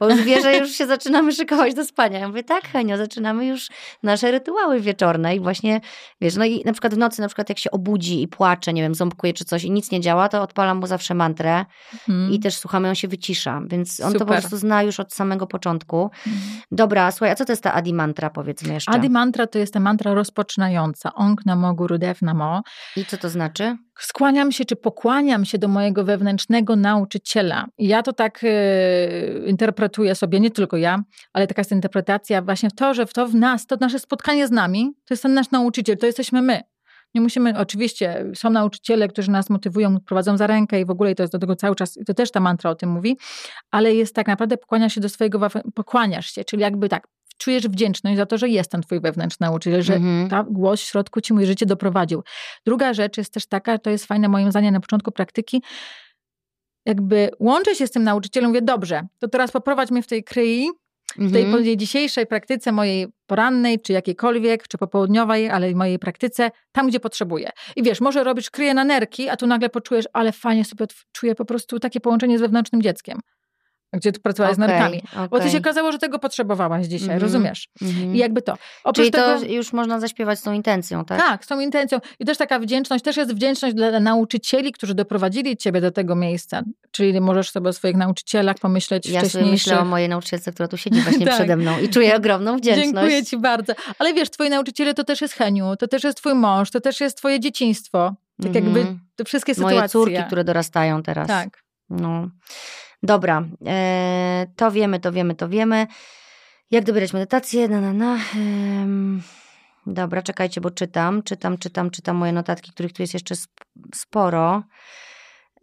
[SPEAKER 1] bo już wie, że już się zaczynamy szykować do spania. Ja mówię, tak, Henio, zaczynamy już nasze rytuały wieczorne i właśnie, wiesz, no i na przykład w nocy, na przykład jak się obudzi i płacze, nie wiem, ząbkuje czy coś i nic nie działa, to odpalam mu zawsze mantrę hmm. i też słuchamy, on się wycisza, więc on Super. to po prostu zna już od samego początku. Hmm. Dobra, słuchaj, a co to jest ta Adi mantra, powiedzmy jeszcze?
[SPEAKER 2] Adi mantra to jest ta mantra rozpoczynająca, Ong Namo Guru Dev Namo.
[SPEAKER 1] I co to znaczy?
[SPEAKER 2] skłaniam się czy pokłaniam się do mojego wewnętrznego nauczyciela. Ja to tak y, interpretuję sobie, nie tylko ja, ale taka jest interpretacja właśnie w to, że w to w nas, to nasze spotkanie z nami, to jest ten nasz nauczyciel, to jesteśmy my. Nie musimy, oczywiście są nauczyciele, którzy nas motywują, prowadzą za rękę i w ogóle i to jest do tego cały czas, to też ta mantra o tym mówi, ale jest tak naprawdę pokłania się do swojego, pokłaniasz się, czyli jakby tak, czujesz wdzięczność za to, że jest ten twój wewnętrzny nauczyciel, że mhm. ta głos w środku ci moje życie doprowadził. Druga rzecz jest też taka, to jest fajne moim zdaniem na początku praktyki, jakby łączę się z tym nauczycielem, mówię, dobrze, to teraz poprowadź mnie w tej kryi, w tej mhm. dzisiejszej praktyce mojej porannej, czy jakiejkolwiek, czy popołudniowej, ale mojej praktyce, tam gdzie potrzebuję. I wiesz, może robisz kryje na nerki, a tu nagle poczujesz, ale fajnie sobie czuję po prostu takie połączenie z wewnętrznym dzieckiem gdzie tu pracowałaś okay, z narkami. Okay. Bo to się okazało, że tego potrzebowałaś dzisiaj, mm -hmm, rozumiesz? Mm -hmm. I jakby to.
[SPEAKER 1] Oprócz Czyli to tego, już można zaśpiewać z tą intencją, tak?
[SPEAKER 2] Tak, z tą intencją. I też taka wdzięczność, też jest wdzięczność dla nauczycieli, którzy doprowadzili ciebie do tego miejsca. Czyli możesz sobie o swoich nauczycielach pomyśleć
[SPEAKER 1] ja
[SPEAKER 2] wcześniejszych.
[SPEAKER 1] Ja myślę o mojej nauczycielce, która tu siedzi właśnie tak. przede mną i czuję ogromną wdzięczność.
[SPEAKER 2] Dziękuję ci bardzo. Ale wiesz, twoi nauczyciele to też jest Heniu, to też jest twój mąż, to też jest twoje dzieciństwo. Tak mm -hmm. jakby te wszystkie sytuacje.
[SPEAKER 1] Moje córki, które dorastają teraz.
[SPEAKER 2] Tak.
[SPEAKER 1] No. Dobra, e, to wiemy, to wiemy, to wiemy. Jak dobierać medytację? Na, na, na. dobra, czekajcie, bo czytam, czytam, czytam, czytam moje notatki, których tu jest jeszcze sporo.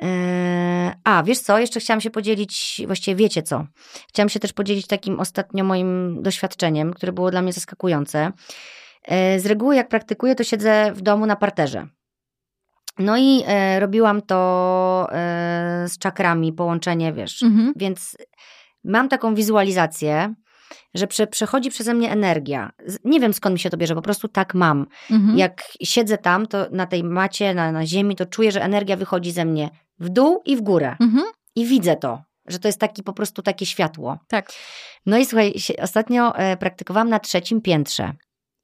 [SPEAKER 1] E, a, wiesz co, jeszcze chciałam się podzielić, właściwie wiecie co. Chciałam się też podzielić takim ostatnio moim doświadczeniem, które było dla mnie zaskakujące. E, z reguły, jak praktykuję, to siedzę w domu na parterze. No i e, robiłam to e, z czakrami, połączenie, wiesz. Mhm. Więc mam taką wizualizację, że prze, przechodzi przeze mnie energia. Nie wiem skąd mi się to bierze, po prostu tak mam. Mhm. Jak siedzę tam, to na tej macie, na, na ziemi, to czuję, że energia wychodzi ze mnie w dół i w górę. Mhm. I widzę to, że to jest taki po prostu takie światło.
[SPEAKER 2] Tak.
[SPEAKER 1] No i słuchaj, ostatnio e, praktykowałam na trzecim piętrze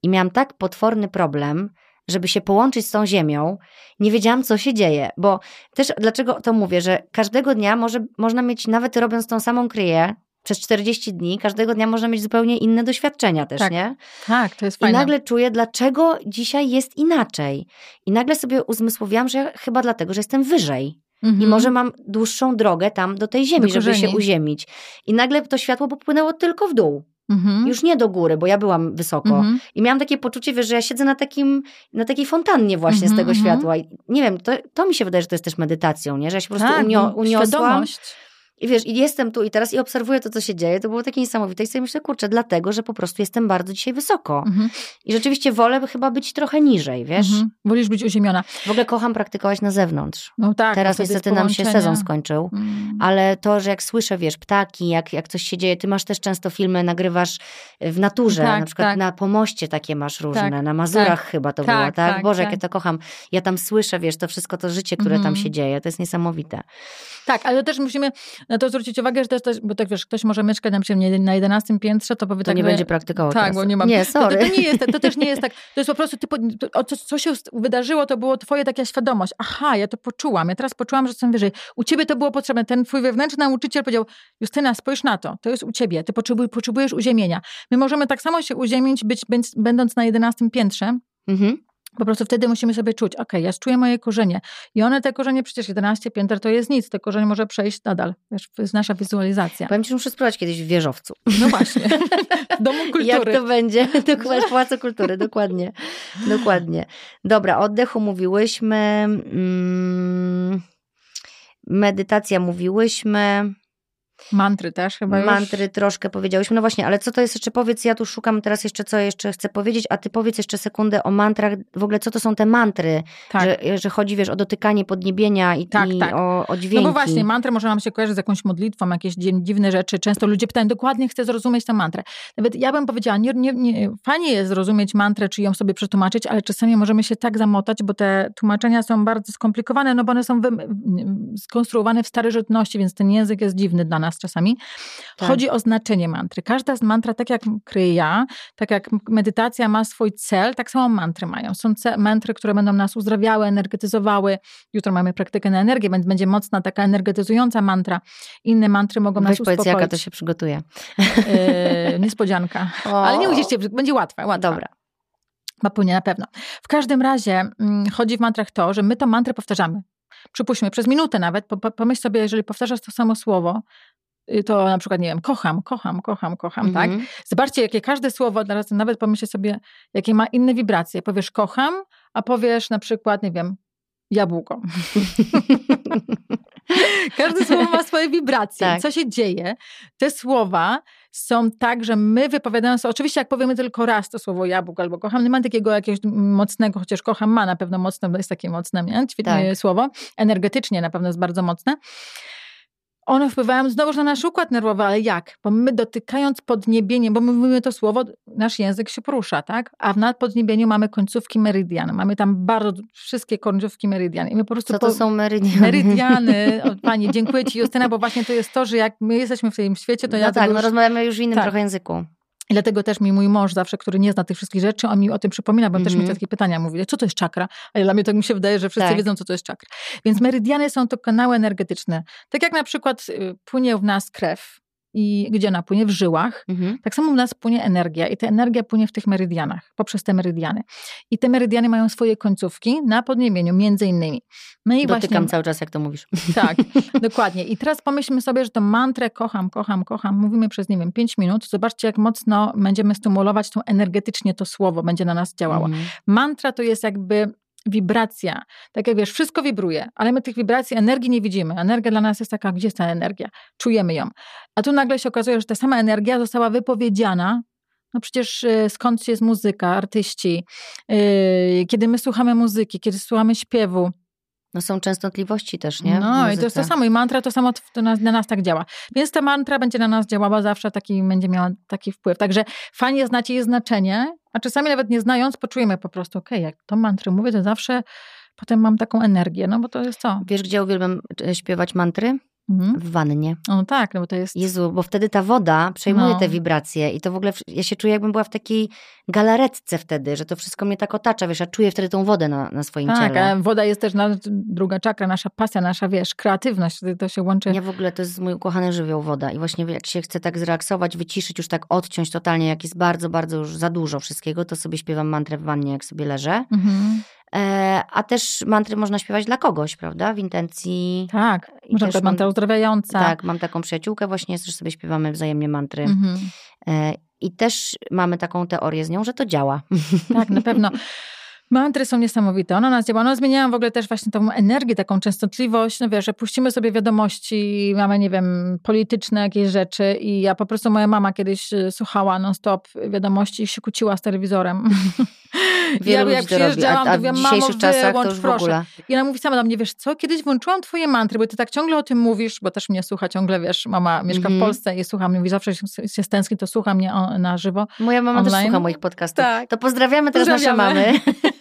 [SPEAKER 1] i miałam tak potworny problem, żeby się połączyć z tą ziemią, nie wiedziałam, co się dzieje. Bo też dlaczego to mówię, że każdego dnia może, można mieć, nawet robiąc tą samą kryję, przez 40 dni, każdego dnia można mieć zupełnie inne doświadczenia też,
[SPEAKER 2] tak,
[SPEAKER 1] nie?
[SPEAKER 2] Tak, to jest fajne.
[SPEAKER 1] I nagle czuję, dlaczego dzisiaj jest inaczej. I nagle sobie uzmysłowiłam, że chyba dlatego, że jestem wyżej. Mhm. I może mam dłuższą drogę tam do tej ziemi, do żeby się uziemić. I nagle to światło popłynęło tylko w dół. Mhm. Już nie do góry, bo ja byłam wysoko. Mhm. I miałam takie poczucie, wiesz, że ja siedzę na, takim, na takiej fontannie właśnie z mhm, tego mhm. światła. I nie wiem, to, to mi się wydaje, że to jest też medytacją, nie? Że ja się po prostu tak, unio, uniosłam. Świadomość. I wiesz, i jestem tu i teraz i obserwuję to, co się dzieje. To było takie niesamowite. I sobie myślę, kurczę, dlatego, że po prostu jestem bardzo dzisiaj wysoko. Mhm. I rzeczywiście wolę chyba być trochę niżej, wiesz? Mhm.
[SPEAKER 2] Wolisz być uziemiona.
[SPEAKER 1] W ogóle kocham praktykować na zewnątrz.
[SPEAKER 2] No tak.
[SPEAKER 1] Teraz niestety nam się sezon skończył. Mhm. Ale to, że jak słyszę, wiesz, ptaki, jak, jak coś się dzieje, ty masz też często filmy, nagrywasz w naturze. Tak, na przykład tak. na pomoście takie masz różne. Tak, na Mazurach tak. chyba to było, tak? tak Boże, jak ja to kocham. Ja tam słyszę, wiesz, to wszystko, to życie, które tam mhm. się dzieje. To jest niesamowite.
[SPEAKER 2] Tak, ale też musimy na to zwrócić uwagę, że też, też bo tak wiesz, ktoś może mieszkać na przykład na 11 piętrze, to powie
[SPEAKER 1] to
[SPEAKER 2] tak,
[SPEAKER 1] nie będzie praktykował
[SPEAKER 2] Tak,
[SPEAKER 1] teraz.
[SPEAKER 2] bo nie mam.
[SPEAKER 1] Nie, sorry.
[SPEAKER 2] To, to, nie jest, to też nie jest tak. To jest po prostu, ty, to, co się wydarzyło, to było twoje taka świadomość. Aha, ja to poczułam. Ja teraz poczułam, że jestem wyżej. U ciebie to było potrzebne. Ten twój wewnętrzny nauczyciel powiedział, Justyna, spójrz na to. To jest u ciebie. Ty potrzebujesz, potrzebujesz uziemienia. My możemy tak samo się uziemić, być, będąc na 11 piętrze. Mhm. Po prostu wtedy musimy sobie czuć, ok, ja czuję moje korzenie. I one, te korzenie, przecież 11 pięter to jest nic, te korzenie może przejść nadal. Wiesz, to jest nasza wizualizacja.
[SPEAKER 1] Powiem ci, że muszę spróbować kiedyś w wieżowcu.
[SPEAKER 2] No właśnie, w Domu Kultury.
[SPEAKER 1] Jak to będzie? Dokładnie, Pałacu Kultury, dokładnie. Dokładnie. Dobra, oddechu mówiłyśmy. Mm, medytacja mówiłyśmy.
[SPEAKER 2] Mantry też chyba już.
[SPEAKER 1] Mantry troszkę powiedziałyśmy. No właśnie, ale co to jest jeszcze? Powiedz, ja tu szukam teraz jeszcze, co jeszcze chcę powiedzieć, a ty powiedz jeszcze sekundę o mantrach. W ogóle, co to są te mantry?
[SPEAKER 2] Tak.
[SPEAKER 1] Że, że chodzi, wiesz, o dotykanie podniebienia i,
[SPEAKER 2] Tak,
[SPEAKER 1] i
[SPEAKER 2] tak.
[SPEAKER 1] O, o dźwięki.
[SPEAKER 2] No bo właśnie, mantry może nam się kojarzyć z jakąś modlitwą, jakieś dzi- dziwne rzeczy. Często ludzie pytają, dokładnie chcę zrozumieć tę mantrę. Nawet ja bym powiedziała, nie, nie, nie, fajnie jest zrozumieć mantrę, czy ją sobie przetłumaczyć, ale czasami możemy się tak zamotać, bo te tłumaczenia są bardzo skomplikowane, no bo one są wy, skonstruowane w starożytności, więc ten język jest dziwny dla nas czasami.
[SPEAKER 1] Tak.
[SPEAKER 2] Chodzi o znaczenie mantry. Każda z mantra, tak jak kryję ja, tak jak medytacja ma swój cel, tak samo mantry mają. Są mantry, które będą nas uzdrawiały, energetyzowały. Jutro mamy praktykę na energię, więc będzie mocna taka energetyzująca mantra. Inne mantry mogą
[SPEAKER 1] Weź
[SPEAKER 2] nas
[SPEAKER 1] powiedz,
[SPEAKER 2] uspokoić.
[SPEAKER 1] jaka to się przygotuje.
[SPEAKER 2] Yy, niespodzianka.
[SPEAKER 1] O.
[SPEAKER 2] Ale nie musicie, będzie łatwe, łatwe.
[SPEAKER 1] Dobra.
[SPEAKER 2] Ma płynie na pewno. W każdym razie mm, chodzi w mantrach to, że my tą mantrę powtarzamy. Przypuśćmy, przez minutę nawet, po, po, pomyśl sobie, jeżeli powtarzasz to samo słowo, to na przykład, nie wiem, kocham, kocham, kocham, kocham, tak?
[SPEAKER 1] Mhm.
[SPEAKER 2] Zobaczcie, jakie każde słowo, teraz nawet pomyślcie sobie, jakie ma inne wibracje. Powiesz kocham, a powiesz na przykład, nie wiem, jabłko. Każde słowo ma swoje wibracje.
[SPEAKER 1] Tak.
[SPEAKER 2] Co się dzieje? Te słowa są tak, że my wypowiadając, oczywiście jak powiemy tylko raz to słowo jabłko albo kocham, nie ma takiego jakiegoś mocnego, chociaż kocham ma na pewno mocne, bo jest takie mocne, nie? Ćwi-
[SPEAKER 1] Tak.
[SPEAKER 2] Słowo. Energetycznie na pewno jest bardzo mocne. One wpływają znowuż na nasz układ nerwowy, ale jak? Bo my dotykając podniebienie, bo my mówimy to słowo, nasz język się porusza, tak? A w nadpodniebieniu mamy końcówki meridian. Mamy tam bardzo wszystkie końcówki meridian. I my po prostu
[SPEAKER 1] Co to
[SPEAKER 2] po-
[SPEAKER 1] są meridiany?
[SPEAKER 2] Meridiany, o, Pani, dziękuję Ci Justyna, bo właśnie to jest to, że jak my jesteśmy w tym świecie, to
[SPEAKER 1] No
[SPEAKER 2] ja
[SPEAKER 1] tak,
[SPEAKER 2] tego
[SPEAKER 1] no
[SPEAKER 2] już,
[SPEAKER 1] rozmawiamy już w innym
[SPEAKER 2] tak.
[SPEAKER 1] trochę języku.
[SPEAKER 2] I dlatego też mi mój mąż zawsze, który nie zna tych wszystkich rzeczy, on mi o tym przypomina, bo on też mi
[SPEAKER 1] Mhm.
[SPEAKER 2] takie pytania mówi, co to jest czakra? A dla mnie tak mi się wydaje, że wszyscy
[SPEAKER 1] Tak.
[SPEAKER 2] wiedzą, co to jest czakra. Więc meridiany są to kanały energetyczne. Tak jak na przykład y, płynie w nas krew i gdzie ona płynie? W żyłach.
[SPEAKER 1] Mhm.
[SPEAKER 2] Tak samo u nas płynie energia i ta energia płynie w tych meridianach, poprzez te meridiany. I te meridiany mają swoje końcówki na podniebieniu, między innymi. No i
[SPEAKER 1] Dotykam
[SPEAKER 2] właśnie,
[SPEAKER 1] cały czas, jak to mówisz.
[SPEAKER 2] tak, dokładnie. I teraz pomyślmy sobie, że tą mantrę kocham, kocham, kocham, mówimy przez, nie wiem, 5 minut. Zobaczcie, jak mocno będziemy stymulować tą energetycznie to słowo, będzie na nas działało.
[SPEAKER 1] Mhm.
[SPEAKER 2] Mantra to jest jakby wibracja. Tak jak wiesz, wszystko wibruje, ale my tych wibracji, energii nie widzimy. Energia dla nas jest taka, gdzie jest ta energia? Czujemy ją. A tu nagle się okazuje, że ta sama energia została wypowiedziana. No przecież y, skąd jest muzyka, artyści, y, kiedy my słuchamy muzyki, kiedy słuchamy śpiewu,
[SPEAKER 1] No są częstotliwości też, nie?
[SPEAKER 2] No i to jest to samo. I mantra to samo to na, na nas tak działa. Więc ta mantra będzie na nas działała zawsze, taki będzie miała taki wpływ. Także fajnie znać jej znaczenie, a czasami nawet nie znając, poczujemy po prostu, okej, jak to mantry mówię, to zawsze potem mam taką energię, no bo to jest co?
[SPEAKER 1] Wiesz, gdzie uwielbiam e, śpiewać mantry?
[SPEAKER 2] Mhm.
[SPEAKER 1] W wannie.
[SPEAKER 2] No tak, no bo to jest...
[SPEAKER 1] Jezu, bo wtedy ta woda przejmuje
[SPEAKER 2] No.
[SPEAKER 1] te wibracje i to w ogóle, ja się czuję jakbym była w takiej galaretce wtedy, że to wszystko mnie tak otacza, wiesz, ja czuję wtedy tą wodę na, na swoim
[SPEAKER 2] Tak,
[SPEAKER 1] ciele.
[SPEAKER 2] a woda jest też na, druga czakra, nasza pasja, nasza, wiesz, kreatywność, to się łączy.
[SPEAKER 1] Ja w ogóle, to jest mój ukochany żywioł woda i właśnie jak się chce tak zrelaksować, wyciszyć, już tak odciąć totalnie, jak jest bardzo, bardzo już za dużo wszystkiego, to sobie śpiewam mantrę w wannie, jak sobie leżę.
[SPEAKER 2] Mhm.
[SPEAKER 1] E, a też mantry można śpiewać dla kogoś, prawda? W intencji...
[SPEAKER 2] Tak,
[SPEAKER 1] I
[SPEAKER 2] może
[SPEAKER 1] też
[SPEAKER 2] też mantra uzdrawiająca.
[SPEAKER 1] Tak, mam taką przyjaciółkę właśnie, że sobie śpiewamy wzajemnie mantry.
[SPEAKER 2] Mhm.
[SPEAKER 1] E, I też mamy taką teorię z nią, że to działa.
[SPEAKER 2] Tak, na pewno. Mantry są niesamowite. One nas działa. One zmieniają w ogóle też właśnie tą energię, taką częstotliwość. No wiesz, że puścimy sobie wiadomości, mamy, nie wiem, polityczne jakieś rzeczy i ja po prostu, moja mama kiedyś y, słuchała non-stop wiadomości i się kłóciła z telewizorem.
[SPEAKER 1] Wielu
[SPEAKER 2] ja jak
[SPEAKER 1] a,
[SPEAKER 2] przyjeżdżałam,
[SPEAKER 1] a
[SPEAKER 2] to
[SPEAKER 1] w
[SPEAKER 2] mówiłam, mamo, wyłącz, proszę. I ona mówi sama do mnie, wiesz co, kiedyś włączyłam twoje mantry, bo ty tak ciągle o tym mówisz, bo też mnie słucha ciągle, wiesz, mama mieszka
[SPEAKER 1] Mhm.
[SPEAKER 2] w Polsce i słucha mnie, mówi, zawsze się, się stęskni, to słucha mnie na żywo.
[SPEAKER 1] Moja mama też
[SPEAKER 2] Online?
[SPEAKER 1] słucha moich podcastów.
[SPEAKER 2] Tak.
[SPEAKER 1] To pozdrawiamy teraz
[SPEAKER 2] Pozdrawiamy.
[SPEAKER 1] nasze mamy.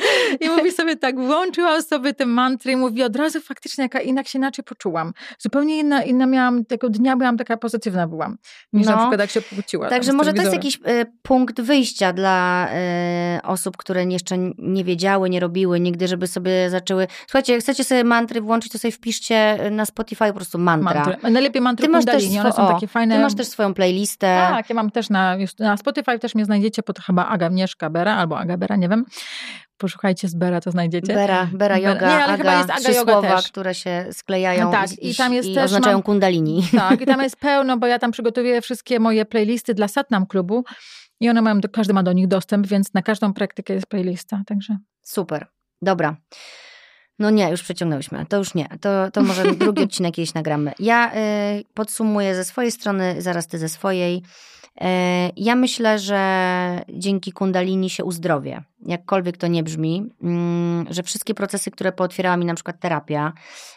[SPEAKER 2] I mówi sobie tak, włączyłam sobie te mantry i mówi od razu faktycznie, jaka inak się inaczej poczułam. Zupełnie inna, inna miałam, tego dnia byłam taka pozytywna byłam, niż
[SPEAKER 1] No.
[SPEAKER 2] na przykład jak się pokłóciła.
[SPEAKER 1] Także może to jest jakiś e, punkt wyjścia dla e, osób, które jeszcze nie wiedziały, nie robiły nigdy, żeby sobie zaczęły... Słuchajcie, jak chcecie sobie mantry włączyć, to sobie wpiszcie na Spotify po prostu mantra.
[SPEAKER 2] Mantry. Najlepiej mantry
[SPEAKER 1] Ty masz, też
[SPEAKER 2] kundalini, one są takie fajne.
[SPEAKER 1] ty masz też swoją playlistę.
[SPEAKER 2] Tak, ja mam też na, na Spotify też mnie znajdziecie pod chyba Agnieszka Bera albo Aga Bera, nie wiem. Poszukajcie z Bera, to znajdziecie.
[SPEAKER 1] Bera, Bera
[SPEAKER 2] Bera.
[SPEAKER 1] Yoga,
[SPEAKER 2] Nie, ale
[SPEAKER 1] Aga,
[SPEAKER 2] chyba jest Aga
[SPEAKER 1] trzy
[SPEAKER 2] Yoga
[SPEAKER 1] słowa,
[SPEAKER 2] też.
[SPEAKER 1] które się sklejają
[SPEAKER 2] Tak,
[SPEAKER 1] i,
[SPEAKER 2] i tam jest
[SPEAKER 1] i
[SPEAKER 2] też
[SPEAKER 1] oznaczają
[SPEAKER 2] mam-
[SPEAKER 1] kundalini.
[SPEAKER 2] Tak, i tam jest pełno, bo ja tam przygotowuję wszystkie moje playlisty dla Satnam Klubu i one mają, każdy ma do nich dostęp, więc na każdą praktykę jest playlista, także...
[SPEAKER 1] Super, dobra. No nie, już przeciągnęłyśmy. To już nie. To, to może drugi odcinek kiedyś nagramy. Ja y, podsumuję ze swojej strony, zaraz ty ze swojej. Y, ja myślę, że dzięki Kundalini się uzdrowię. Jakkolwiek to nie brzmi, y, że wszystkie procesy, które pootwierała mi na przykład terapia,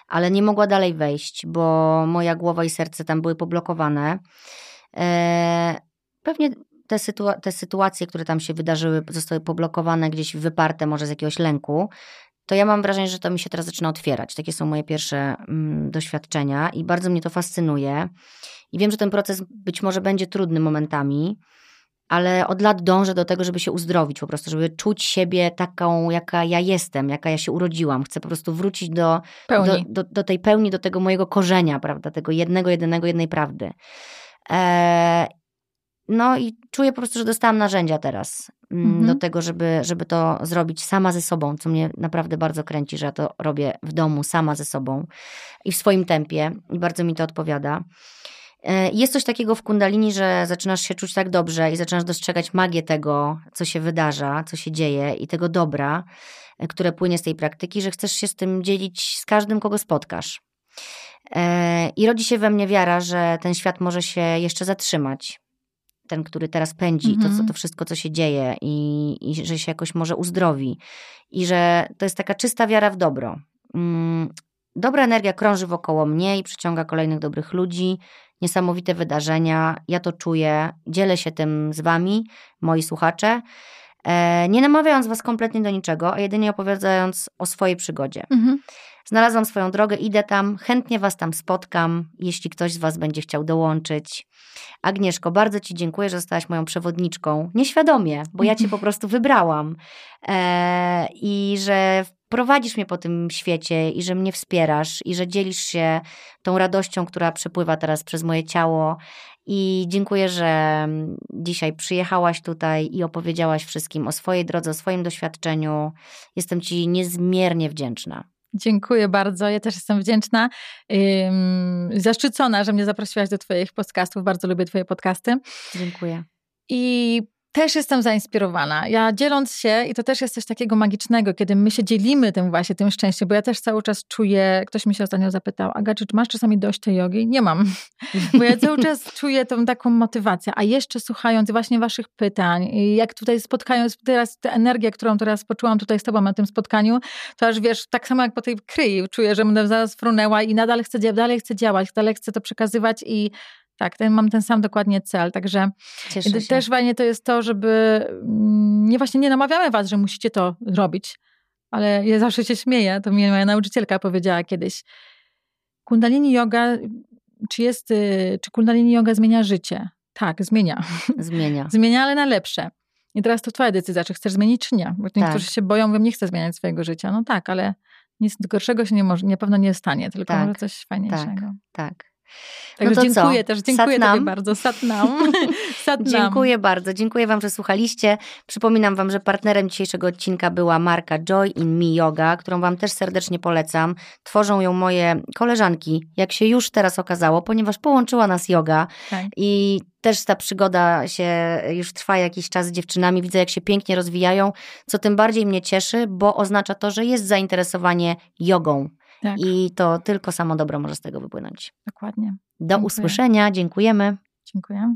[SPEAKER 1] ale nie mogła dalej wejść, bo moja głowa i serce tam były poblokowane. Y, pewnie te, sytua- te sytuacje, które tam się wydarzyły, zostały poblokowane, gdzieś wyparte może z jakiegoś lęku, to ja mam wrażenie, że to mi się teraz zaczyna otwierać. Takie są moje pierwsze mm, doświadczenia i bardzo mnie to fascynuje. I wiem, że ten proces być może będzie trudny momentami, ale od lat dążę do tego, żeby się uzdrowić, po prostu, żeby czuć siebie taką, jaka ja jestem, jaka ja się urodziłam. Chcę po prostu wrócić do, do, do, do, tej pełni, do tego mojego korzenia, prawda, tego jednego, jedynego, jednej prawdy. Eee, no i czuję po prostu, że dostałam narzędzia teraz mm, mhm. do tego, żeby, żeby to zrobić sama ze sobą, co mnie naprawdę bardzo kręci, że ja to robię w domu sama ze sobą i w swoim tempie i bardzo mi to odpowiada. E, jest coś takiego w kundalini, że zaczynasz się czuć tak dobrze i zaczynasz dostrzegać magię tego, co się wydarza, co się dzieje i tego dobra, e, które płynie z tej praktyki, że chcesz się z tym dzielić z każdym, kogo spotkasz. E, I rodzi się we mnie wiara, że ten świat może się jeszcze zatrzymać, ten, który teraz pędzi, to, co, mhm. to wszystko, co się dzieje i, i że się jakoś może uzdrowi. I że to jest taka czysta wiara w dobro. Mm, dobra energia krąży wokoło mnie i przyciąga kolejnych dobrych ludzi, niesamowite wydarzenia. Ja to czuję, dzielę się tym z wami, moi słuchacze. E, nie namawiając was kompletnie do niczego, a jedynie opowiadając o swojej przygodzie. Mhm. Znalazłam swoją drogę, idę tam, chętnie Was tam spotkam, jeśli ktoś z Was będzie chciał dołączyć. Agnieszko, bardzo Ci dziękuję, że zostałaś moją przewodniczką. Nieświadomie, bo ja Cię po prostu wybrałam. E, I że prowadzisz mnie po tym świecie i że mnie wspierasz i że dzielisz się tą radością, która przepływa teraz przez moje ciało. I dziękuję, że dzisiaj przyjechałaś tutaj i opowiedziałaś wszystkim o swojej drodze, o swoim doświadczeniu. Jestem Ci niezmiernie wdzięczna.
[SPEAKER 2] Dziękuję bardzo. Ja też jestem wdzięczna. zaszczycona, że mnie zaprosiłaś do Twoich podcastów. Bardzo lubię Twoje podcasty.
[SPEAKER 1] Dziękuję.
[SPEAKER 2] I też jestem zainspirowana. Ja dzieląc się, i to też jest coś takiego magicznego, kiedy my się dzielimy tym właśnie, tym szczęściem, bo ja też cały czas czuję, ktoś mi się ostatnio zapytał, Aga, czy masz czasami dość tej jogi? Nie mam, bo ja cały czas czuję tą taką motywację, a jeszcze słuchając właśnie waszych pytań, jak tutaj spotkając teraz tę energię, którą teraz poczułam tutaj z tobą na tym spotkaniu, to aż wiesz, tak samo jak po tej kryi, czuję, że będę zaraz frunęła i nadal chcę, dalej chcę działać, dalej chcę to przekazywać i tak, ten, mam ten sam dokładnie cel, także też fajnie to jest to, żeby mm, nie właśnie nie namawiamy was, że musicie to robić, ale ja zawsze się śmieję, to mi moja nauczycielka powiedziała kiedyś, kundalini yoga, czy jest, y, czy kundalini yoga zmienia życie? Tak, zmienia.
[SPEAKER 1] Zmienia.
[SPEAKER 2] zmienia, ale na lepsze. I teraz to twoja decyzja, czy chcesz zmienić, czy nie. Bo niektórzy tak. się boją, mówią, nie chcę zmieniać swojego życia. No tak, ale nic gorszego się nie może, na pewno nie stanie, tylko tak. może coś fajniejszego.
[SPEAKER 1] Tak, tak.
[SPEAKER 2] Także no dziękuję co? też, dziękuję Satnam. Tobie bardzo. Satnam.
[SPEAKER 1] Satnam. Dziękuję bardzo. Dziękuję Wam, że słuchaliście. Przypominam Wam, że partnerem dzisiejszego odcinka była marka Joy in Me Yoga, którą Wam też serdecznie polecam. Tworzą ją moje koleżanki, jak się już teraz okazało, ponieważ połączyła nas yoga tak. i też ta przygoda się już trwa jakiś czas z dziewczynami. Widzę, jak się pięknie rozwijają, co tym bardziej mnie cieszy, bo oznacza to, że jest zainteresowanie jogą tak. I to tylko samo dobro może z tego wypłynąć.
[SPEAKER 2] Dokładnie.
[SPEAKER 1] Do Dziękuję. usłyszenia. Dziękujemy.
[SPEAKER 2] Dziękuję.